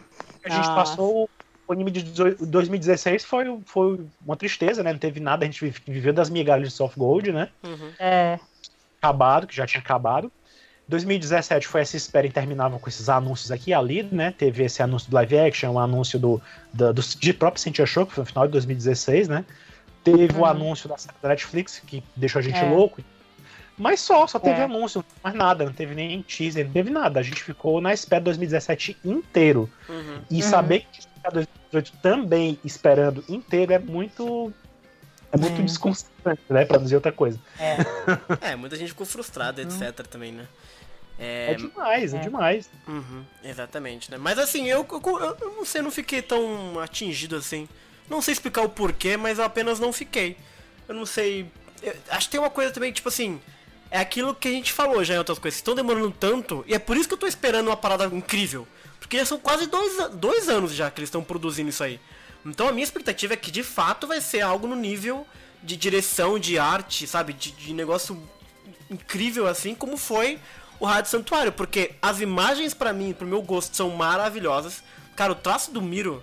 A gente passou o anime de 18 2016 foi, foi uma tristeza, né? Não teve nada, a gente vive- viveu das migalhas de Soft Gold, né? Uhum. É. Acabado, que já tinha acabado. 2017 foi essa espera interminável com esses anúncios aqui e ali, né? Teve esse anúncio do live action, o anúncio do, da- do, de próprio Sentia Show, que foi no final de 2016, né? Teve o Uhum. anúncio da, Netflix, que deixou a gente É. louco. Mas só, só teve É. anúncio, mais nada, não teve nem teaser, não teve nada. A gente ficou na espera de 2017 inteiro. Uhum. E Uhum. saber que ficar 2018 também esperando inteiro é muito. É muito É. desconcertante, né? Pra dizer outra coisa. É, muita gente ficou frustrada, etc. também, né? É, É, demais, é, é. demais. Uhum, exatamente, né? Mas assim, eu, eu, eu não sei, eu não fiquei tão atingido assim. Não sei explicar o porquê, mas eu apenas não fiquei. Eu não sei. eu- acho que tem uma coisa também, tipo assim. É aquilo que a gente falou já em outras coisas. Estão demorando tanto, e é por isso que eu tô esperando uma parada incrível. Porque já são quase dois, dois anos já que eles estão produzindo isso aí. Então a minha expectativa é que de fato vai ser algo no nível de direção, de arte, sabe? De, de negócio incrível assim como foi o Rádio Santuário, porque as imagens pra mim, pro meu gosto, são maravilhosas. Cara, o traço do Miro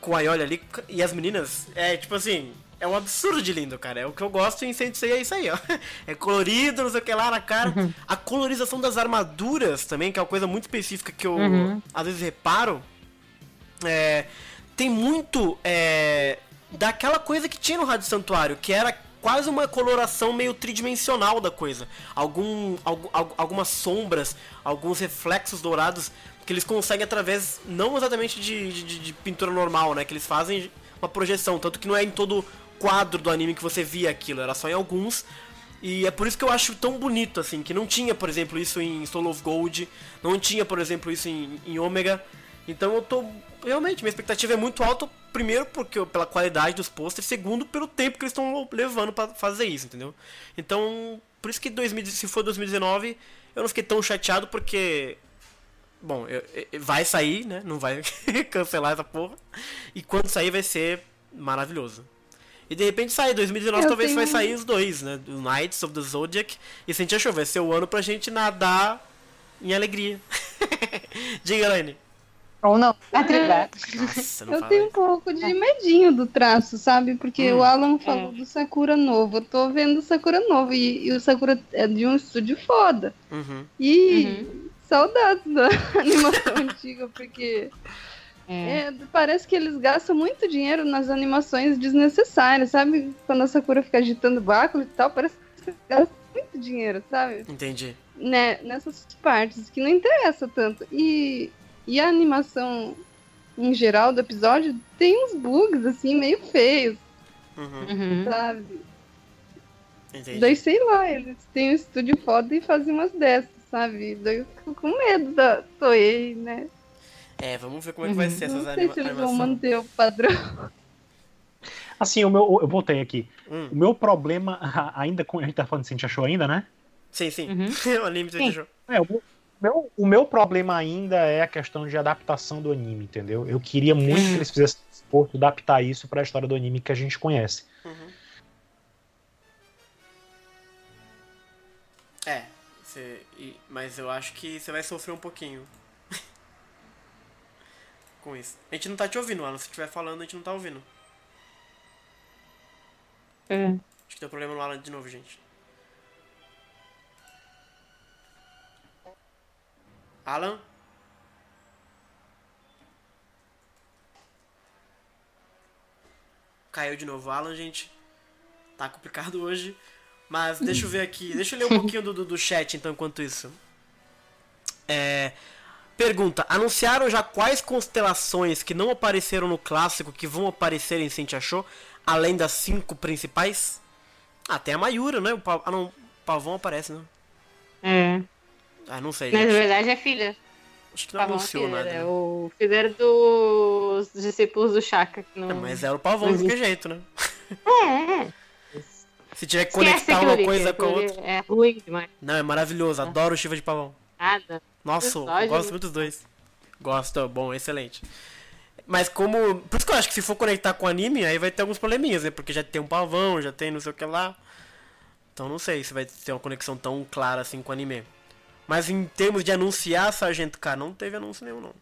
com a Yoli ali e as meninas é tipo assim, é um absurdo de lindo, cara. É o que eu gosto em Sensei é isso aí, ó. <laughs> É colorido, não sei o que lá na cara. A colorização das armaduras também, que é uma coisa muito específica que eu Uhum. às vezes reparo. É, tem muito é, daquela coisa que tinha no Rádio Santuário, que era quase uma coloração meio tridimensional da coisa. Algum, algu- algu- algumas sombras, alguns reflexos dourados que eles conseguem através, não exatamente de, de- de pintura normal, né? Que eles fazem uma projeção, tanto que não é em todo quadro do anime que você via aquilo, era só em alguns. E é por isso que eu acho tão bonito, assim, que não tinha, por exemplo, isso em Soul of Gold, não tinha, por exemplo, isso em, em Omega. Então eu tô. Realmente, minha expectativa é muito alta, primeiro porque pela qualidade dos posters, segundo pelo tempo que eles estão levando pra fazer isso, entendeu? Então, por isso que 2000, se for 2019, eu não fiquei tão chateado porque. Bom, eu- eu- vai sair, né? Não vai <laughs> cancelar essa porra. E quando sair vai ser maravilhoso. E de repente sai, 2019 Eu talvez tenho vai sair os dois, né? O Knights of the Zodiac e Sentia Show. Vai ser o ano pra gente nadar em alegria. <laughs> Diga, Elaine. Ou não. Atividade. Nossa, não Eu tenho um isso. pouco de medinho do traço, sabe? Porque Hum. o Alan falou do Sakura novo. Eu tô vendo o Sakura novo. E, e o Sakura é de um estúdio foda. Uhum. E saudades da <laughs> animação antiga, porque É. é, parece que eles gastam muito dinheiro nas animações desnecessárias, sabe? Quando a Sakura fica agitando o báculo e tal, parece que gasta muito dinheiro, sabe? Entendi. né, nessas partes que não interessa tanto. E, e a animação em geral do episódio tem uns bugs assim meio feios, Uhum. Uhum. sabe? Entendi. Daí sei lá, eles têm um estúdio foda e fazem umas dessas, sabe? Daí eu fico com medo da Toei, né? É, vamos ver como é que vai ser essas Não sei anima se eles vão animações. manter o padrão. Assim, o meu, eu voltei aqui. Hum. O meu problema, <laughs> ainda com. A gente tá falando de Sentia Show ainda, né? Sim, sim. Uhum. <laughs> o anime Sim. Sentia Show. É, o meu, o meu problema ainda é a questão de adaptação do anime, entendeu? Eu queria muito que eles fizessem esse esforço de adaptar isso pra história do anime que a gente conhece. Uhum. É, você- e- mas eu acho que você vai sofrer um pouquinho. <laughs> Com isso. A gente não tá te ouvindo, Alan. Se estiver falando, a gente não tá ouvindo. É. Acho que deu problema no Alan de novo, gente. Alan? Caiu de novo. Alan, gente. Tá complicado hoje. Mas deixa eu ver aqui. Deixa eu ler um pouquinho do, do, do chat, então, enquanto isso. É. Pergunta: Anunciaram já quais constelações que não apareceram no clássico que vão aparecer em Sentia Show, além das cinco principais? Ah, tem a Mayura, né? O pa... Ah, não. O Pavão aparece, né? É. Ah, não sei, Mas na verdade é filha. Acho que não anunciou filha, nada. É né? o filho dos discípulos do Chaka. Não... É, mas era o Pavão existe. jeito, né? É, é. Se tiver que Esquece conectar uma coisa com a outra. É ruim demais. Não, é maravilhoso. Adoro o Shiva de Pavão. Nada. Nossa, eu gosto muito dos dois. Gosto, bom, excelente. Mas como. Por isso que eu acho que se for conectar com anime, aí vai ter alguns probleminhas, né? Porque já tem um pavão, já tem não sei o que lá. Então não sei se vai ter uma conexão tão clara assim com o anime. Mas em termos de anunciar Sargento K, não teve anúncio nenhum, não.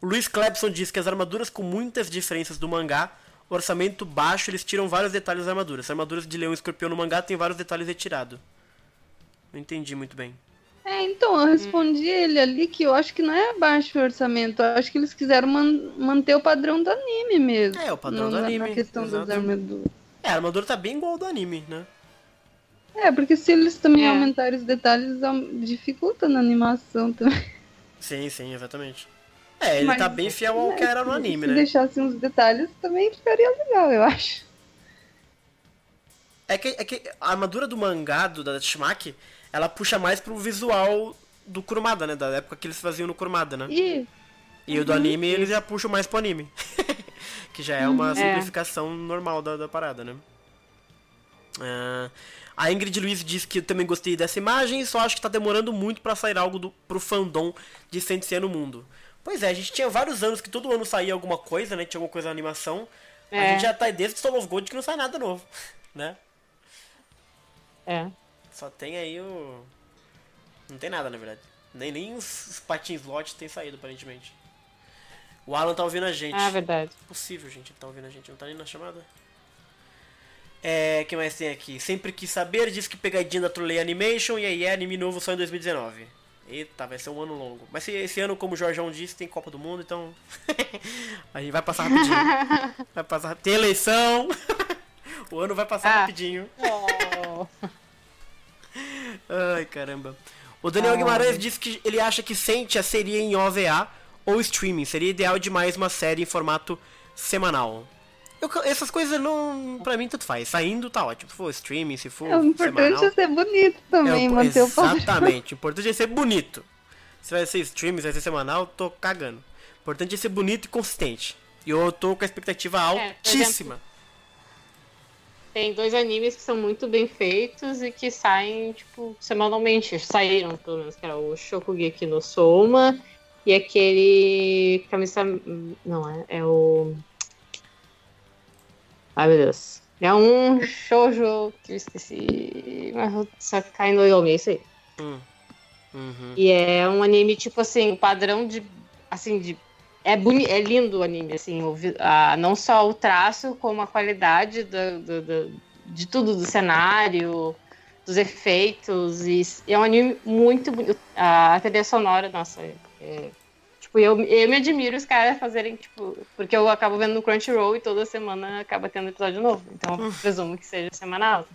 O Luiz Clebson diz que as armaduras com muitas diferenças do mangá, orçamento baixo, eles tiram vários detalhes das armaduras. As armaduras de leão e escorpião no mangá tem vários detalhes retirados. Não entendi muito bem. É, então, eu respondi ele ali que eu acho que não é baixo o orçamento. Eu acho que eles quiseram man- manter o padrão do anime mesmo. É, o padrão no- do anime, Na questão das armaduras. É, a armadura tá bem igual ao do anime, né? É, porque se eles também É. aumentarem os detalhes, dificulta na animação também. Sim, sim, exatamente. É, ele Mas, tá bem fiel ao que era no se- anime, se né? deixassem os detalhes, também ficaria legal, eu acho. É que, é que a armadura do mangá, do, da Shimaki, ela puxa mais pro visual do Kurumada, né? Da época que eles faziam no Kurumada, né? E E o do anime, eles já puxam mais pro anime. <laughs> que já é uma É. simplificação normal da, da parada, né? Ah, a Ingrid Luiz diz que eu também gostei dessa imagem, só acho que tá demorando muito pra sair algo do, pro fandom de Sensei no mundo. Pois é, a gente tinha vários anos que todo ano saía alguma coisa, né? Tinha alguma coisa na animação. A É. gente já tá desde Soul of Gold que não sai nada novo, <laughs> né? É. Só tem aí o. Não tem nada, na verdade. Nem, nem os, os patins lot tem saído, aparentemente. O Alan tá ouvindo a gente. Ah, verdade. Possível, gente, ele tá ouvindo a gente. Não tá nem na chamada? É, que mais tem aqui? Sempre quis saber, diz que pegadinha da Trolley Animation e aí é anime novo só em 2019. Eita, vai ser um ano longo. Mas esse, esse ano, como o Jorjão disse, tem Copa do Mundo, então. <laughs> a gente vai passar rapidinho. <laughs> vai passar Tem eleição. <laughs> o ano vai passar Ah. rapidinho. Oh. Ai, caramba. O Daniel Ah. Guimarães disse que ele acha que Sentia seria em OVA ou streaming. Seria ideal demais uma série em formato semanal. Eu- essas coisas não. Pra mim, tanto faz. Saindo tá ótimo. Se for streaming, se for. é, o importante semanal, é ser bonito também, é o- manter o padrão. Exatamente. O <laughs> importante é ser bonito. Se vai ser streaming, se vai ser semanal, tô cagando. O importante é ser bonito e consistente. E eu tô com a expectativa altíssima. Tem dois animes que são muito bem feitos e que saem, tipo, semanalmente. Saíram, pelo menos, que era o Shokugeki no Soma e aquele camisa... Não, é, é o... Ai, meu Deus. É um shoujo que eu esqueci... Mas só cai no Yomi, é isso aí. Hum. Uhum. E é um anime, tipo assim, o padrão de. Assim, de. É, boni é lindo o anime, assim, o ah, não só o traço, como a qualidade do, do- do- de tudo, do cenário, dos efeitos. E, é um anime muito bonito. A trilha sonora, nossa, é- tipo, eu, eu me admiro os caras fazerem, tipo, porque eu acabo vendo no Crunchyroll e toda semana acaba tendo episódio novo. Então presumo que seja semanal.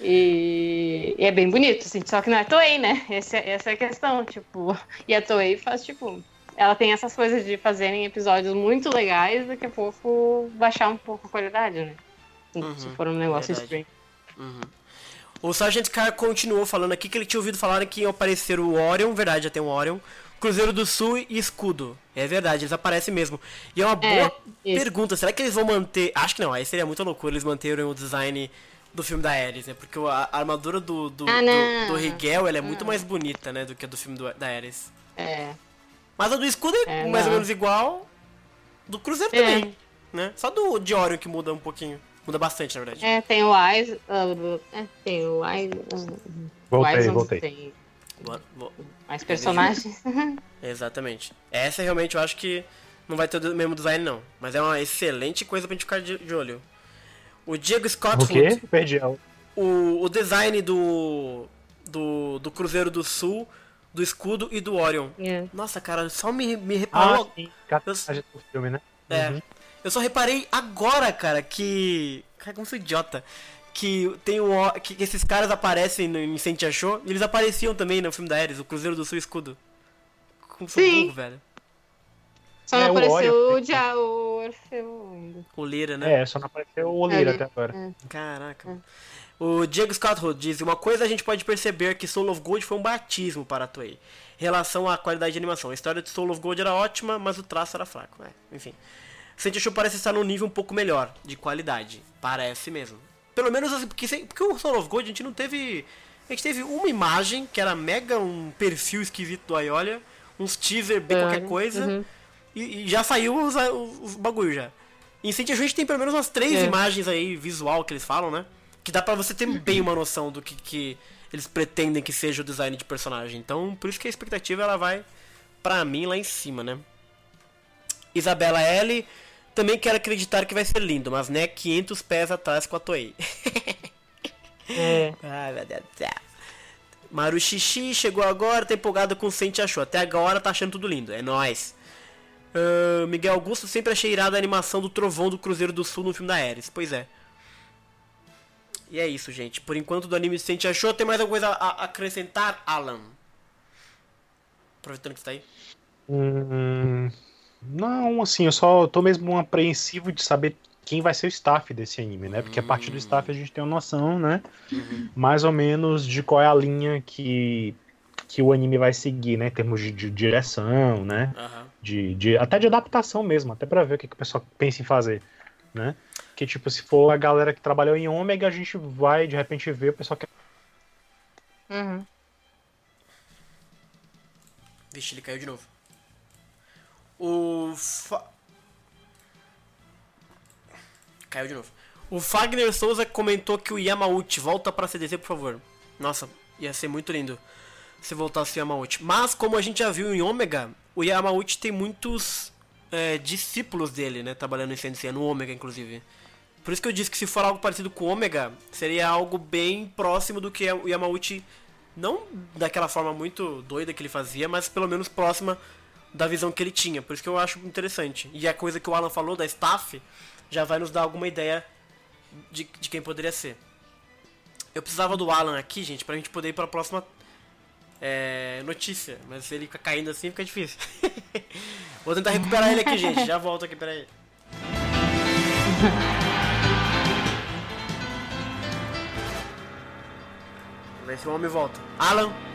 E, e é bem bonito, assim, só que não é Toei, né? Esse é- essa é a questão, tipo. E a Toei faz, tipo. Ela tem essas coisas de fazerem episódios muito legais, daqui a pouco baixar um pouco a qualidade, né? Uhum, Se for um negócio stream. Uhum. O Sargent Carr continuou falando aqui que ele tinha ouvido falar que ia aparecer o Orion, verdade, já tem um Orion, Cruzeiro do Sul e Escudo. É verdade, eles aparecem mesmo. E é uma boa isso. pergunta, será que eles vão manter... Acho que não, aí seria muita loucura eles manterem o design do filme da Ares, né? Porque a armadura do, do, Ah, do, do Rigel, ela é muito mais bonita, né, do que a do filme do- da Ares. É. Mas a do Escudo é, É, mais ou não. menos igual, do Cruzeiro É. também, né? Só do de Orion que muda um pouquinho. Muda bastante, na verdade. É, tem o Eyes. ah, é, tem o Eyes. ah, Voltei, Wise, voltei. Tem mais personagens. <laughs> Exatamente. Essa realmente eu acho que não vai ter o mesmo design não. Mas é uma excelente coisa pra gente ficar de, de olho. O Diego Scott O quê? Perdi. o, o design do, do. do Cruzeiro do Sul, do escudo e do Orion. É. Nossa, cara, só me, me Ah, reparou. sim. Catarse do filme, né? É. Uhum. Eu só reparei agora, cara, que. Cara, como sou idiota. Que tem o. Que, esses caras aparecem no, em Sentia Show. E eles apareciam também no filme da Ares, o Cruzeiro do Sul Escudo. Como sou Sim. burro, velho. Só É, não o apareceu o, Dia, o Orfeu ainda. O Lira, né? É, só não apareceu o Lira É, até agora. Caraca. O Diego Scott Hood diz: Uma coisa a gente pode perceber que Soul of Gold foi um batismo para a Toei. Em relação à qualidade de animação. A história de Soul of Gold era ótima, mas o traço era fraco. É, enfim. Sentia Show parece estar num nível um pouco melhor de qualidade. Parece mesmo. Pelo menos assim, porque, porque o Soul of Gold a gente não teve. A gente teve uma imagem que era mega um perfil esquisito do Aiolia, uns teaser bem É, qualquer coisa. uhum. e, e já saiu os, os, bagulho já. Em Saint a gente tem pelo menos umas três É. imagens aí, visual, que eles falam, né? Que dá pra você ter bem uma noção do que, que eles pretendem que seja o design de personagem. Então, por isso que a expectativa ela vai pra mim lá em cima, né? Isabela L. Também quero acreditar que vai ser lindo, mas né, 500 pés atrás com a Toei. <laughs> É. Ai, meu Deus do céu. Maru Xixi chegou agora, tá empolgado com o Sente achou. Até agora tá achando tudo lindo. É nóis. Ah, Miguel Augusto sempre achei irada a animação do trovão do Cruzeiro do Sul no filme da Ares. Pois é. E é isso, gente. Por enquanto do anime Sente achou, tem mais alguma coisa a a acrescentar, Alan? Aproveitando que você tá aí. Hum, não, assim, eu só tô mesmo apreensivo de saber quem vai ser o staff desse anime, né? Porque a partir do staff a gente tem uma noção, né? Mais ou menos de qual é a linha que, que o anime vai seguir, né? Em termos de, de direção, né? Aham. De, de, até de adaptação mesmo, até pra ver o que, que o pessoal pensa em fazer, né? Que tipo, se for a galera que trabalhou em Ômega, a gente vai de repente ver o pessoal que Uhum. Vixe, ele caiu de novo. O. Fa... Caiu de novo. O Fagner Souza comentou que o Yamauchi volta pra CDC, por favor. Nossa, ia ser muito lindo se voltasse o Yamauchi. Mas, como a gente já viu em Ômega, o Yamauchi tem muitos é, discípulos dele, né? Trabalhando em CNC, no Ômega, inclusive. Por isso que eu disse que se for algo parecido com o Ômega, seria algo bem próximo do que o Yamauchi. Não daquela forma muito doida que ele fazia, mas pelo menos próxima da visão que ele tinha. Por isso que eu acho interessante. E a coisa que o Alan falou da staff já vai nos dar alguma ideia de, de quem poderia ser. Eu precisava do Alan aqui, gente, pra gente poder ir pra próxima é, notícia. Mas se ele fica caindo assim, fica difícil. <laughs> Vou tentar recuperar ele aqui, gente. Já volto aqui, peraí. Ver se o homem volta. Alan!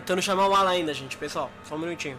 Tentando chamar o Alan ainda, gente, pessoal. Só um minutinho.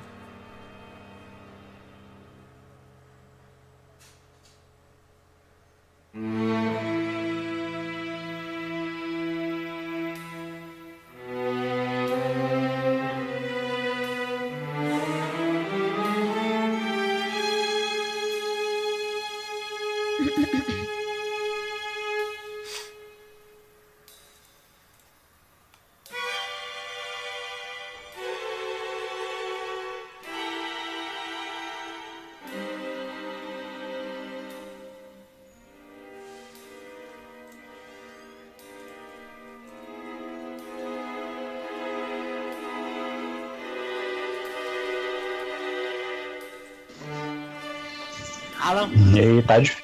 Alan, E aí tá, dif-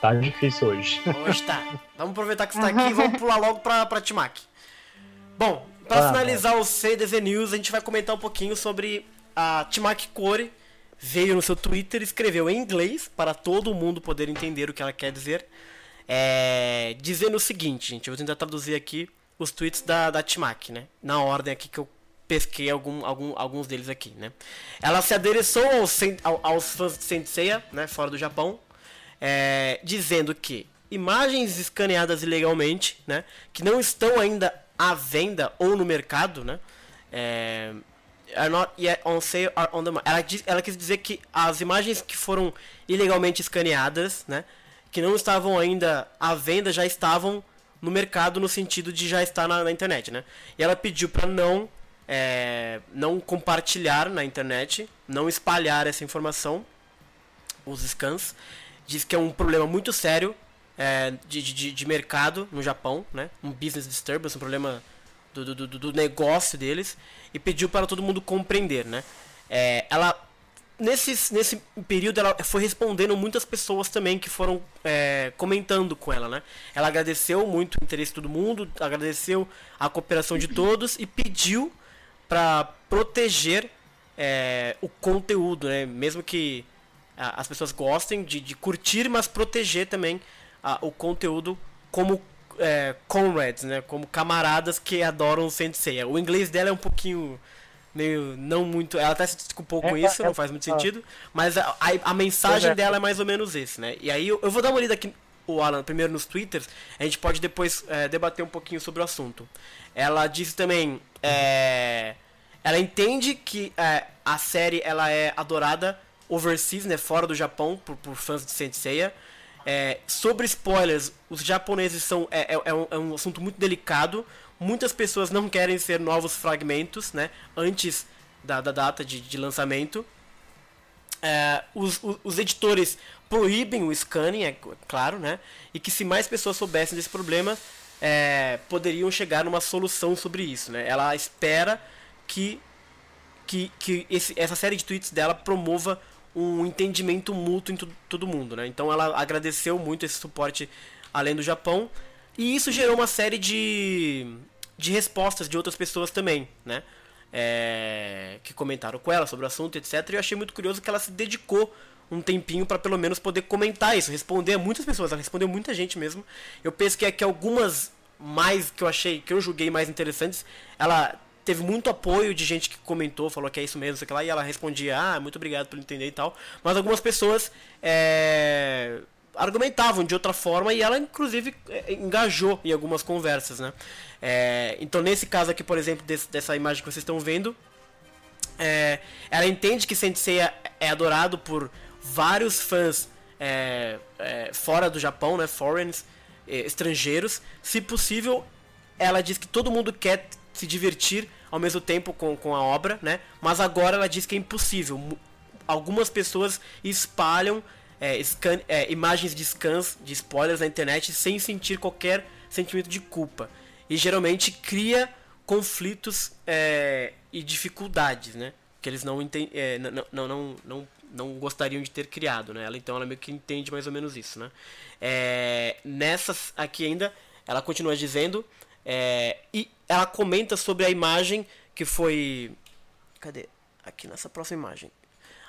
tá difícil hoje. hoje tá. <laughs> Vamos aproveitar que você tá aqui e vamos pular logo pra, pra Timac. Bom, pra Ah, finalizar o CDZ News, a gente vai comentar um pouquinho sobre a Timac Core. Veio no seu Twitter e escreveu em inglês, para todo mundo poder entender o que ela quer dizer. É, dizendo o seguinte, gente, eu vou tentar traduzir aqui os tweets da, da Timac, né? Na ordem aqui que eu pesquei algum, algum, alguns deles aqui, né? Ela se adereçou aos, ao- aos fãs de Saint Seiya, né? Fora do Japão, é, dizendo que imagens escaneadas ilegalmente, né? Que não estão ainda à venda ou no mercado, né? É, are not yet on sale are on the ela, diz- ela quis dizer que as imagens que foram ilegalmente escaneadas, né? Que não estavam ainda à venda, já estavam no mercado no sentido de já estar na, na internet, né? E ela pediu para não é, não compartilhar na internet, não espalhar essa informação, os scans. Diz que é um problema muito sério é, de, de, de mercado no Japão, né? Um business disturbance, um problema do, do, do, negócio deles. E pediu para todo mundo compreender, né? É, ela nesse, nesse período ela foi respondendo muitas pessoas também que foram é, comentando com ela, né? Ela agradeceu muito o interesse de todo mundo, agradeceu a cooperação de todos e pediu para proteger é, o conteúdo, né? Mesmo que a, as pessoas gostem de, de, curtir, mas proteger também a, o conteúdo como é, comrades, né? Como camaradas que adoram o Sensei. O inglês dela é um pouquinho meio não muito. Ela até se desculpou com é, isso, é, não faz muito sentido. Mas a, a, a mensagem é. dela é mais ou menos esse, né? E aí eu, eu, vou dar uma lida aqui, o Alan, primeiro nos twitters, a gente pode depois é, debater um pouquinho sobre o assunto. Ela disse também. É, ela entende que é, a série ela é adorada overseas, né? Fora do Japão, por, por fãs de Senseiya. É, sobre spoilers, os japoneses são é, é, um, é um assunto muito delicado Muitas pessoas não querem ser novos fragmentos, né? Antes da, da data de, de lançamento. É, os, os, os, editores proíbem o scanning, é claro, né? E que se mais pessoas soubessem desse problema, é, poderiam chegar numa solução sobre isso, né? Ela espera que, que, que esse, essa série de tweets dela promova um entendimento mútuo em todo mundo, né? Então ela agradeceu muito esse suporte além do Japão e isso gerou uma série de, de respostas de outras pessoas também, né? É, que comentaram com ela sobre o assunto, etc. E eu achei muito curioso que ela se dedicou um tempinho para pelo menos poder comentar isso, responder a muitas pessoas. Ela respondeu muita gente mesmo. Eu penso que, que algumas mais que eu achei, que eu julguei mais interessantes, ela teve muito apoio de gente que comentou, falou que é isso mesmo, sei lá, e ela respondia, ah, muito obrigado por entender e tal. Mas algumas pessoas é, argumentavam de outra forma e ela inclusive é, engajou em algumas conversas, né? É, então nesse caso aqui, por exemplo, desse, dessa imagem que vocês estão vendo, é, ela entende que Sensei é, é adorado por vários fãs é, é, fora do Japão, né? Foreigners, estrangeiros. Se possível, ela diz que todo mundo quer se divertir ao mesmo tempo com, com a obra, né? Mas agora ela diz que é impossível. Algumas pessoas espalham é, scan, é, imagens de scans, de spoilers na internet sem sentir qualquer sentimento de culpa. E geralmente cria conflitos é, e dificuldades, né? Que eles não, é, não, não, não, não, não gostariam de ter criado, né? Ela, então ela meio que entende mais ou menos isso, né? É, nessas aqui ainda, ela continua dizendo é, e ela comenta sobre a imagem que foi... Cadê? Aqui nessa próxima imagem.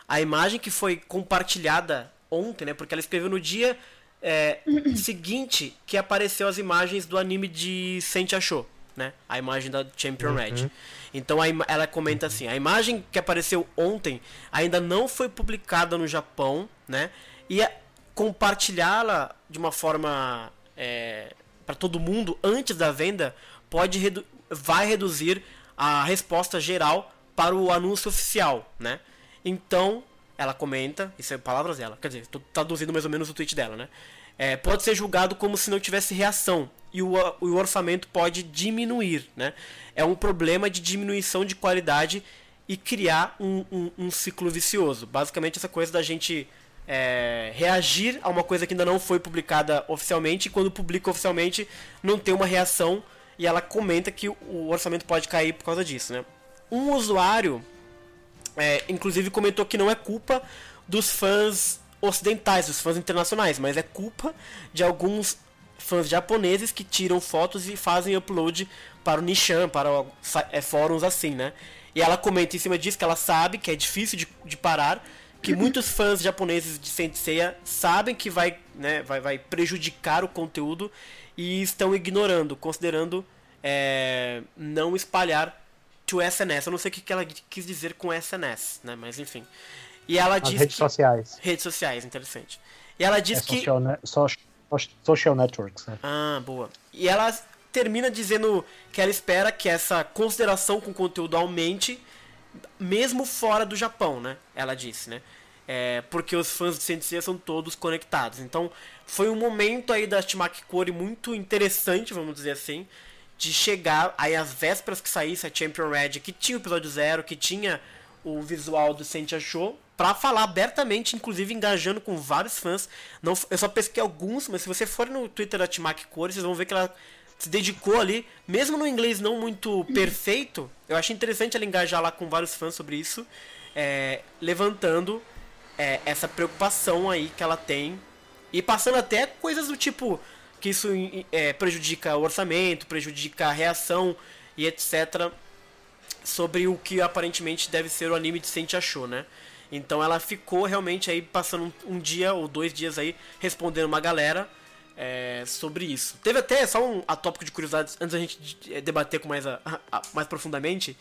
A imagem que foi compartilhada ontem, né? Porque ela escreveu no dia é, seguinte que apareceu as imagens do anime de Sente Achou, né? A imagem da Champion uhum. Red. Então ela comenta assim: a imagem que apareceu ontem ainda não foi publicada no Japão, né? E compartilhá-la de uma forma é, para todo mundo antes da venda pode redu vai reduzir a resposta geral para o anúncio oficial, né? Então ela comenta, isso é palavras dela, quer dizer, estou traduzindo mais ou menos o tweet dela, né? É, pode ser julgado como se não tivesse reação e o, o orçamento pode diminuir, né? É um problema de diminuição de qualidade e criar um, um, um ciclo vicioso. Basicamente essa coisa da gente é, reagir a uma coisa que ainda não foi publicada oficialmente e quando publica oficialmente não tem uma reação e ela comenta que o orçamento pode cair por causa disso, né? Um usuário é, inclusive comentou que não é culpa dos fãs ocidentais, dos fãs internacionais, mas é culpa de alguns fãs japoneses que tiram fotos e fazem upload para o Nishan, para é, fóruns assim, né? E ela comenta em cima disso que ela sabe que é difícil de, de parar, que <clears throat> muitos fãs japoneses de Senseiya sabem que vai, né, vai, vai prejudicar o conteúdo e estão ignorando, considerando é, não espalhar to SNS. Eu não sei o que ela quis dizer com SNS, né? Mas enfim. E ela diz. Redes que... sociais. Redes sociais, interessante. E ela diz é que. Social, ne... social networks, né? Ah, boa. E ela termina dizendo que ela espera que essa consideração com o conteúdo aumente, mesmo fora do Japão, né? Ela disse, né? É, porque os fãs de Sensei são todos conectados. Então, foi um momento aí da Timaki Kori muito interessante, vamos dizer assim, de chegar aí às vésperas que saísse a Champion Red, que tinha o episódio zero, que tinha o visual do Sentia Show, para falar abertamente, inclusive engajando com vários fãs. Não, eu só pesquei alguns, mas se você for no Twitter da Timaki Core, vocês vão ver que ela se dedicou ali, mesmo no inglês não muito perfeito, eu achei interessante ela engajar lá com vários fãs sobre isso. é, levantando é, essa preocupação aí que ela tem e passando até coisas do tipo que isso é, prejudica o orçamento, prejudica a reação e etc. Sobre o que aparentemente deve ser o anime de Sente achou, né? Então ela ficou realmente aí passando um, um dia ou dois dias aí respondendo uma galera é, sobre isso. Teve até só um atópico de curiosidades antes da gente é, debater com mais, a, a, mais profundamente.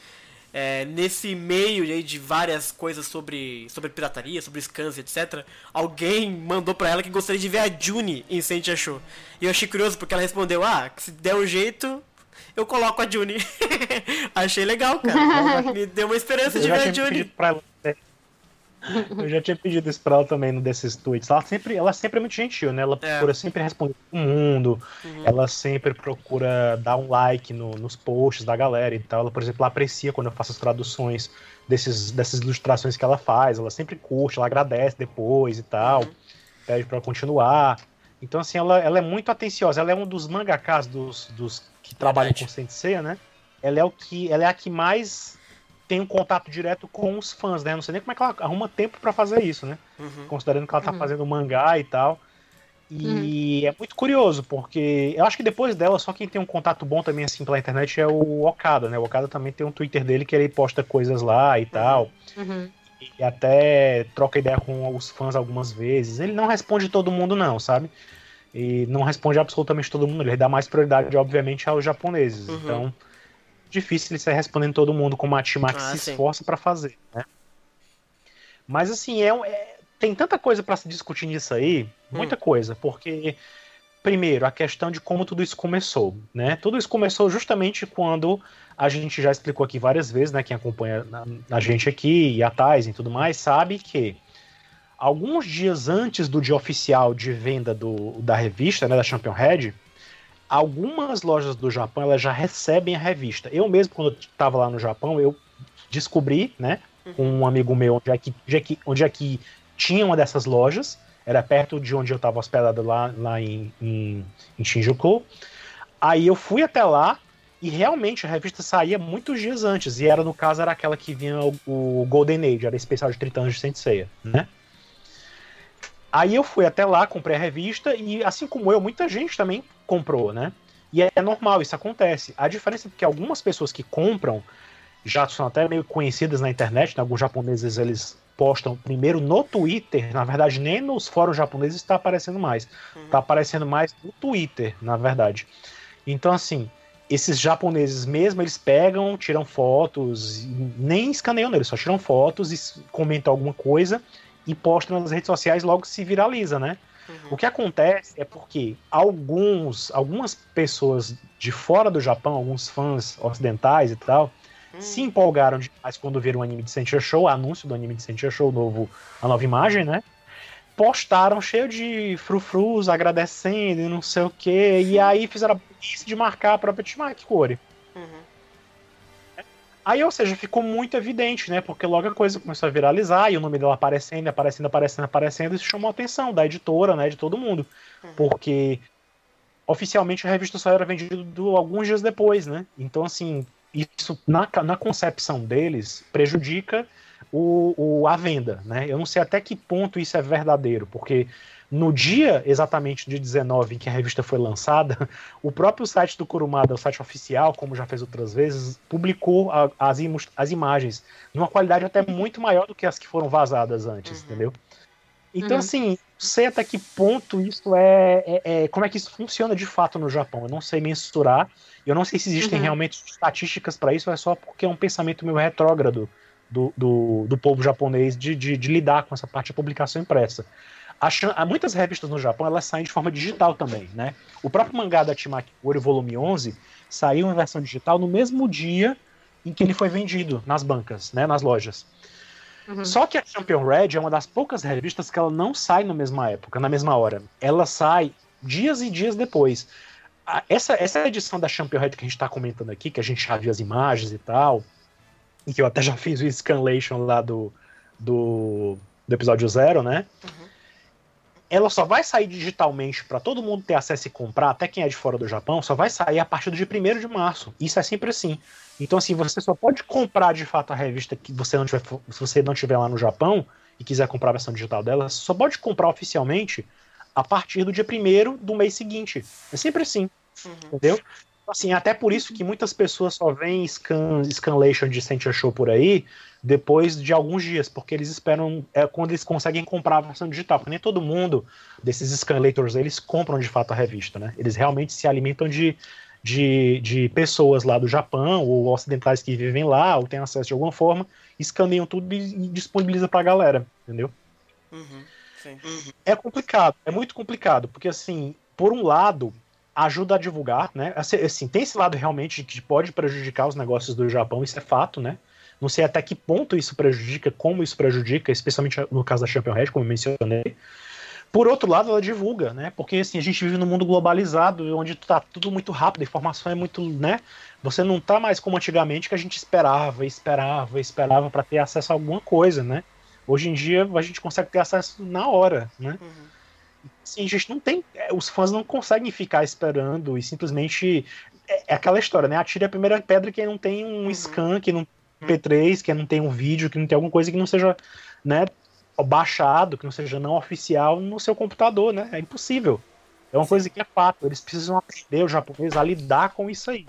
É, nesse meio aí de várias coisas sobre, sobre pirataria, sobre scans, etc., alguém mandou pra ela que gostaria de ver a June em Saint Achou. E eu achei curioso porque ela respondeu: Ah, se der um jeito, eu coloco a June. <laughs> achei legal, cara. <laughs> Me deu uma esperança Eu de ver a pedido pra ela. né? <laughs> Eu já tinha pedido isso pra ela também no desses tweets. Ela sempre, ela sempre é muito gentil, né? Ela É. procura sempre responder todo mundo. Uhum. Ela sempre procura dar um like no- nos posts da galera e tal. Ela, por exemplo, ela aprecia quando eu faço as traduções desses, dessas ilustrações que ela faz. Ela sempre curte, ela agradece depois e tal. Uhum. Pede pra eu continuar. Então, assim, ela, ela é muito atenciosa. Ela é um dos mangakas dos, dos que trabalham Verdade. com Sensei, né? Ela é, o que, ela é a que mais tem um contato direto com os fãs, né? Não sei nem como é que ela arruma tempo pra fazer isso, né? Uhum. Considerando que ela tá Uhum. fazendo mangá e tal. E é muito curioso, porque eu acho que depois dela, só quem tem um contato bom também, assim, pela internet é o Okada, né? O Okada também tem um Twitter dele que ele posta coisas lá e tal. Uhum. E até troca ideia com os fãs algumas vezes. Ele não responde todo mundo, não, sabe? E não responde absolutamente todo mundo. Ele dá mais prioridade, obviamente, aos japoneses. Uhum. Então, difícil ele sair respondendo todo mundo como a Timax Ah, se sim. esforça pra fazer, né? Mas assim, é, é- tem tanta coisa pra se discutir nisso aí, Hum. muita coisa, porque primeiro a questão de como tudo isso começou, né? Tudo isso começou justamente quando a gente já explicou aqui várias vezes, né? Quem acompanha a gente aqui e a Thais e tudo mais sabe que alguns dias antes do dia oficial de venda do, da revista, né, da Champion Head, algumas lojas do Japão elas já recebem a revista. Eu mesmo, quando eu estava lá no Japão, eu descobri, né, com um amigo meu, onde é que, onde é que, onde é que tinha uma dessas lojas, era perto de onde eu estava hospedado lá, lá em, em, em Shinjuku. Aí eu fui até lá e realmente a revista saía muitos dias antes, e era, no caso, era aquela que vinha o, o Golden Age, era especial de 30 anos de Senseiya, né? Aí eu fui até lá, comprei a revista e, assim como eu, muita gente também comprou, né? E é normal, isso acontece. A diferença é que algumas pessoas que compram já são até meio conhecidas na internet, né? alguns japoneses eles postam primeiro no Twitter, na verdade nem nos fóruns japoneses está aparecendo mais, está aparecendo mais no Twitter, na verdade. Então assim, esses japoneses mesmo, eles pegam, tiram fotos, nem escaneiam neles, só tiram fotos e comentam alguma coisa e postam nas redes sociais logo se viraliza, né? O que acontece é porque alguns, algumas pessoas de fora do Japão, alguns fãs ocidentais e tal, se empolgaram demais quando viram o anime de Sentia Show, o anúncio do anime de Sentia Show, novo, a nova imagem, né? Postaram cheio de frufrus, agradecendo e não sei o que, e aí fizeram a isso de marcar a própria Timaki Kori. Uhum. Aí, ou seja, ficou muito evidente, né? Porque logo a coisa começou a viralizar e o nome dela aparecendo, aparecendo, aparecendo, aparecendo, isso chamou a atenção da editora, né? De todo mundo. Porque oficialmente a revista só era vendida do- alguns dias depois, né? Então, assim, isso na, na concepção deles prejudica o, o- a venda, né? Eu não sei até que ponto isso é verdadeiro, porque no dia exatamente de 19 em que a revista foi lançada, o próprio site do Kurumada, o site oficial, como já fez outras vezes, publicou a- as, imus- as imagens numa qualidade até muito maior do que as que foram vazadas antes, Uhum. entendeu? Então, Uhum. assim, sei até que ponto isso é, é- é- Como é que isso funciona de fato no Japão? Eu não sei mensurar. Eu não sei se existem Uhum. realmente estatísticas para isso, ou é só porque é um pensamento meio retrógrado do, do, do povo japonês de, de, de lidar com essa parte da publicação impressa. Há muitas revistas no Japão elas saem de forma digital também, né? O próprio mangá da Timaki Kori, volume 11, saiu em versão digital no mesmo dia em que ele foi vendido nas bancas, né, nas lojas. Uhum. Só que a Champion Red é uma das poucas revistas que ela não sai na mesma época, na mesma hora. Ela sai dias e dias depois. Essa, essa edição da Champion Red que a gente está comentando aqui, que a gente já viu as imagens e tal, e que eu até já fiz o scanlation lá do, do, do episódio zero, né? Ela só vai sair digitalmente para todo mundo ter acesso e comprar, até quem é de fora do Japão, só vai sair a partir do dia 1 de março. Isso é sempre assim. Então, assim, você só pode comprar de fato a revista que você não tiver, se você não tiver lá no Japão e quiser comprar a versão digital dela, só pode comprar oficialmente a partir do dia 1 do mês seguinte. É sempre assim. Uhum. Entendeu? Assim, até por isso que muitas pessoas só veem scan, scanlation de Sentia Show por aí depois de alguns dias, porque eles esperam é quando eles conseguem comprar a versão digital, porque nem todo mundo desses scanlators eles compram de fato a revista, né? Eles realmente se alimentam de, de, de pessoas lá do Japão ou ocidentais que vivem lá ou têm acesso de alguma forma, escaneiam tudo e, e disponibilizam pra galera, entendeu? Uhum. Sim. É complicado, é muito complicado, porque assim, por um lado, ajuda a divulgar, né? Assim, assim, tem esse lado realmente que pode prejudicar os negócios do Japão, isso é fato, né? Não sei até que ponto isso prejudica, como isso prejudica, especialmente no caso da Champion Red, como eu mencionei. Por outro lado, ela divulga, né? Porque assim, a gente vive num mundo globalizado, onde tá tudo muito rápido, a informação é muito, né? Você não tá mais como antigamente que a gente esperava, esperava, esperava para ter acesso a alguma coisa, né? Hoje em dia a gente consegue ter acesso na hora, né? Uhum. Assim, a gente não tem. é, Os fãs não conseguem ficar esperando e simplesmente. É, é aquela história, né? Atire a primeira pedra quem não tem um Uhum. scan, que não tem P3, que não tem um vídeo, que não tem alguma coisa que não seja, né? Baixado, que não seja não oficial no seu computador, né? É impossível. É uma coisa que é fato. Eles precisam aprender, os japoneses, a lidar com isso aí.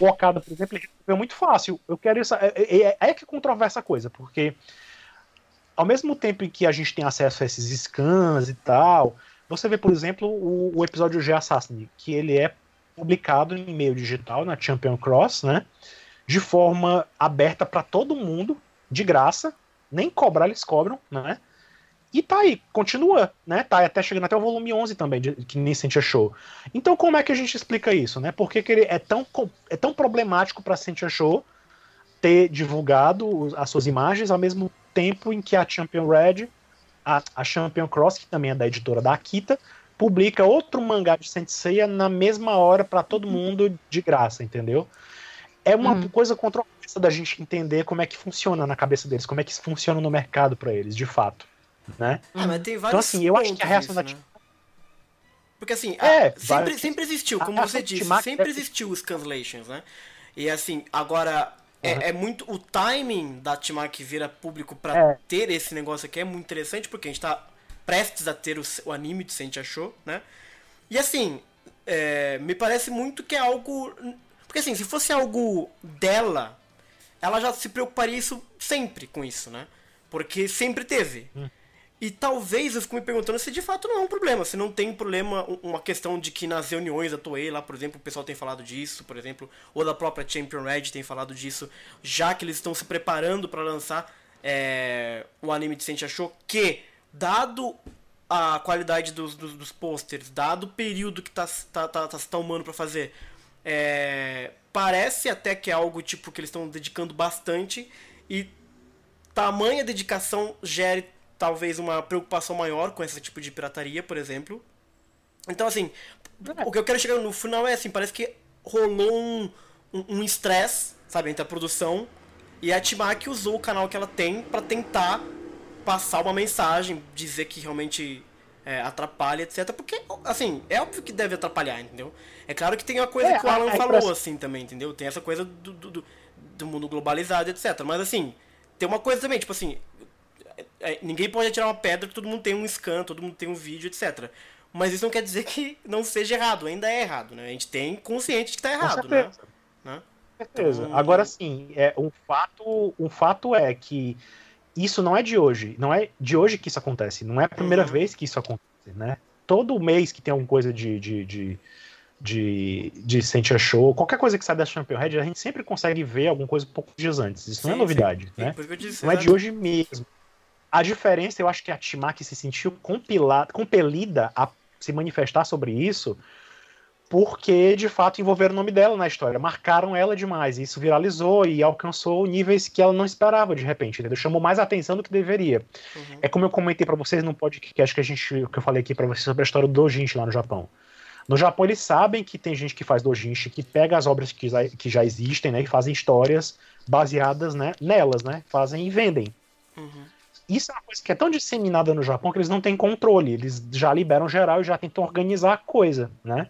O Okada, por exemplo, resolveu muito fácil. Eu quero isso. É, é, é que controversa a coisa, porque ao mesmo tempo em que a gente tem acesso a esses scans e tal, você vê, por exemplo, o, o episódio G Assassin, que ele é publicado em meio digital na Champion Cross, né? De forma aberta para todo mundo, de graça, nem cobrar eles cobram, né? E tá aí, continua, né? Tá até chegando até o volume 11 também, de, que nem Sentia Show. Então como é que a gente explica isso, né? Por que, que ele é tão, é tão problemático para Sentia Show ter divulgado as suas imagens ao mesmo tempo em que a Champion Red, a, a Champion Cross, que também é da editora da Akita, publica outro mangá de Senseiya na mesma hora para todo mundo de graça, entendeu? É uma Uhum. coisa controversa da gente entender como é que funciona na cabeça deles, como é que isso funciona no mercado para eles, de fato, né? Ah, mas tem vários assim, eu acho que a reação da né? Porque assim, É, a- sempre, sempre existiu, como a- a você disse, sempre é- existiu os cancellations, né? E assim, agora é, Uhum. é muito. O timing da Timac vira público pra É. ter esse negócio aqui é muito interessante, porque a gente tá prestes a ter o, o anime de Sente Achou, né? E assim, é, me parece muito que é algo. Porque assim, se fosse algo dela, ela já se preocuparia isso sempre com isso, né? Porque sempre teve. E talvez eu fico me perguntando se de fato não é um problema, se não tem problema, um- uma questão de que nas reuniões da Toei lá, por exemplo, o pessoal tem falado disso, por exemplo, ou da própria Champion Red tem falado disso, já que eles estão se preparando para lançar é, o anime de Sente Achou, que, dado a qualidade dos, dos, dos posters, dado o período que tá, tá, tá, tá se tomando pra fazer, é, parece até que é algo tipo que eles estão dedicando bastante e tamanha dedicação gere talvez uma preocupação maior com esse tipo de pirataria, por exemplo. Então, assim, o que eu quero chegar no final é assim, parece que rolou um um um estresse, sabe, entre a produção e a Timaki usou o canal que ela tem pra tentar passar uma mensagem, dizer que realmente é, atrapalha, etc. Porque, assim, é óbvio que deve atrapalhar, entendeu? É claro que tem a coisa É, que o a- Alan a falou, impressão- assim, também, entendeu? Tem essa coisa do, do, do- do mundo globalizado, etc. Mas, assim, tem uma coisa também, tipo assim, é, ninguém pode atirar uma pedra que todo mundo tem um scan, todo mundo tem um vídeo, etc. Mas isso não quer dizer que não seja errado, ainda é errado, né? A gente tem consciente de que tá Com errado, né? certeza. né? Com certeza. Então- Agora sim, é, um, fato, um fato é que isso não é de hoje. Não é de hoje que isso acontece. Não é a primeira Uhum. vez que isso acontece, né? Todo mês que tem alguma coisa de. de, de de, de Sentia Show, qualquer coisa que sai da Champion Red, a gente sempre consegue ver alguma coisa um pouco dias antes. Isso não é Sim, novidade, sim. né? Disse, Não é de hoje mesmo. A diferença, eu acho que a Timaki se sentiu compilada, compelida a se manifestar sobre isso porque, de fato, envolveram o nome dela na história. Marcaram ela demais. E isso viralizou e alcançou níveis que ela não esperava, de repente. Entendeu? Chamou mais atenção do que deveria. Uhum. É como eu comentei pra vocês no podcast que a gente que eu falei aqui pra vocês sobre a história do Dojinshi lá no Japão. No Japão eles sabem que tem gente que faz Dojinshi, que pega as obras que já, que já existem, né, e fazem histórias baseadas, né, nelas, né, fazem e vendem. Uhum. isso é uma coisa que é tão disseminada no Japão que eles não têm controle. Eles já liberam geral e já tentam organizar a coisa, né?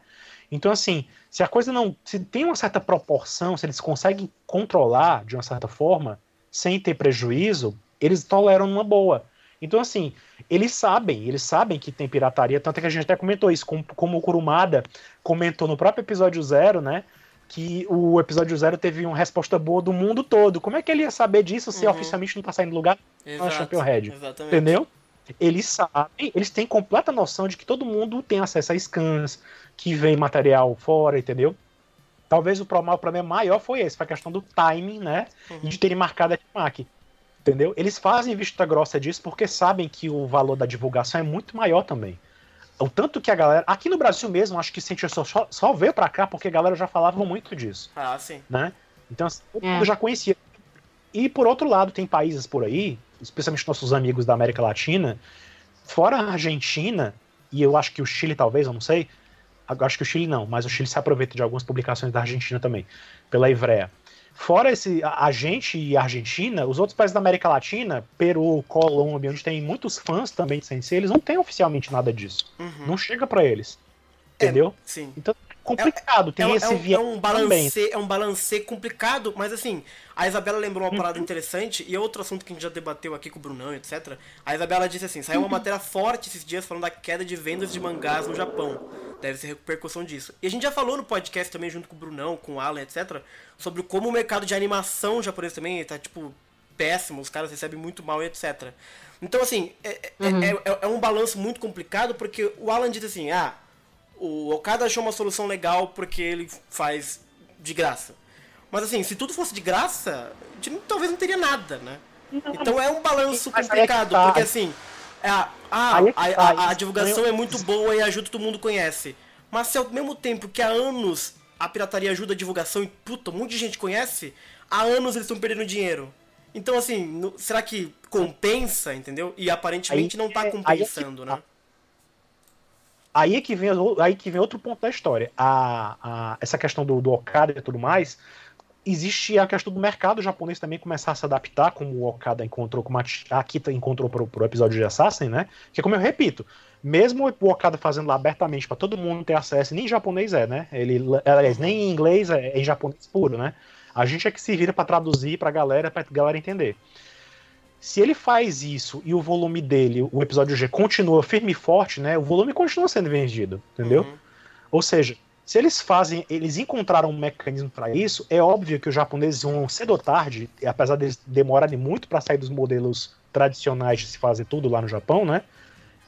Então, assim, se a coisa não. Se tem uma certa proporção, se eles conseguem controlar de uma certa forma, sem ter prejuízo, eles toleram numa boa. Então, assim, eles sabem, eles sabem que tem pirataria, tanto é que a gente até comentou isso, como, como o Kurumada comentou no próprio episódio zero, né? Que o episódio zero teve uma resposta boa do mundo todo. Como é que ele ia saber disso se Uhum. oficialmente não tá saindo lugar na Exato, Champion Red? Exatamente. Entendeu? Eles sabem, eles têm completa noção de que todo mundo tem acesso a scans, que vem material fora, entendeu? Talvez o problema, o problema maior foi esse, foi a questão do timing, né? Uhum. E de terem marcado a Timac. Entendeu? Eles fazem vista grossa disso porque sabem que o valor da divulgação é muito maior também. O tanto que a galera. Aqui no Brasil mesmo, acho que Sentia só, só, só veio pra cá porque a galera já falava muito disso Ah, sim. né? Então, assim, todo É. mundo já conhecia. E por outro lado, tem países por aí, especialmente nossos amigos da América Latina, fora a Argentina, e eu acho que o Chile talvez, eu não sei, acho que o Chile não, mas o Chile se aproveita de algumas publicações da Argentina também, pela Ivrea. Fora esse, a, a gente e a Argentina, os outros países da América Latina, Peru, Colômbia, onde tem muitos fãs também de Sensei, eles não têm oficialmente nada disso. Uhum. Não chega pra eles. É, Entendeu? Sim. Então é complicado, tem é, esse é um, é um também. balance, é um complicado, mas assim, a Isabela lembrou uma parada Uhum. interessante, e é outro assunto que a gente já debateu aqui com o Brunão, etc. A Isabela disse assim, saiu Uhum. uma matéria forte esses dias falando da queda de vendas de mangás no Japão. Deve ser repercussão disso. E a gente já falou no podcast também, junto com o Brunão, com o Alan, etc., sobre como o mercado de animação japonês também tá, tipo, péssimo, os caras recebem muito mal, etc. Então, assim, é, é- é- é- é um balanço muito complicado, porque o Alan disse assim, ah, o Okada achou uma solução legal porque ele faz de graça. Mas assim, se tudo fosse de graça, gente talvez não teria nada, né? Então é um balanço complicado, porque assim, a, a, a, a- divulgação é- muito boa e ajuda todo mundo conhece. Mas se ao mesmo tempo que há anos a pirataria ajuda a divulgação e puta, um monte de gente conhece, há anos eles estão perdendo dinheiro. Então assim, será que compensa, entendeu? E aparentemente não tá é- é compensando, tá. né? Aí é que vem, aí que vem outro ponto da história. A, a- essa questão do, do Okada e tudo mais, existe a questão do mercado japonês também começar a se adaptar, como o Okada encontrou, como a Akita encontrou pro, pro episódio de Assassin, né? Que como eu repito, mesmo o Okada fazendo lá abertamente para todo mundo ter acesso, nem em japonês é, né? Ele, aliás, nem em inglês é, é em japonês puro, né? A gente é que se vira para traduzir pra galera, pra galera entender. Se ele faz isso e o volume dele, o episódio G, continua firme e forte, né? O volume continua sendo vendido, entendeu? Uhum. Ou seja, se eles fazem, eles encontraram um mecanismo para isso, é óbvio que os japoneses vão cedo ou tarde, e apesar deles demorarem muito para sair dos modelos tradicionais de se fazer tudo lá no Japão, né?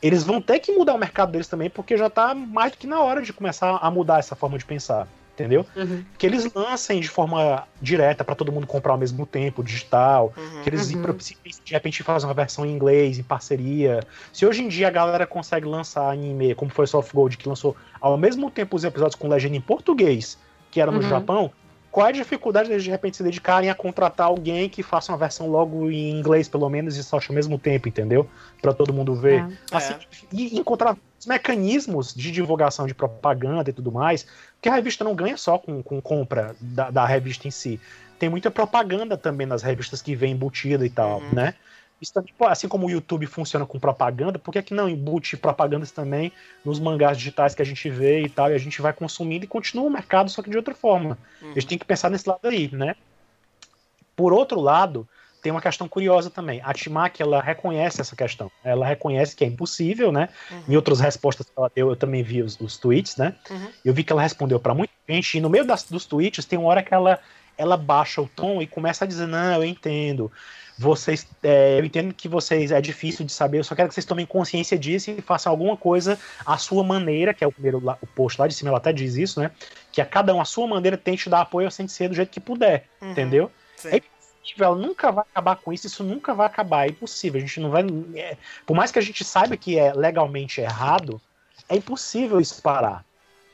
Eles vão ter que mudar o mercado deles também, porque já tá mais do que na hora de começar a mudar essa forma de pensar, entendeu? Uhum. Que eles lancem de forma direta para todo mundo comprar ao mesmo tempo, digital, Uhum. que eles Uhum. se- de repente fazem uma versão em inglês, em parceria. Se hoje em dia a galera consegue lançar anime, como foi o Soft Gold, que lançou ao mesmo tempo os episódios com legenda em português, que era no Uhum. Japão, qual é a dificuldade deles de repente se dedicarem a contratar alguém que faça uma versão logo em inglês, pelo menos, e solte ao mesmo tempo, entendeu? Pra todo mundo ver. É. Assim, e encontrar os mecanismos de divulgação de propaganda e tudo mais, porque a revista não ganha só com, com compra da, da revista em si. Tem muita propaganda também nas revistas que vem embutida e tal, Uhum. né? Isso também, pô, assim como o YouTube funciona com propaganda, por que, que não embute propagandas também nos mangás digitais que a gente vê e tal, e a gente vai consumindo e continua o mercado, só que de outra forma. Uhum. A gente tem que pensar nesse lado aí, né? Por outro lado, tem uma questão curiosa também. A Timac, ela reconhece essa questão. Ela reconhece que é impossível, né? Uhum. Em outras respostas que ela deu, eu também vi os, os tweets, né? Uhum. Eu vi que ela respondeu para muita gente, e no meio das, dos tweets tem uma hora que ela, ela baixa o tom e começa a dizer, não, eu entendo. Vocês, é, eu entendo que vocês é difícil de saber, eu só quero que vocês tomem consciência disso e façam alguma coisa à sua maneira, que é o primeiro lá- o post lá de cima, ela até diz isso, né? Que a cada um à sua maneira tente dar apoio ao Sensei do jeito que puder, Uhum. entendeu? Sim. É impossível, ela nunca vai acabar com isso, isso nunca vai acabar, é impossível. A gente não vai. é, por mais que a gente saiba que é legalmente errado, é impossível isso parar.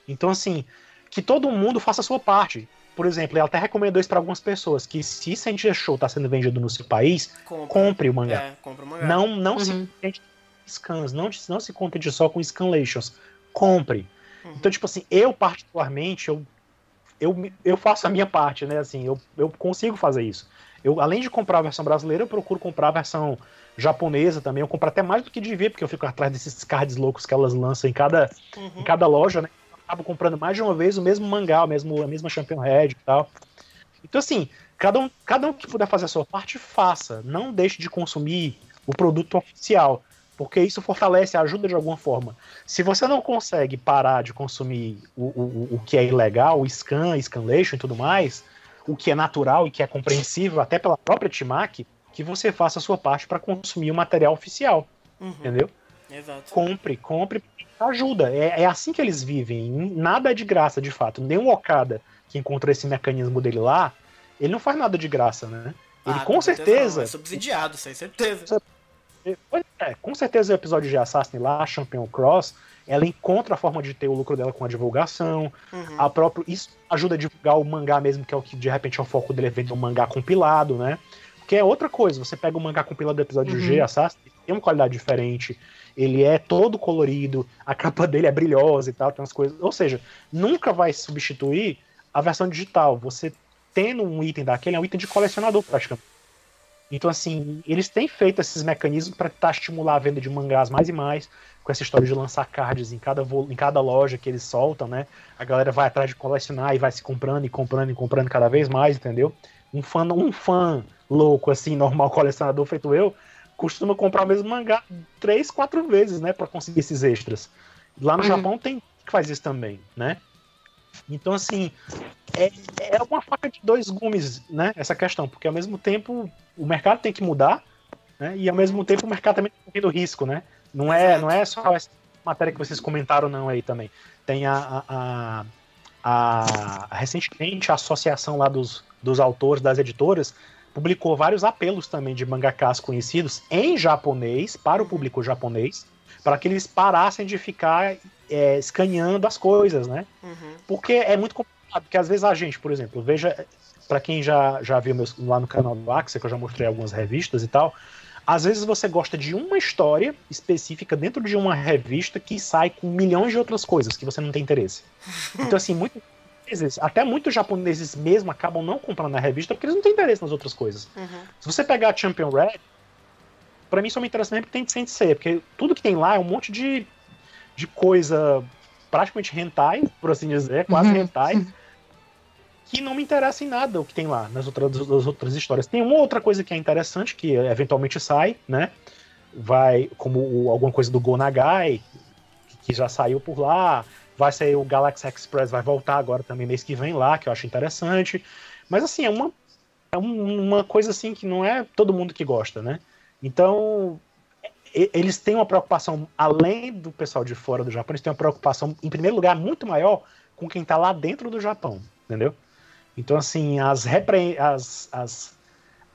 Então, assim, que todo mundo faça a sua parte. Por exemplo, ela até recomendou isso para algumas pessoas: que se Sentia Show está sendo vendido no seu país, Compra. compre o mangá. É, compra o mangá. Não, não se Uhum. contente com scans, não, não se contente só com scanlations. Compre. Uhum. Então, tipo assim, eu particularmente, eu eu, eu faço a minha parte, né? Assim, eu, eu consigo fazer isso. Eu, além de comprar a versão brasileira, eu procuro comprar a versão japonesa também. Eu compro até mais do que devia, porque eu fico atrás desses cards loucos que elas lançam em cada, em cada loja, né? Eu acabo comprando mais de uma vez o mesmo mangá, o mesmo, a mesma Champion Head e tal. Então, assim, cada um, cada um que puder fazer a sua parte, faça. Não deixe de consumir o produto oficial, porque isso fortalece, ajuda de alguma forma. Se você não consegue parar de consumir o, o, o que é ilegal, o scan, scanlation e tudo mais, o que é natural e que é compreensível até pela própria Timac, que você faça a sua parte para consumir o material oficial, Uhum, entendeu? Exato. compre, compre, ajuda. É, é assim que eles vivem. Nada é de graça, de fato. Nem o Okada, que encontrou esse mecanismo dele lá, ele não faz nada de graça, né? Ele Ah, com certeza. É subsidiado, aí, certeza. Pois é, com certeza o episódio de Assassin lá, Champion Cross, ela encontra a forma de ter o lucro dela com a divulgação. Uhum. A própria, isso ajuda a divulgar o mangá mesmo, que é o que de repente é o foco dele, é vender um mangá compilado, né? Porque é outra coisa, você pega o mangá compilado do episódio Uhum. G, Assassin, tem uma qualidade diferente, ele é todo colorido, a capa dele é brilhosa e tal, tem umas coisas. Ou seja, nunca vai substituir a versão digital. Você tendo um item daquele, é um item de colecionador praticamente. Então, assim, eles têm feito esses mecanismos para tentar estimular a venda de mangás mais e mais, com essa história de lançar cards em cada, em cada loja que eles soltam, né? A galera vai atrás de colecionar e vai se comprando e comprando e comprando cada vez mais, entendeu? Um fã, um fã louco, assim, normal, <laughs> colecionador feito eu, costuma comprar o mesmo mangá três, quatro vezes, né? para conseguir esses extras. Lá no Uhum. Japão tem que faz isso também, né? Então, assim, é, é uma faca de dois gumes, né? Essa questão, porque ao mesmo tempo o mercado tem que mudar, né? E ao mesmo tempo o mercado também está correndo risco, né? Não é, não é só essa matéria que vocês comentaram, não, aí também. Tem a. a, a- a- recentemente a associação lá dos, dos autores, das editoras, publicou vários apelos também de mangakas conhecidos em japonês, para o público japonês, para que eles parassem de ficar é, escaneando as coisas, né? Uhum. Porque é muito complicado, porque às vezes a gente, por exemplo, veja, para quem já, já viu meus, lá no canal do Axel, que eu já mostrei algumas revistas e tal, às vezes você gosta de uma história específica dentro de uma revista que sai com milhões de outras coisas que você não tem interesse. <laughs> Então, assim, muitas vezes, até muitos japoneses mesmo acabam não comprando a revista porque eles não têm interesse nas outras coisas. Uhum. Se você pegar a Champion Red, pra mim só me interessa mesmo porque tem de Sensei, porque tudo que tem lá é um monte de, de coisa praticamente hentai, por assim dizer, quase Uhum. hentai, que não me interessa em nada o que tem lá nas outras, das outras histórias. Tem uma outra coisa que é interessante, que eventualmente sai, né? Vai, como o- alguma coisa do Gonagai, que já saiu por lá, vai sair o Galaxy Express, vai voltar agora também mês que vem lá, que eu acho interessante. Mas assim, é uma, é um- uma coisa assim que não é todo mundo que gosta, né? Então, eles têm uma preocupação, além do pessoal de fora do Japão, eles têm uma preocupação, em primeiro lugar, muito maior com quem tá lá dentro do Japão, entendeu? Então, assim, as, repre... as, as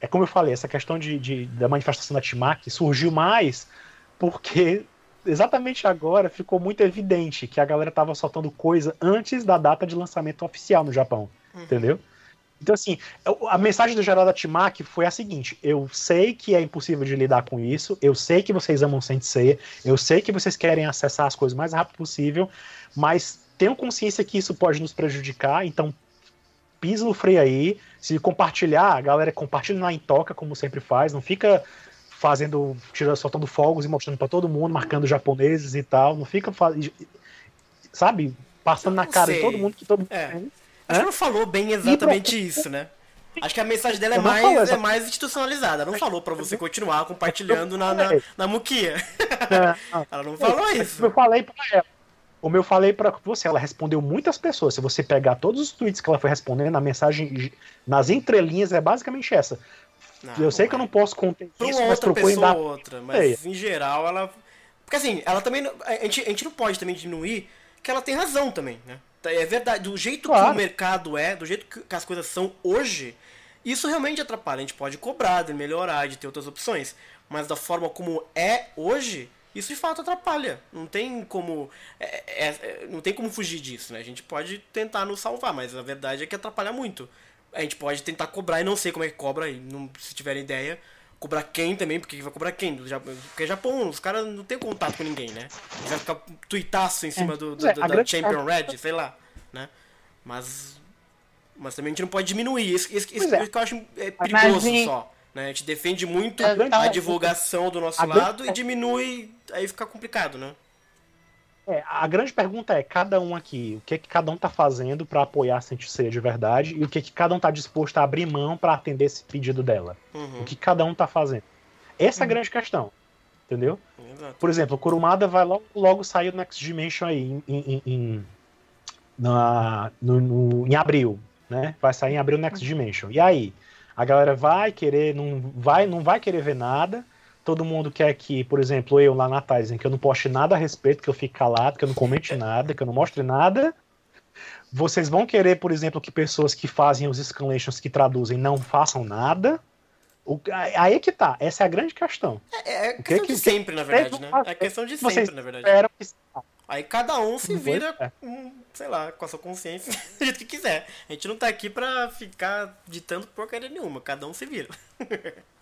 é como eu falei, essa questão de, de- da manifestação da Timac surgiu mais porque exatamente agora ficou muito evidente que a galera tava soltando coisa antes da data de lançamento oficial no Japão, Uhum. entendeu? Então, assim, a mensagem do geral da Timac foi a seguinte: eu sei que é impossível de lidar com isso, eu sei que vocês amam Sensei, eu sei que vocês querem acessar as coisas o mais rápido possível, mas tenham consciência que isso pode nos prejudicar, então pisa no freio aí. Se compartilhar, a galera compartilha na toca, como sempre faz, não fica fazendo, tirando, soltando fogos e mostrando pra todo mundo, marcando japoneses e tal, não fica, sabe, passando na cara sei. de todo mundo que todo mundo É. tem. Acho que não falou bem exatamente isso, né? Acho que a mensagem dela é mais, falei é mais institucionalizada. Ela não falou pra você continuar compartilhando na, na, na muquia. É. <laughs> Ela não falou isso. Eu falei pra ela. Como eu falei pra você, ela respondeu muitas pessoas. Se você pegar todos os tweets que ela foi respondendo, a mensagem nas entrelinhas é basicamente essa. Não, eu sei que eu não posso conter Pra isso, mas outra procurem pessoa dar. ou outra, mas em geral ela. Porque assim, ela também. A gente, a gente não pode também diminuir que ela tem razão também, né? É verdade, do jeito que Claro. o mercado é, do jeito que que as coisas são hoje, isso realmente atrapalha. A gente pode cobrar, de melhorar, de ter outras opções. Mas da forma como é hoje, isso de fato atrapalha. Não tem como. é- é- é- não tem como fugir disso, né? A gente pode tentar nos salvar, mas a verdade é que atrapalha muito. A gente pode tentar cobrar e não sei como é que cobra, e não, se tiverem ideia. Cobrar quem também, porque vai cobrar quem? Do porque Japão, os caras não tem contato com ninguém, né? Vai ficar tuitaço em cima do, do- É, do- a da grande Champion Red, sei lá, né? Mas Mas também a gente não pode diminuir. Isso, isso, isso, é. que eu acho é perigoso só. Né? A gente defende muito Eu a tava- divulgação do nosso A grande- lado e diminui. Aí fica complicado, né? É, a grande pergunta é, cada um aqui, o que que cada um tá fazendo pra apoiar a Saint Seiya de verdade e o que que cada um tá disposto a abrir mão pra atender esse pedido dela? Uhum. O que cada um tá fazendo? Essa é a grande questão, entendeu? Exato. Por exemplo, o Kurumada vai logo, logo sair do Next Dimension aí em, em, em, na, no, no- em abril, né? Vai sair em abril Next Dimension. E aí, a galera vai querer, não vai, não vai querer ver nada. Todo mundo quer que, por exemplo, eu lá na Tizen, que eu não poste nada a respeito, que eu fique calado, que eu não comente nada, que eu não mostre nada. Vocês vão querer, por exemplo, que pessoas que fazem os scanlations que traduzem não façam nada. O- aí é que tá. Essa é a grande questão. É, é que questão que- de sempre, na verdade, né? É questão de Vocês sempre, na verdade. Que Aí cada um se vira, é. com, sei lá, com a sua consciência, <laughs> do jeito que quiser. A gente não tá aqui pra ficar ditando porcaria nenhuma, cada um se vira. <laughs>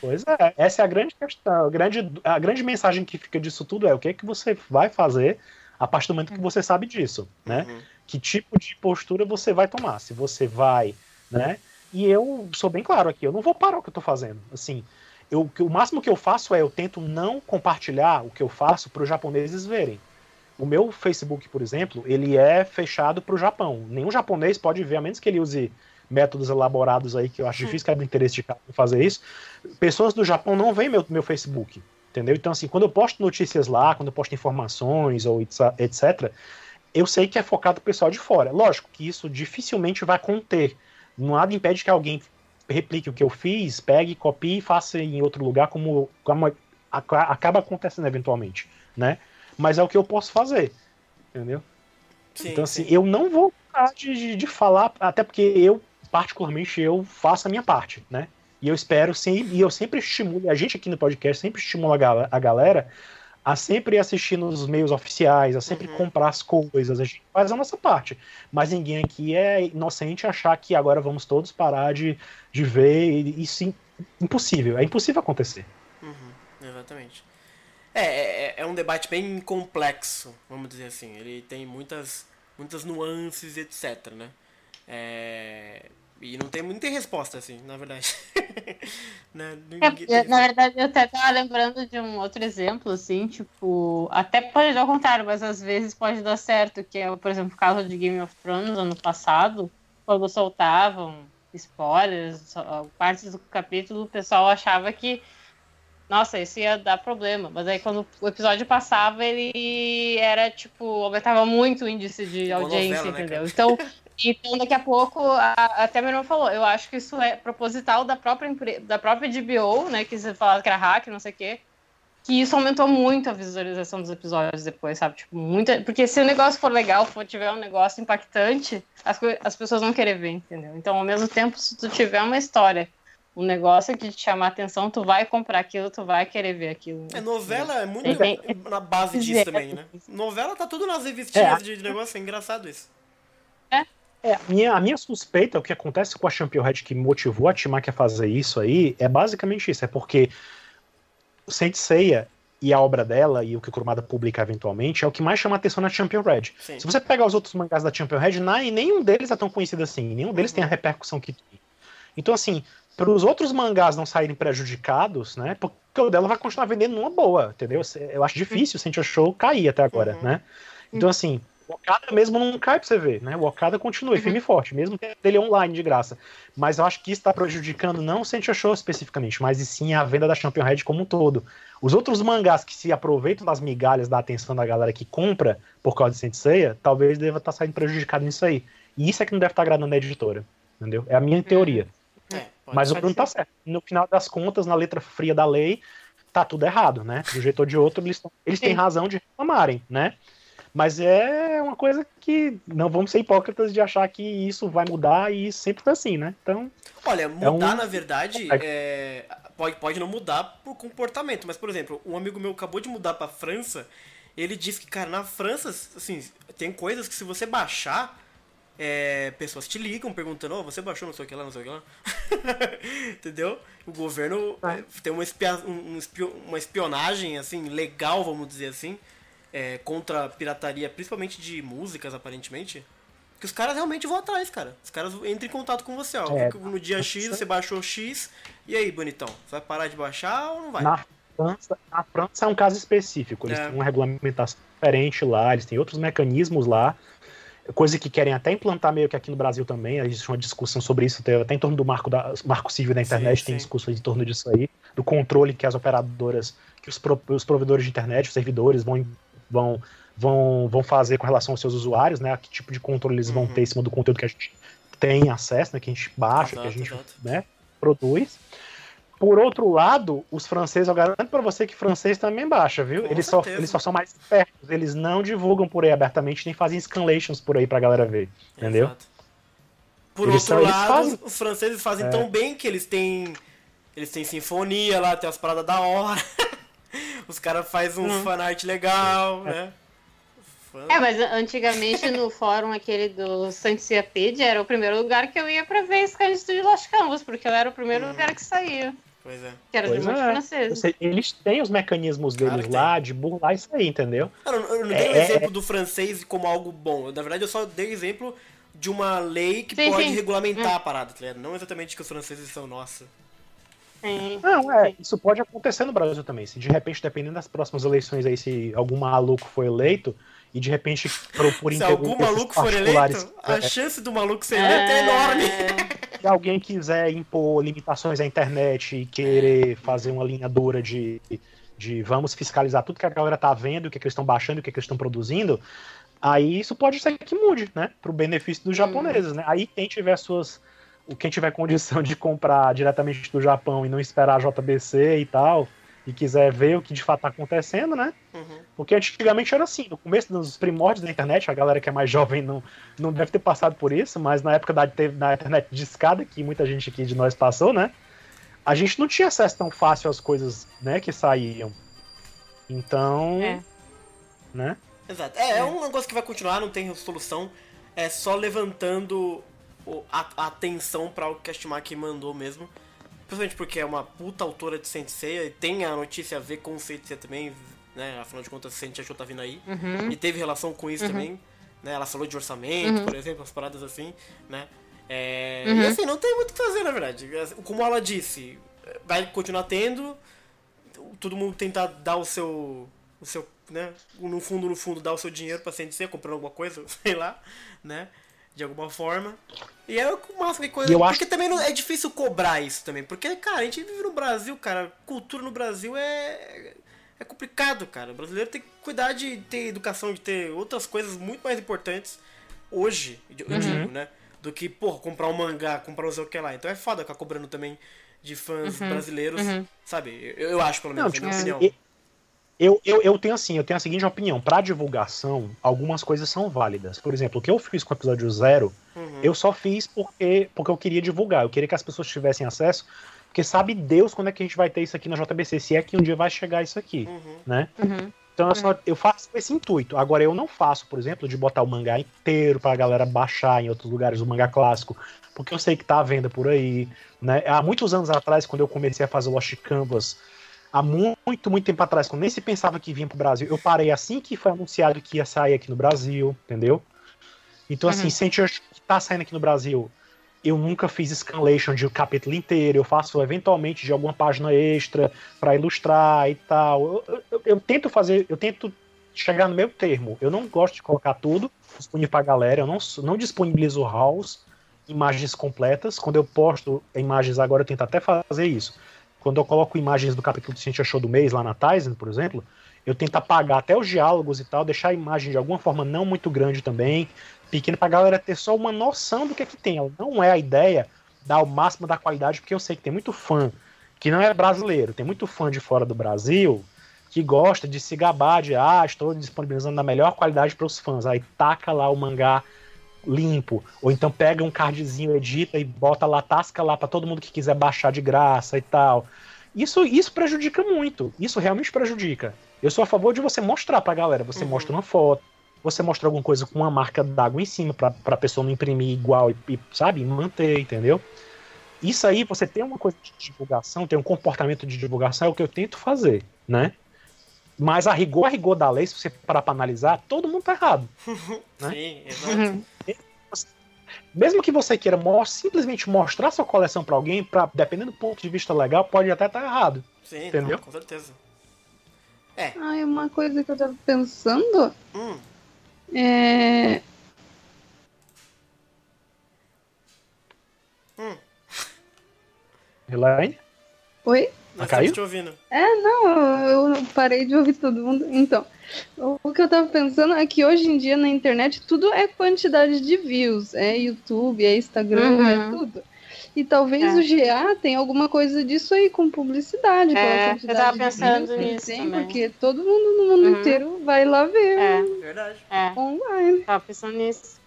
Pois é, essa é a grande questão. A grande, a grande mensagem que fica disso tudo é o que é que você vai fazer a partir do momento que você sabe disso, né? Uhum. Que tipo de postura você vai tomar? Se você vai, né? E eu sou bem claro aqui, eu não vou parar o que eu tô fazendo. Assim, eu, o máximo que eu faço é eu tento não compartilhar o que eu faço para os japoneses verem. O meu Facebook, por exemplo, ele é fechado para o Japão. Nenhum japonês pode ver, a menos que ele use métodos elaborados aí, que eu acho difícil que é do interesse de fazer isso. Pessoas do Japão não veem meu, meu Facebook, entendeu? Então, assim, quando eu posto notícias lá, quando eu posto informações ou etc- eu sei que é focado pro pessoal de fora. Lógico que isso dificilmente vai conter. Nada impede que alguém replique o que eu fiz, pegue, copie e faça em outro lugar, como, como aca- acaba acontecendo eventualmente, né? Mas é o que eu posso fazer, entendeu? Sim, então, assim, sim. eu não vou parar de, de, de falar, até porque eu, particularmente, eu faço a minha parte, né? E eu espero, sim, e eu sempre estimulo, a gente aqui no podcast sempre estimula a, gal- a galera a sempre assistir nos meios oficiais, a sempre Uhum. comprar as coisas, a gente faz a nossa parte. Mas ninguém aqui é inocente achar que agora vamos todos parar de, de ver, isso é impossível, é impossível acontecer. Uhum, exatamente. É, é, é um debate bem complexo, vamos dizer assim. Ele tem muitas, muitas nuances, etc, né? É, e não tem, não tem resposta, assim, na verdade. <laughs> né? É, tem eu- na verdade, eu até tava lembrando de um outro exemplo, assim, tipo, até pode dar o contrário, mas às vezes pode dar certo, que é, por exemplo, o caso de Game of Thrones ano passado, quando soltavam spoilers, partes do capítulo, o pessoal achava que, nossa, isso ia dar problema, mas aí quando o episódio passava, ele era, tipo, aumentava muito o índice de audiência, novela, né, entendeu? cara? Então, <laughs> então, daqui a pouco, a- até meu irmão falou, eu acho que isso é proposital da própria, da própria DBO, né, que você falava que era hack, não sei o quê, que isso aumentou muito a visualização dos episódios depois, sabe? Tipo, muita... Porque se o negócio for legal, for tiver um negócio impactante, as, as pessoas vão querer ver, entendeu? Então, ao mesmo tempo, se tu tiver uma história, um negócio que te chamar a atenção, tu vai comprar aquilo, tu vai querer ver aquilo. É, novela é muito Tem- <laughs> na base disso Dizer- também, né? Novela tá tudo nas revistinhas É. de, de negócio, é engraçado isso. É, a minha, a minha suspeita, o que acontece com a Championhead que motivou a Timaki a fazer isso aí, é basicamente isso. É porque o Saint Seiya e a obra dela, e o que o Kurumada publica eventualmente, é o que mais chama atenção na Champion Red. Sim. Se você pegar os outros mangás da Champion Red, nenhum deles é tão conhecido assim, nenhum deles tem a repercussão que tem. Então, assim, para os outros mangás não saírem prejudicados, né? Porque o dela vai continuar vendendo numa boa, entendeu? Eu acho difícil o Saint Show cair até agora, Uhum. né? Então, assim, o Okada mesmo não cai pra você ver, né? O Okada continua firme e forte, mesmo tendo ele online de graça. Mas eu acho que isso está prejudicando não o Saint Show especificamente, mas e sim a venda da Champion Red como um todo. Os outros mangás que se aproveitam das migalhas da atenção da galera que compra por causa de Saint Seiya, talvez deva estar saindo prejudicado nisso aí. E isso é que não deve estar agradando a editora, entendeu? É a minha teoria. É, Mas o. Bruno tá certo. No final das contas, na letra fria da lei, tá tudo errado, né? De um jeito ou de outro, eles, eles têm razão de reclamarem, né? Mas é uma coisa que não vamos ser hipócritas de achar que isso vai mudar e isso sempre foi assim, né? Então, Olha, mudar um- na verdade é, pode, pode não mudar por comportamento, mas por exemplo, um amigo meu acabou de mudar pra França, ele disse que, cara, na França, assim, tem coisas que se você baixar, é, pessoas te ligam perguntando, ó, você baixou não sei o que lá, não sei o que lá. <laughs> Entendeu? O governo é, tem uma, espia- um- um espio- uma espionagem, assim, legal, vamos dizer assim, é, contra a pirataria, principalmente de músicas, aparentemente. Que os caras realmente vão atrás, cara. Os caras entram em contato com você, ó. É. no dia X você baixou X, e aí, bonitão? Você vai parar de baixar ou não vai? Na França, na França é um caso específico. Eles É. têm uma regulamentação diferente lá, eles têm outros mecanismos lá. Coisa que querem até implantar meio que aqui no Brasil também. Existe uma discussão sobre isso, até em torno do marco, da, marco civil da internet, Sim, tem sim. discussões em torno disso aí, do controle que as operadoras, que os, pro- os provedores de internet, os servidores vão, vão, vão, vão fazer com relação aos seus usuários, né? Que tipo de controle eles vão Uhum. ter em cima do conteúdo que a gente tem acesso, né? Que a gente baixa, que a Exato, gente exato. né, produz. Por outro lado, os franceses, eu garanto pra você que francês também baixa, viu? Com Eles só, eles só são mais espertos, eles não divulgam por aí abertamente, nem fazem scanlations por aí pra galera ver, entendeu? Exato. Por Eles outro são- lado, fazem- os franceses fazem É. tão bem que eles têm. Eles têm sinfonia lá, tem as paradas da hora. <laughs> os caras fazem uns Hum. fanart legal, né? Fã- É, mas antigamente no fórum aquele do Santiapedia era o primeiro lugar que eu ia pra ver Scandido de Lost Canvas, porque ela era o primeiro Uhum. lugar que saía, Pois é. que era de Pois monte é. francês. Eles têm os mecanismos Claro deles lá de burlar isso aí, entendeu? Eu não, eu não É, dei o é, exemplo do francês como algo bom. Na verdade, eu só dei exemplo de uma lei que Sim, pode sim. regulamentar a parada, tá ligado? Não exatamente que os franceses são, nossa. Sim. Não, é, isso pode acontecer no Brasil também. Se de repente, dependendo das próximas eleições aí, se algum maluco for eleito, e de repente, por, por <laughs> Se algum maluco for eleito, a é, chance do maluco ser eleito é enorme. <laughs> se alguém quiser impor limitações à internet e querer fazer uma linha dura de, de vamos fiscalizar tudo que a galera tá vendo, o que, que eles estão baixando, o que, que eles estão produzindo, aí isso pode ser que mude, né? Pro benefício dos japoneses, né? Aí quem tiver suas. O- Quem tiver condição de comprar diretamente do Japão e não esperar a JBC e tal, e quiser ver o que de fato tá acontecendo, né? Uhum. Porque antigamente era assim, no começo dos primórdios da internet, a galera que é mais jovem não, não deve ter passado por isso, mas na época da, teve, da internet de escada, que muita gente aqui de nós passou, né? A gente não tinha acesso tão fácil às coisas né, que saíam. Então, É. né? Exato. É, é um negócio que vai continuar, não tem solução. É só levantando a, a atenção pra o que a Shimaki mandou mesmo. Principalmente porque é uma puta autora de Sensei e tem a notícia a ver com o Sensei também, né? Afinal de contas, Sensei Show tá vindo aí. Uhum. E teve relação com isso também. Né? Ela falou de orçamento, por exemplo, as paradas assim, né? É, Uhum. E assim, não tem muito o que fazer, na verdade. Como ela disse, vai continuar tendo, todo mundo tentar dar o seu. o seu. né? No fundo, no fundo, dar o seu dinheiro pra CNC, comprando alguma coisa, <laughs> sei lá, né? De alguma forma. E é o máximo de coisa. Eu porque acho- também não- é difícil cobrar isso também. Porque, cara, a gente vive no Brasil, cara. Cultura no Brasil é. É complicado, cara. O brasileiro tem que cuidar de ter educação, de ter outras coisas muito mais importantes hoje, eu Uhum. digo, né? Do que, porra, comprar um mangá, comprar não sei o que lá. Então é foda ficar cobrando também de fãs brasileiros, uhum. sabe? Eu, eu acho, pelo menos, Não, é minha tipo, opinião. Eu, eu, eu tenho assim, eu tenho a seguinte opinião. Pra divulgação, algumas coisas são válidas. Por exemplo, o que eu fiz com o episódio zero, Uhum. eu só fiz porque, porque eu queria divulgar. Eu queria que as pessoas tivessem acesso. Porque sabe Deus quando é que a gente vai ter isso aqui na JBC, se é que um dia vai chegar isso aqui, Uhum. né? Uhum. Então eu, só, eu faço com esse intuito. Agora eu não faço, por exemplo, de botar o mangá inteiro pra galera baixar em outros lugares, o mangá clássico, porque eu sei que tá à venda por aí. Né? Há muitos anos atrás, quando eu comecei a fazer Lost Canvas, há muito, muito tempo atrás, quando nem se pensava que vinha pro Brasil, eu parei assim que foi anunciado que ia sair aqui no Brasil, entendeu? Então, assim, Uhum. gente que tá saindo aqui no Brasil, eu nunca fiz scanlation de um capítulo inteiro, eu faço eventualmente de alguma página extra para ilustrar e tal. Eu, eu- eu- tento fazer, eu tento chegar no meu termo. Eu não gosto de colocar tudo disponível pra galera, eu não, não disponibilizo RAWs, imagens completas. Quando eu posto imagens agora, eu tento até fazer isso. Quando eu coloco imagens do capítulo do Ciência Show do mês lá na Tizen, por exemplo, eu tento apagar até os diálogos e tal, deixar a imagem de alguma forma não muito grande também, pequena pra galera ter só uma noção do que é que tem. Não é a ideia dar o máximo da qualidade, porque eu sei que tem muito fã que não é brasileiro, tem muito fã de fora do Brasil que gosta de se gabar de ah, estou disponibilizando na melhor qualidade para os fãs. Aí taca lá o mangá limpo, ou então pega um cardzinho, edita e bota lá, tasca lá para todo mundo que quiser baixar de graça e tal. Isso, isso prejudica muito. Isso realmente prejudica. Eu sou a favor de você mostrar pra galera. Você Uhum. mostra uma foto, você mostra alguma coisa com uma marca d'água em cima pra, pra pessoa não imprimir igual e, e, sabe, manter, entendeu? Isso aí, você tem uma coisa de divulgação, tem um comportamento de divulgação, é o que eu tento fazer, né? Mas a rigor, a rigor da lei, se você parar pra analisar, todo mundo tá errado. <laughs> né? Sim, exato. Mesmo que você queira mo- simplesmente mostrar sua coleção pra alguém, pra, dependendo do ponto de vista legal, pode até estar errado. Sim, Entendeu? não, com certeza. Ah, é uma coisa que eu tava pensando Hum, é. Elaine? Oi? nós caiu? te ouvindo. É, não, eu parei de ouvir todo mundo. Então, o que eu tava pensando é que hoje em dia na internet tudo é quantidade de views. É YouTube, é Instagram, Uhum. é tudo. E talvez É. o GA tenha alguma coisa disso aí com publicidade. É, eu quantidade tava pensando views nisso tem, também. Porque todo mundo no mundo Uhum. inteiro vai lá ver É, Verdade. é. online. Tava pensando nisso.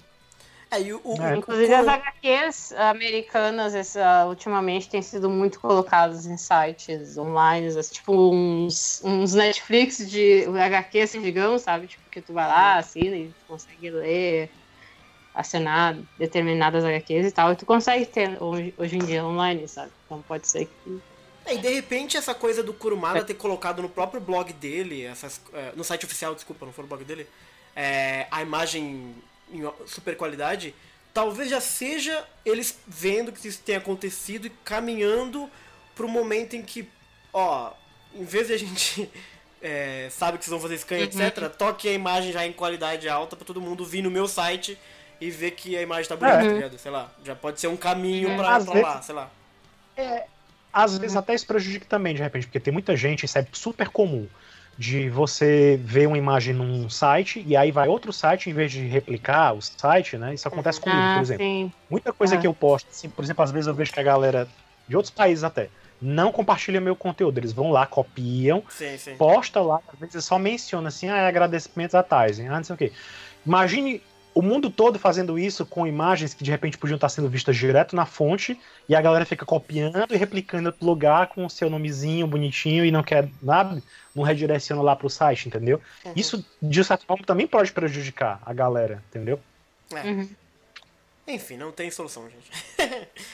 É, o, o- É. o- Inclusive o- as HQs americanas essa, ultimamente têm sido muito colocadas em sites online, assim, tipo uns, uns Netflix de HQ, assim, digamos, sabe? Tipo, que tu vai lá, assina e tu consegue ler, assinar determinadas HQs e tal, e tu consegue ter hoje, hoje em dia online, sabe? Então pode ser que. É, e de repente essa coisa do Kurumada ter colocado no próprio blog dele, essas, é, no site oficial, desculpa, não foi no blog dele, é, a imagem em super qualidade, talvez já seja eles vendo que isso tem acontecido e caminhando pro momento em que, ó, em vez de a gente <laughs> é, sabe que vocês vão fazer scan, Uhum. etc., toque a imagem já em qualidade alta pra todo mundo vir no meu site e ver que a imagem tá bonita, É. tá ligado? Sei lá, já pode ser um caminho Uhum. pra, Às pra vezes- lá, sei lá. Às vezes até isso prejudica também, de repente, porque tem muita gente, isso é super comum, de você ver uma imagem num site e aí vai outro site em vez de replicar o site, né? Isso acontece comigo, ah, por exemplo. sim. Muita coisa Ah. que eu posto, assim, por exemplo, às vezes eu vejo que a galera de outros países até não compartilha meu conteúdo, eles vão lá, copiam, Sim, sim. posta lá, às vezes só menciona assim, ah, agradecimentos a Tyson, ah, não sei o quê. Imagine o mundo todo fazendo isso com imagens que de repente podiam estar sendo vistas direto na fonte e a galera fica copiando e replicando em outro lugar com o seu nomezinho bonitinho e não quer nada, não redireciona lá pro site, entendeu? Uhum. Isso, de certa forma, também pode prejudicar a galera, entendeu? É. Uhum. Enfim, não tem solução, gente.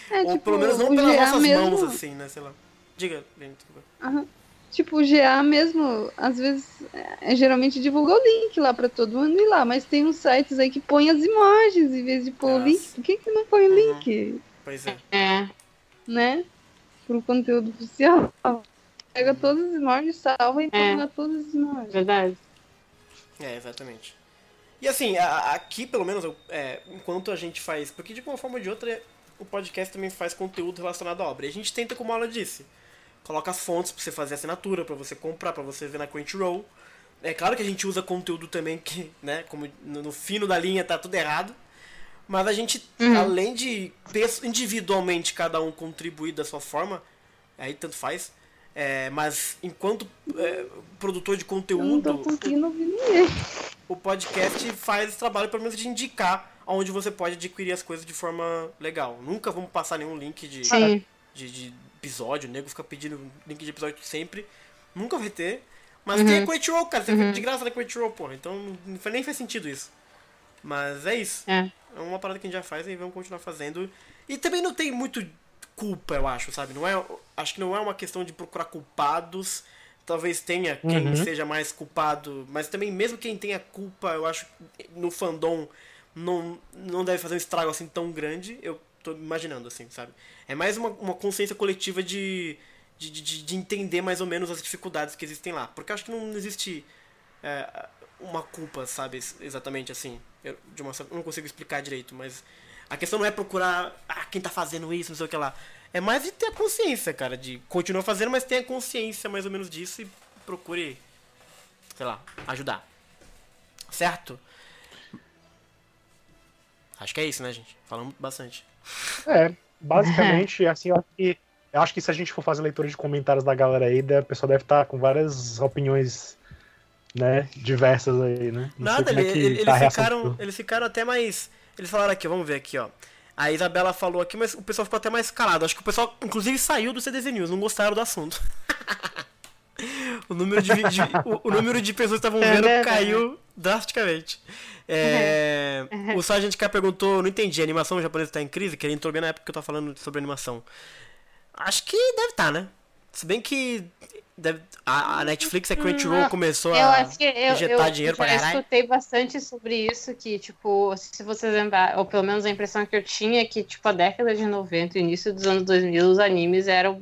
É, Ou tipo, pelo menos não pelas nossas mesmo, mãos, assim, né? Sei lá. Diga, desculpa. Aham. Tipo, o GA mesmo, às vezes, é, geralmente divulga o link lá pra todo mundo ir lá, mas tem uns sites aí que põem as imagens em vez de pôr o Nossa. link. Por que, que não põe o Uhum. link, Pois é. É. né? Pro conteúdo oficial. Pega todas as imagens, salva e É. põe todas as imagens. Verdade. É, exatamente. E assim, a- a- aqui pelo menos, é, enquanto a gente faz. Porque de uma forma ou de outra, o podcast também faz conteúdo relacionado à obra. E a gente tenta, como a aula disse, coloca as fontes pra você fazer assinatura, pra você comprar, pra você ver na Crunchyroll. É claro que a gente usa conteúdo também que, né, como no, no fino da linha tá tudo errado. Mas a gente, além de individualmente cada um contribuir da sua forma, aí tanto faz. é, mas enquanto é, produtor de Eu não conteúdo, tô conseguindo ouvir ninguém. o podcast faz esse trabalho, pelo menos, de indicar onde você pode adquirir as coisas de forma legal. Nunca vamos passar nenhum link de, Sim. De, de episódio, o nego fica pedindo link de episódio sempre. Nunca vai ter. Mas tem a Crunchyroll, cara, fica de graça na Crunchyroll, porra. Então nem faz sentido isso. Mas é isso. É. É uma parada que a gente já faz e vamos continuar fazendo. E também não tem muito culpa, eu acho, sabe? Não é, acho que não é uma questão de procurar culpados. Talvez tenha quem Uhum. seja mais culpado, mas também mesmo quem tenha culpa, eu acho no fandom não, não deve fazer um estrago assim tão grande. Eu tô imaginando assim, sabe? É mais uma, uma consciência coletiva de, de, de, de entender mais ou menos as dificuldades que existem lá. Porque eu acho que não existe é, uma culpa, sabe? ex- Exatamente assim. Eu, de uma, não consigo explicar direito, mas a questão não é procurar ah, quem tá fazendo isso, não sei o que lá. É mais de ter a consciência, cara, de continuar fazendo, mas tenha consciência mais ou menos disso e procure, sei lá, ajudar. Certo? Acho que é isso, né, gente? Falamos bastante. É, basicamente, <laughs> assim, eu acho que, eu acho que se a gente for fazer leitura de comentários da galera aí, a pessoa deve estar com várias opiniões, né, diversas aí, né? Não Nada, é ele- que ele- tá a eles, reação ficaram, eles ficaram até mais. Eles falaram aqui, vamos ver aqui, ó. A Isabela falou aqui, mas o pessoal ficou até mais calado. Acho que o pessoal, inclusive, saiu do CDZ News, não gostaram do assunto. <laughs> <laughs> o, número de, de- o, o número de pessoas que estavam É vendo caiu drasticamente. É, o Sargent K perguntou, não entendi, a animação japonesa tá em crise? Que ele entrou bem na época que eu tava falando sobre animação. Acho que deve estar, né? Se bem que deve- a, a Netflix, a Crunchyroll Não, começou Eu a acho que eu, injetar eu dinheiro pra caralho. escutei bastante sobre isso, que, tipo, se vocês lembrar, ou pelo menos a impressão que eu tinha é que, tipo, a década de 90 e início dos anos 2000, os animes eram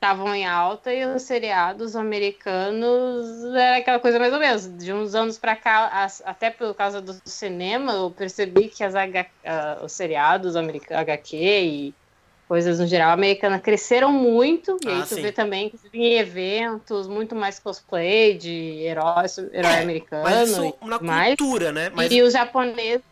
estavam em alta e os seriados americanos era aquela coisa mais ou menos. De uns anos pra cá, até por causa do cinema, eu percebi que as H- ah, os seriados america- HQ e coisas no geral americanas cresceram muito. E aí Ah, tu sim. vê também que em eventos, muito mais cosplay de heróis, herói É, americano. Mas isso na tudo mais. cultura, né? Mas E os japoneses,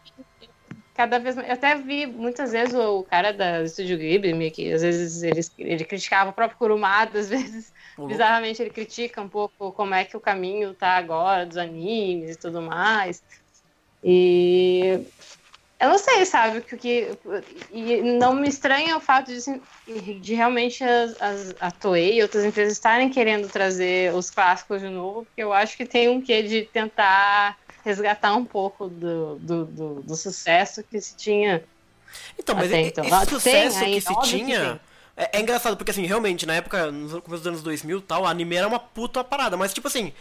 cada vez mais. Eu até vi muitas vezes o cara da Estúdio Ghibli, que às vezes ele, ele criticava o próprio Kurumada, <laughs> às vezes, o- bizarramente, ele critica um pouco como é que o caminho tá agora dos animes e tudo mais. E. Eu não sei, sabe, que, que e não me estranha o fato de, assim, de realmente as, as, a Toei e outras empresas estarem querendo trazer os clássicos de novo, porque eu acho que tem um quê de tentar resgatar um pouco do, do, do, do sucesso que se tinha. Então, mas Até então. esse Ah, tem sucesso que se que tinha. tem. É, é engraçado, porque assim, realmente, na época, no começo dos anos 2000 e tal, a anime era uma puta parada. Mas, tipo assim,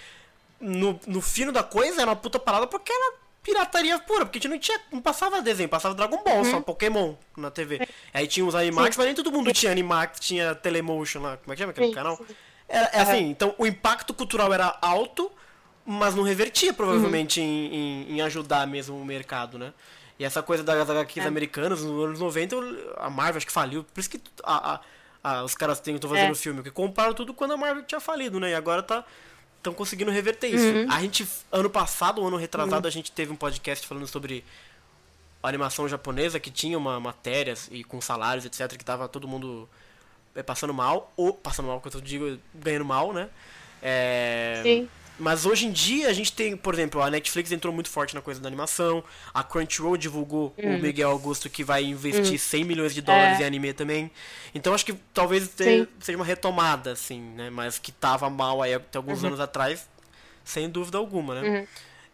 no, no fino da coisa era uma puta parada porque era pirataria pura. Porque a gente não tinha. Não passava desenho, passava Dragon Ball, Uhum. só Pokémon na TV. Aí tinha os Animax, mas nem todo mundo tinha Animax, tinha Telemotion lá. Como é que chama aquele Sim, canal? sim. Era, é assim, então o impacto cultural era alto, mas não revertia provavelmente em, em, em ajudar mesmo o mercado, né? E essa coisa das HQs É. americanas, nos anos 90, a Marvel acho que faliu. Por isso que a, a- a- os caras estão fazendo É. filme, que compraram tudo quando a Marvel tinha falido, né? E agora tá estão conseguindo reverter isso. A gente, ano passado, ano retrasado, a gente teve um podcast falando sobre animação japonesa, que tinha uma matérias e com salários, etc, que tava todo mundo é, passando mal, ou passando mal, que eu digo, ganhando mal, né? É, Sim. Mas hoje em dia a gente tem, por exemplo, a Netflix entrou muito forte na coisa da animação, a Crunchyroll divulgou o Miguel Augusto que vai investir 100 milhões de dólares É. em anime também. Então acho que talvez seja uma retomada, assim, né? Mas que tava mal aí até alguns anos atrás, sem dúvida alguma, né? Uhum.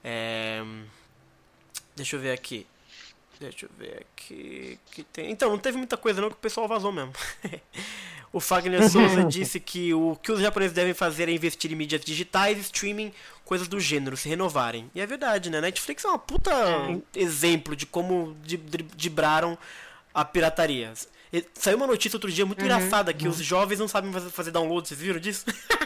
É, Deixa eu ver aqui. Deixa eu ver aqui. Que tem... Então, não teve muita coisa não que o pessoal vazou mesmo. <laughs> o Fagner <laughs> Souza disse que o que os japoneses devem fazer é investir em mídias digitais, streaming, coisas do gênero, se renovarem. E é verdade, né? Netflix é uma puta exemplo de como dibraram a pirataria. Saiu uma notícia outro dia muito engraçada que os jovens não sabem fazer, fazer download, vocês viram disso? <laughs>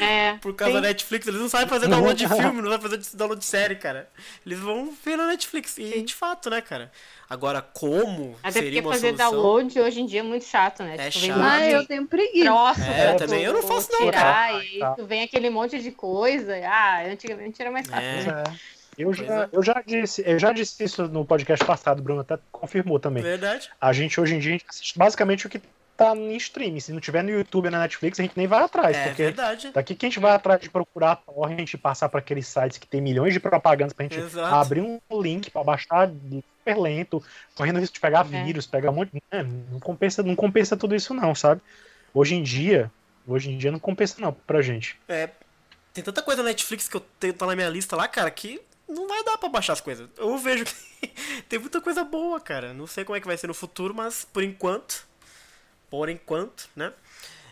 É, Por causa sim. da Netflix, eles não sabem fazer download de <laughs> filme, não sabem fazer download de série, cara. Eles vão ver na Netflix. E de fato, né, cara? Agora, como Até seria porque uma fazer solução? download hoje em dia é muito chato, né? É Tipo, chato. Ah, eu tenho preguiça. troço É, eu também. Eu não faço não, tirar, cara. E Tá. tu vem aquele monte de coisa. Ah, antigamente era mais fácil. É. né? É. Eu Pois já, é. eu, já disse, eu já disse isso no podcast passado, o Bruno até confirmou também. Verdade. A gente hoje em dia assiste basicamente o que tá em streaming. Se não tiver no YouTube ou na Netflix, a gente nem vai atrás. É porque verdade. daqui que a gente vai atrás de procurar a torrent e passar para aqueles sites que tem milhões de propagandas pra gente Exato. abrir um link pra baixar super lento, correndo risco de pegar É. vírus, pegar um monte de. É, não, compensa, não compensa tudo isso, não, sabe? Hoje em dia, hoje em dia não compensa, não, pra gente. É, tem tanta coisa na Netflix que eu tenho tá na minha lista lá, cara, que não vai dar pra baixar as coisas. Eu vejo que <laughs> tem muita coisa boa, cara. Não sei como é que vai ser no futuro, mas por enquanto, por enquanto, né?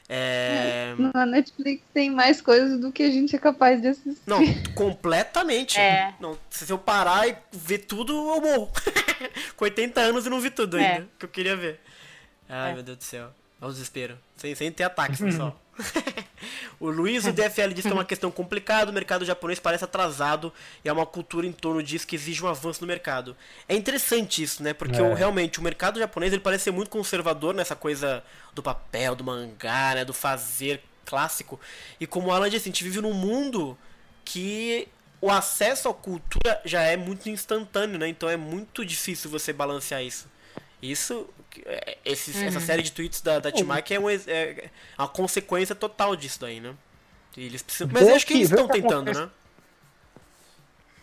É... Na Netflix tem mais coisas do que a gente é capaz de assistir. Não, <laughs> completamente. É. Não, se eu parar e ver tudo, eu morro. <laughs> Com 80 anos e não vi tudo É. ainda, que eu queria ver. Ai, É. meu Deus do céu. Olha o desespero. Sem, sem ter ataques, pessoal. <laughs> o Luiz, o DFL, diz que é uma questão complicada, o mercado japonês parece atrasado e há uma cultura em torno disso que exige um avanço no mercado. É interessante isso, né? Porque É. o- realmente o mercado japonês ele parece ser muito conservador nessa coisa do papel, do mangá, né? Do fazer clássico. E como o Alan disse, a gente vive num mundo que o acesso à cultura já é muito instantâneo, né? Então é muito difícil você balancear isso. Isso, é, esses- essa série de tweets da, da Timaki é, um ex- é a consequência total disso daí, né? E Eles precisam, mas acho que que- eles estão que tentando, acontece. né?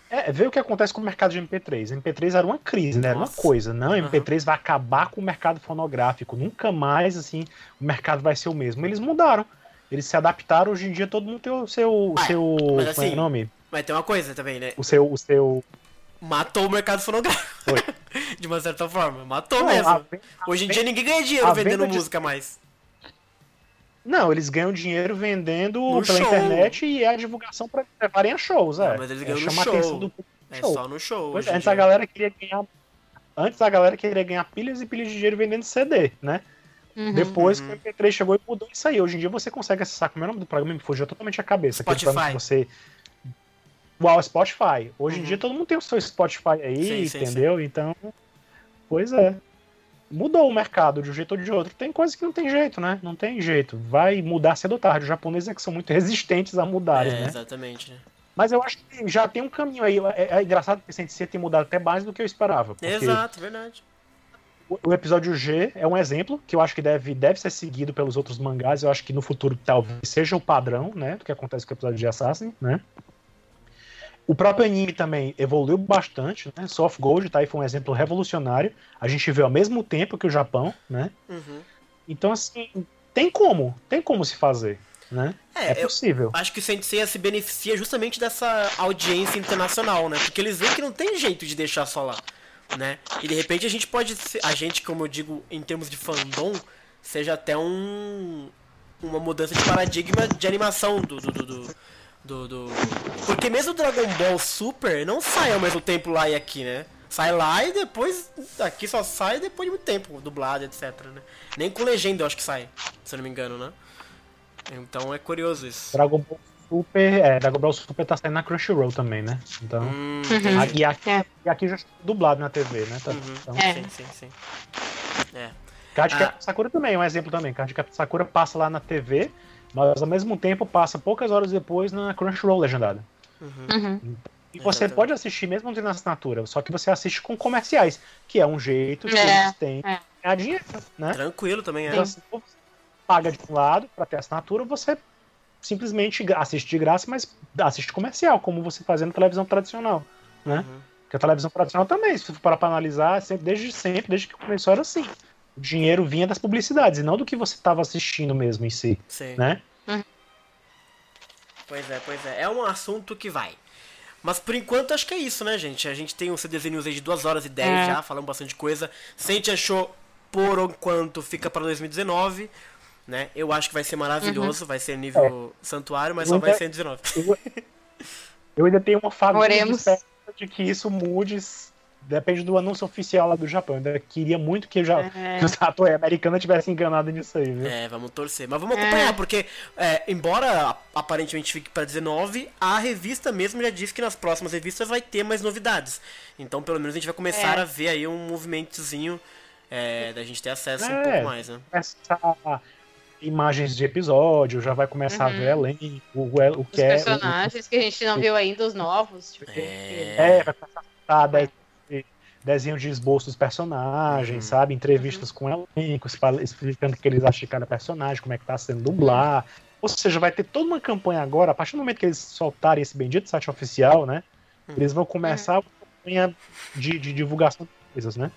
É, vê o que acontece com o mercado de MP3. MP3 era uma crise, né? Era uma coisa. Não, MP3 vai acabar com o mercado fonográfico. Nunca mais, assim, o mercado vai ser o mesmo. Eles mudaram. Eles se adaptaram. Hoje em dia todo mundo tem o seu. Ah, seu mas como é assim, o nome? Mas tem uma coisa também, né? O seu. O seu Matou o mercado fonográfico. Oi. <laughs> de uma certa forma. Matou Não, mesmo. a- Hoje em dia ninguém ganha dinheiro a vendendo venda de- música mais. Não, eles ganham dinheiro vendendo No pela show. internet e é a divulgação pra levarem a shows, é. Não, mas eles É, ganham no chama a show. atenção do no É show. só no show. Pois hoje é, antes a dia. galera queria ganhar. Antes a galera queria ganhar pilhas e pilhas de dinheiro vendendo CD, né? Uhum. Depois Uhum. que o MP3 chegou e mudou isso aí. Hoje em dia você consegue acessar, como é o nome do programa? Me fugiu totalmente a cabeça. Spotify. que você. Uau, Spotify. Hoje em Uhum. dia todo mundo tem o seu Spotify aí, Sim, sim, entendeu? Então. Pois é. Mudou o mercado de um jeito ou de outro. Tem coisas que não tem jeito, né? Não tem jeito. Vai mudar cedo ou tarde. Os japoneses é que são muito <laughs> resistentes a mudarem, É, né? exatamente. né? Mas eu acho que já tem um caminho aí. É, é engraçado que o Sensei tem mudado até mais do que eu esperava. Exato, verdade. o, o episódio G é um exemplo que eu acho que deve, deve ser seguido pelos outros mangás. Eu acho que no futuro talvez seja o padrão, né? Do que acontece com o episódio de Assassin, né? O próprio anime também evoluiu bastante, né? Soft Gold tá aí foi um exemplo revolucionário. A gente vê ao mesmo tempo que o Japão, né? Uhum. Então, assim, tem como, tem como se fazer, né? É, É possível. acho que o Sensei se beneficia justamente dessa audiência internacional, né? Porque eles veem que não tem jeito de deixar só lá, né? E de repente a gente pode, a gente, como eu digo, em termos de fandom, seja até um uma mudança de paradigma de animação do do, do, do, do- do- porque mesmo o Dragon Ball Super não sai ao mesmo tempo lá e aqui, né? Sai lá e depois aqui só sai depois de muito tempo, dublado, etc, né? Nem com legenda eu acho que sai, se eu não me engano, né? Então é curioso isso. Dragon Ball Super, é, Dragon Ball Super tá saindo na Crunchyroll também, né? Então, Hum, Uhum. e, aqui, É. e aqui já está dublado na TV, né? Tá- Uhum. Então, É. Sim, sim, sim. É. Card Ah. Sakura também é um exemplo também. Card Sakura passa lá na TV, mas ao mesmo tempo passa poucas horas depois na Crunchyroll legendada. Uhum. Uhum. E você Exatamente. pode assistir mesmo não tendo assinatura, só que você assiste com comerciais, que é um jeito que É, eles têm é. de ganhar dinheiro, né? Tranquilo também, é. Então, assim, ou você paga de um lado para ter assinatura, ou você simplesmente assiste de graça, mas assiste comercial, como você fazia na televisão tradicional, né? Uhum. Porque a televisão tradicional também, se for parar pra analisar, sempre, desde sempre, desde que começou era assim. O dinheiro vinha das publicidades, e não do que você estava assistindo mesmo em si, Sim. né? Pois é, pois é. É um assunto que vai. Mas por enquanto acho que é isso, né, gente? A gente tem um CDZ News aí de 2 horas e 10 É. já, falando bastante coisa. Se a gente achou por enquanto fica pra 2019, né? Eu acho que vai ser maravilhoso, vai ser nível santuário, mas só vai Muita- ser em 19. Eu, eu ainda tenho uma <laughs> fagulha de que isso mude, depende do anúncio oficial lá do Japão. Ainda queria muito que, já, É. que os atores americanos tivessem enganado nisso aí, viu? É, vamos torcer. Mas vamos É. acompanhar, porque, é, embora aparentemente fique pra 19, a revista mesmo já disse que nas próximas revistas vai ter mais novidades. Então, pelo menos, a gente vai começar É. a ver aí um movimentozinho é, da gente ter acesso um É. pouco mais, né? começar imagens de episódio, já vai começar Uhum. a ver elenco, o, o Os que é. o- personagens que a gente não viu ainda, os novos. Tipo, É. É, vai começar a dar de- desenho de esboço dos personagens, Uhum. sabe? Entrevistas com elencos, explicando o que eles acham de cada personagem, como é que tá sendo dublar. Ou seja, vai ter toda uma campanha agora, a partir do momento que eles soltarem esse bendito site oficial, né? Uhum. Eles vão começar uma campanha de, de divulgação de coisas, né?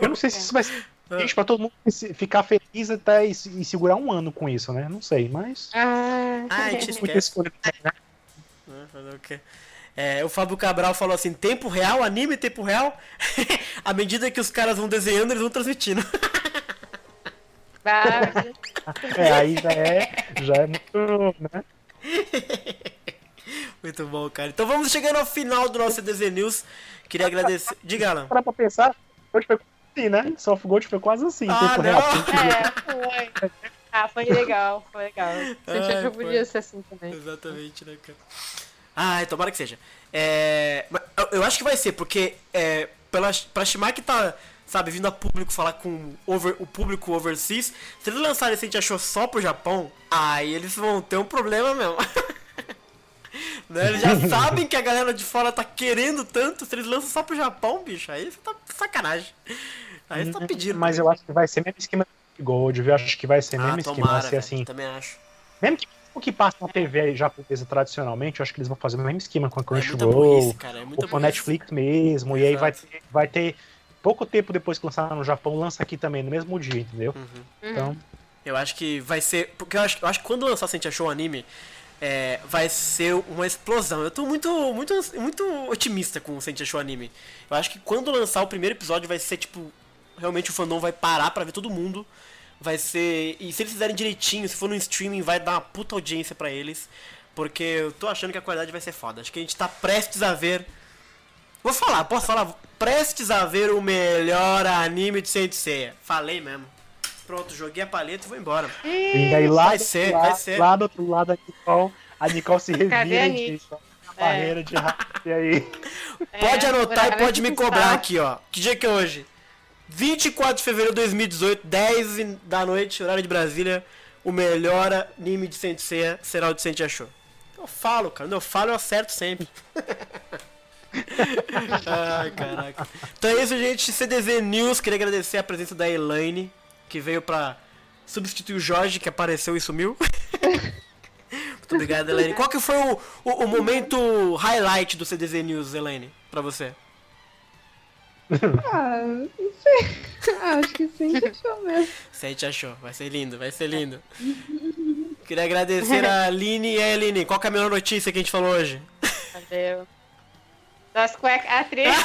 Eu não sei se isso vai ser <laughs> gente pra todo mundo ficar feliz até e, e segurar um ano com isso, né? Não sei, mas. Ah, Ah, a gente <laughs> esquece. escolha, né? né? Fazer o quê? É, o Fábio Cabral falou assim, tempo real, anime tempo real. <laughs> à medida que os caras vão desenhando, eles vão transmitindo. vai. <laughs> <laughs> É, aí já é, já é muito, né? Muito bom, cara. Então vamos chegando ao final do nosso CDZ News. Queria agradecer. Diga, Alan. Parar pra pensar, hoje foi assim, né? Soft Gold foi quase assim, Ah, tempo não. real. É, foi. Ah, foi legal, foi legal. Ai, Senti que podia ser assim também. Exatamente, né, cara? Ai, tomara que seja. É, eu, eu acho que vai ser, porque é, pela, pra Shimaki tá, sabe, vindo a público falar com over- o público overseas, se eles lançarem esse a gente achou só pro Japão, aí eles vão ter um problema mesmo. <laughs> né? Eles já <laughs> sabem que a galera de fora tá querendo tanto, se eles lançam só pro Japão, bicho, aí você tá de sacanagem. Aí você tá pedindo. Mas eu acho que vai ser mesmo esquema de Gold, viu? Eu acho que vai ser mesmo ah, esquema, tomara, vai ser assim. também acho. Mesmo que o que passa na TV japonesa tradicionalmente, eu acho que eles vão fazer o mesmo esquema com a É Crunchyroll, é muita ou com a. Netflix mesmo, e aí vai Exato. ter, vai ter pouco tempo depois que lançar no Japão, lança aqui também, no mesmo dia, entendeu? Uhum. Então, Eu acho que vai ser. Porque eu acho, eu acho que quando lançar Sentia Show anime, é, vai ser uma explosão. Eu tô muito, muito, muito otimista com o Sentia Show anime. Eu acho que quando lançar o primeiro episódio vai ser tipo. Realmente o fandom vai parar pra ver todo mundo. Vai ser. E se eles fizerem direitinho, se for no streaming, vai dar uma puta audiência pra eles. Porque eu tô achando que a qualidade vai ser foda. Acho que a gente tá prestes a ver. Vou falar, posso falar? Prestes a ver o melhor anime de Saint Seiya. Falei mesmo. Pronto, joguei a paleta e vou embora. E aí lá, Vai do ser, lá, vai ser. lá do outro lado a Nicole, a Nicole se Cadê a revira a barreira de rato. E aí? <laughs> Pode É, anotar e pode me cobrar aqui, ó. Que dia que é hoje? 24 de fevereiro de 2018, 10 da noite, horário de Brasília. O melhor anime de Saint Seiya será o de Saint Show. Eu falo, cara. Quando eu falo, eu acerto sempre. <laughs> Ai, caraca. Então é isso, gente. CDZ News. Queria agradecer a presença da Elaine, que veio pra substituir o Jorge, que apareceu e sumiu. <laughs> Muito obrigado, Elaine. Qual que foi o, o, o momento highlight do CDZ News, Elaine, pra você? Ah, não sei. Ah, acho que sempre achou mesmo. Achou, vai ser lindo, vai ser lindo. Queria agradecer a Aline e a Eline. Qual que é a melhor notícia que a gente falou hoje? Valeu. Das cuecas. A atriz. <laughs>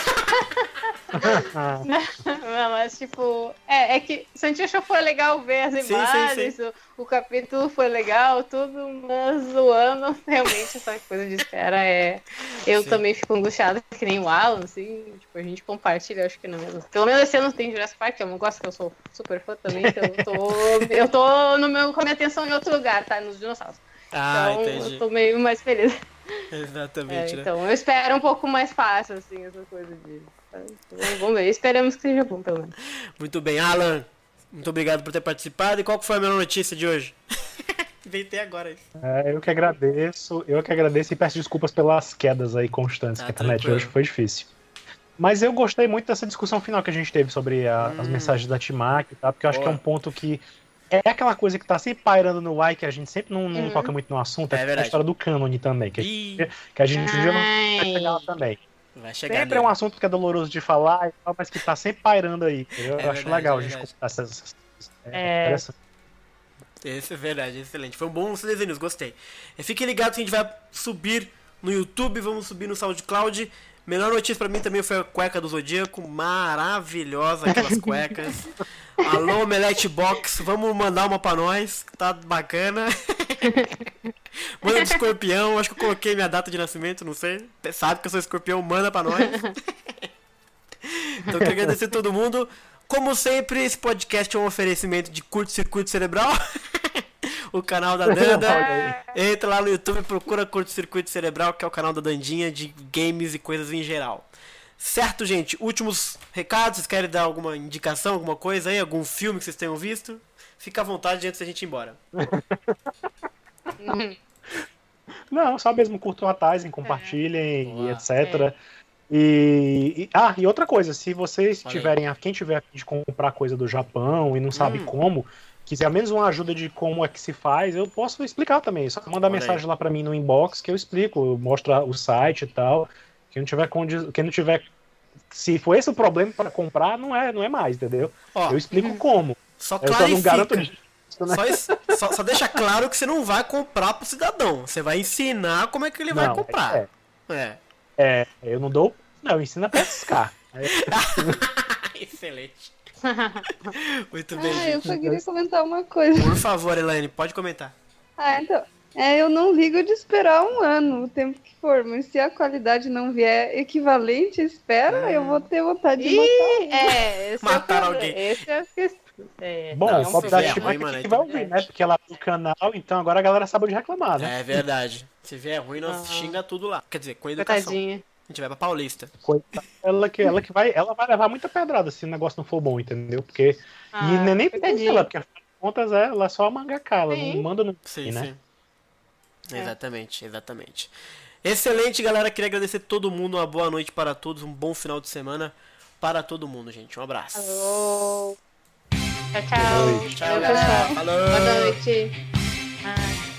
Não, mas tipo. É, é que Santiago foi legal ver as Sim, sim, imagens, O, o capítulo foi legal, tudo, mas o ano, <laughs> realmente, essa coisa de espera é. Eu Sim. também fico angustiada, que nem o Alan, assim, tipo, a gente compartilha, acho que não. Pelo menos esse ano tem Jurassic Park, eu não gosto, que eu sou super fã também, então eu tô. <laughs> eu tô no meu, com a minha atenção em outro lugar, tá? Nos dinossauros. Ah, então entendi. eu tô meio mais feliz. <laughs> É, Exatamente, né? então, eu espero um pouco mais fácil, assim, essa coisa de. Vamos ver, esperamos que seja bom, pelo menos. Muito bem, Alan. Muito obrigado por ter participado. E qual foi a melhor notícia de hoje? <laughs> Inventei agora isso. É, eu que agradeço, eu que agradeço e peço desculpas pelas quedas aí constantes Ah, que a internet tranquilo. hoje foi difícil. Mas eu gostei muito dessa discussão final que a gente teve sobre a- as Hum. mensagens da Timac, tá? Porque eu acho Boa. que é um ponto que é aquela coisa que tá sempre pairando no ar e que a gente sempre não, não Uhum. toca muito no assunto, É é, a verdade. história do cânone também, que, Ih, que a gente um dia não vai Ai. chegar lá também. vai chegar Sempre é um assunto que é doloroso de falar, e tal, mas que tá sempre pairando aí. É eu acho verdade, legal é a gente contar essas. É. interessante. Esse é verdade, excelente. Foi um bom News, gostei. E fiquem ligados que a gente vai subir no YouTube, vamos subir no SoundCloud. Melhor notícia pra mim também foi a cueca do Zodíaco. Maravilhosa aquelas <laughs> cuecas. Alô, Melete Box, vamos mandar uma pra nós, tá bacana. <laughs> manda de escorpião, acho que eu coloquei minha data de nascimento, não sei. Sabe que eu sou escorpião, manda pra nós. <laughs> Então eu quero agradecer a todo mundo. Como sempre, esse podcast é um oferecimento de curto-circuito cerebral. <laughs> o canal da Danda. Entra lá no YouTube, procura curto-circuito cerebral, que é o canal da Dandinha de games e coisas em geral. Certo, gente? Últimos recados, vocês querem dar alguma indicação, alguma coisa aí? Algum filme que vocês tenham visto? Fica à vontade antes da gente ir embora. <laughs> Não, só mesmo curtam a Tyson, compartilhem e Boa. etc. E, e- ah, e outra coisa, se vocês Olha tiverem, a- quem tiver a fim de comprar coisa do Japão e não sabe Hum. como, quiser menos uma ajuda de como é que se faz, eu posso explicar também. Só manda Olha mensagem aí. lá pra mim no inbox que eu explico, eu mostro o site e tal. Quem não tiver condi- quem não tiver se for esse o problema para comprar, não é, não é mais, entendeu? Ó, eu explico como. só Eu só não garanto clarifica. né? Só, isso- só- só deixa claro que você não vai comprar pro cidadão. Você vai ensinar como é que ele vai Não, comprar. é. É. É, eu não dou. Não, eu ensino a pescar. <laughs> É, Excelente. <laughs> Muito bem, Ah, eu só queria comentar uma coisa. Por favor, Elaine, pode comentar. Ah, então. É, eu não ligo de esperar um ano, o tempo que for, mas se a qualidade não vier equivalente espera, eu vou ter vontade de matar. Ih, é, esse Matar é o alguém. Esse é a questão. É, Bom, Não, o Pop da Chico é que vai ouvir, né? Porque ela abriu o canal, então agora a galera sabe onde reclamar, né? É verdade. Se vier ruim, nós Ah. xinga tudo lá. Quer dizer, com educação. Coitadinha. A gente vai pra Paulista. Coitada. Ela que, ela que vai, ela vai levar muita pedrada se o negócio não for bom, entendeu? Porque. Ah, e não é nem por ela, porque afinal de contas é, ela é só a mangaka, ela Sim. não manda no. Sim, né? sim. É. Exatamente, exatamente. Excelente, galera. Queria agradecer todo mundo. Uma boa noite para todos. Um bom final de semana para todo mundo, gente. Um abraço. tchau Tchau, tchau. Tchau, galera. Falou. Boa noite. Ah.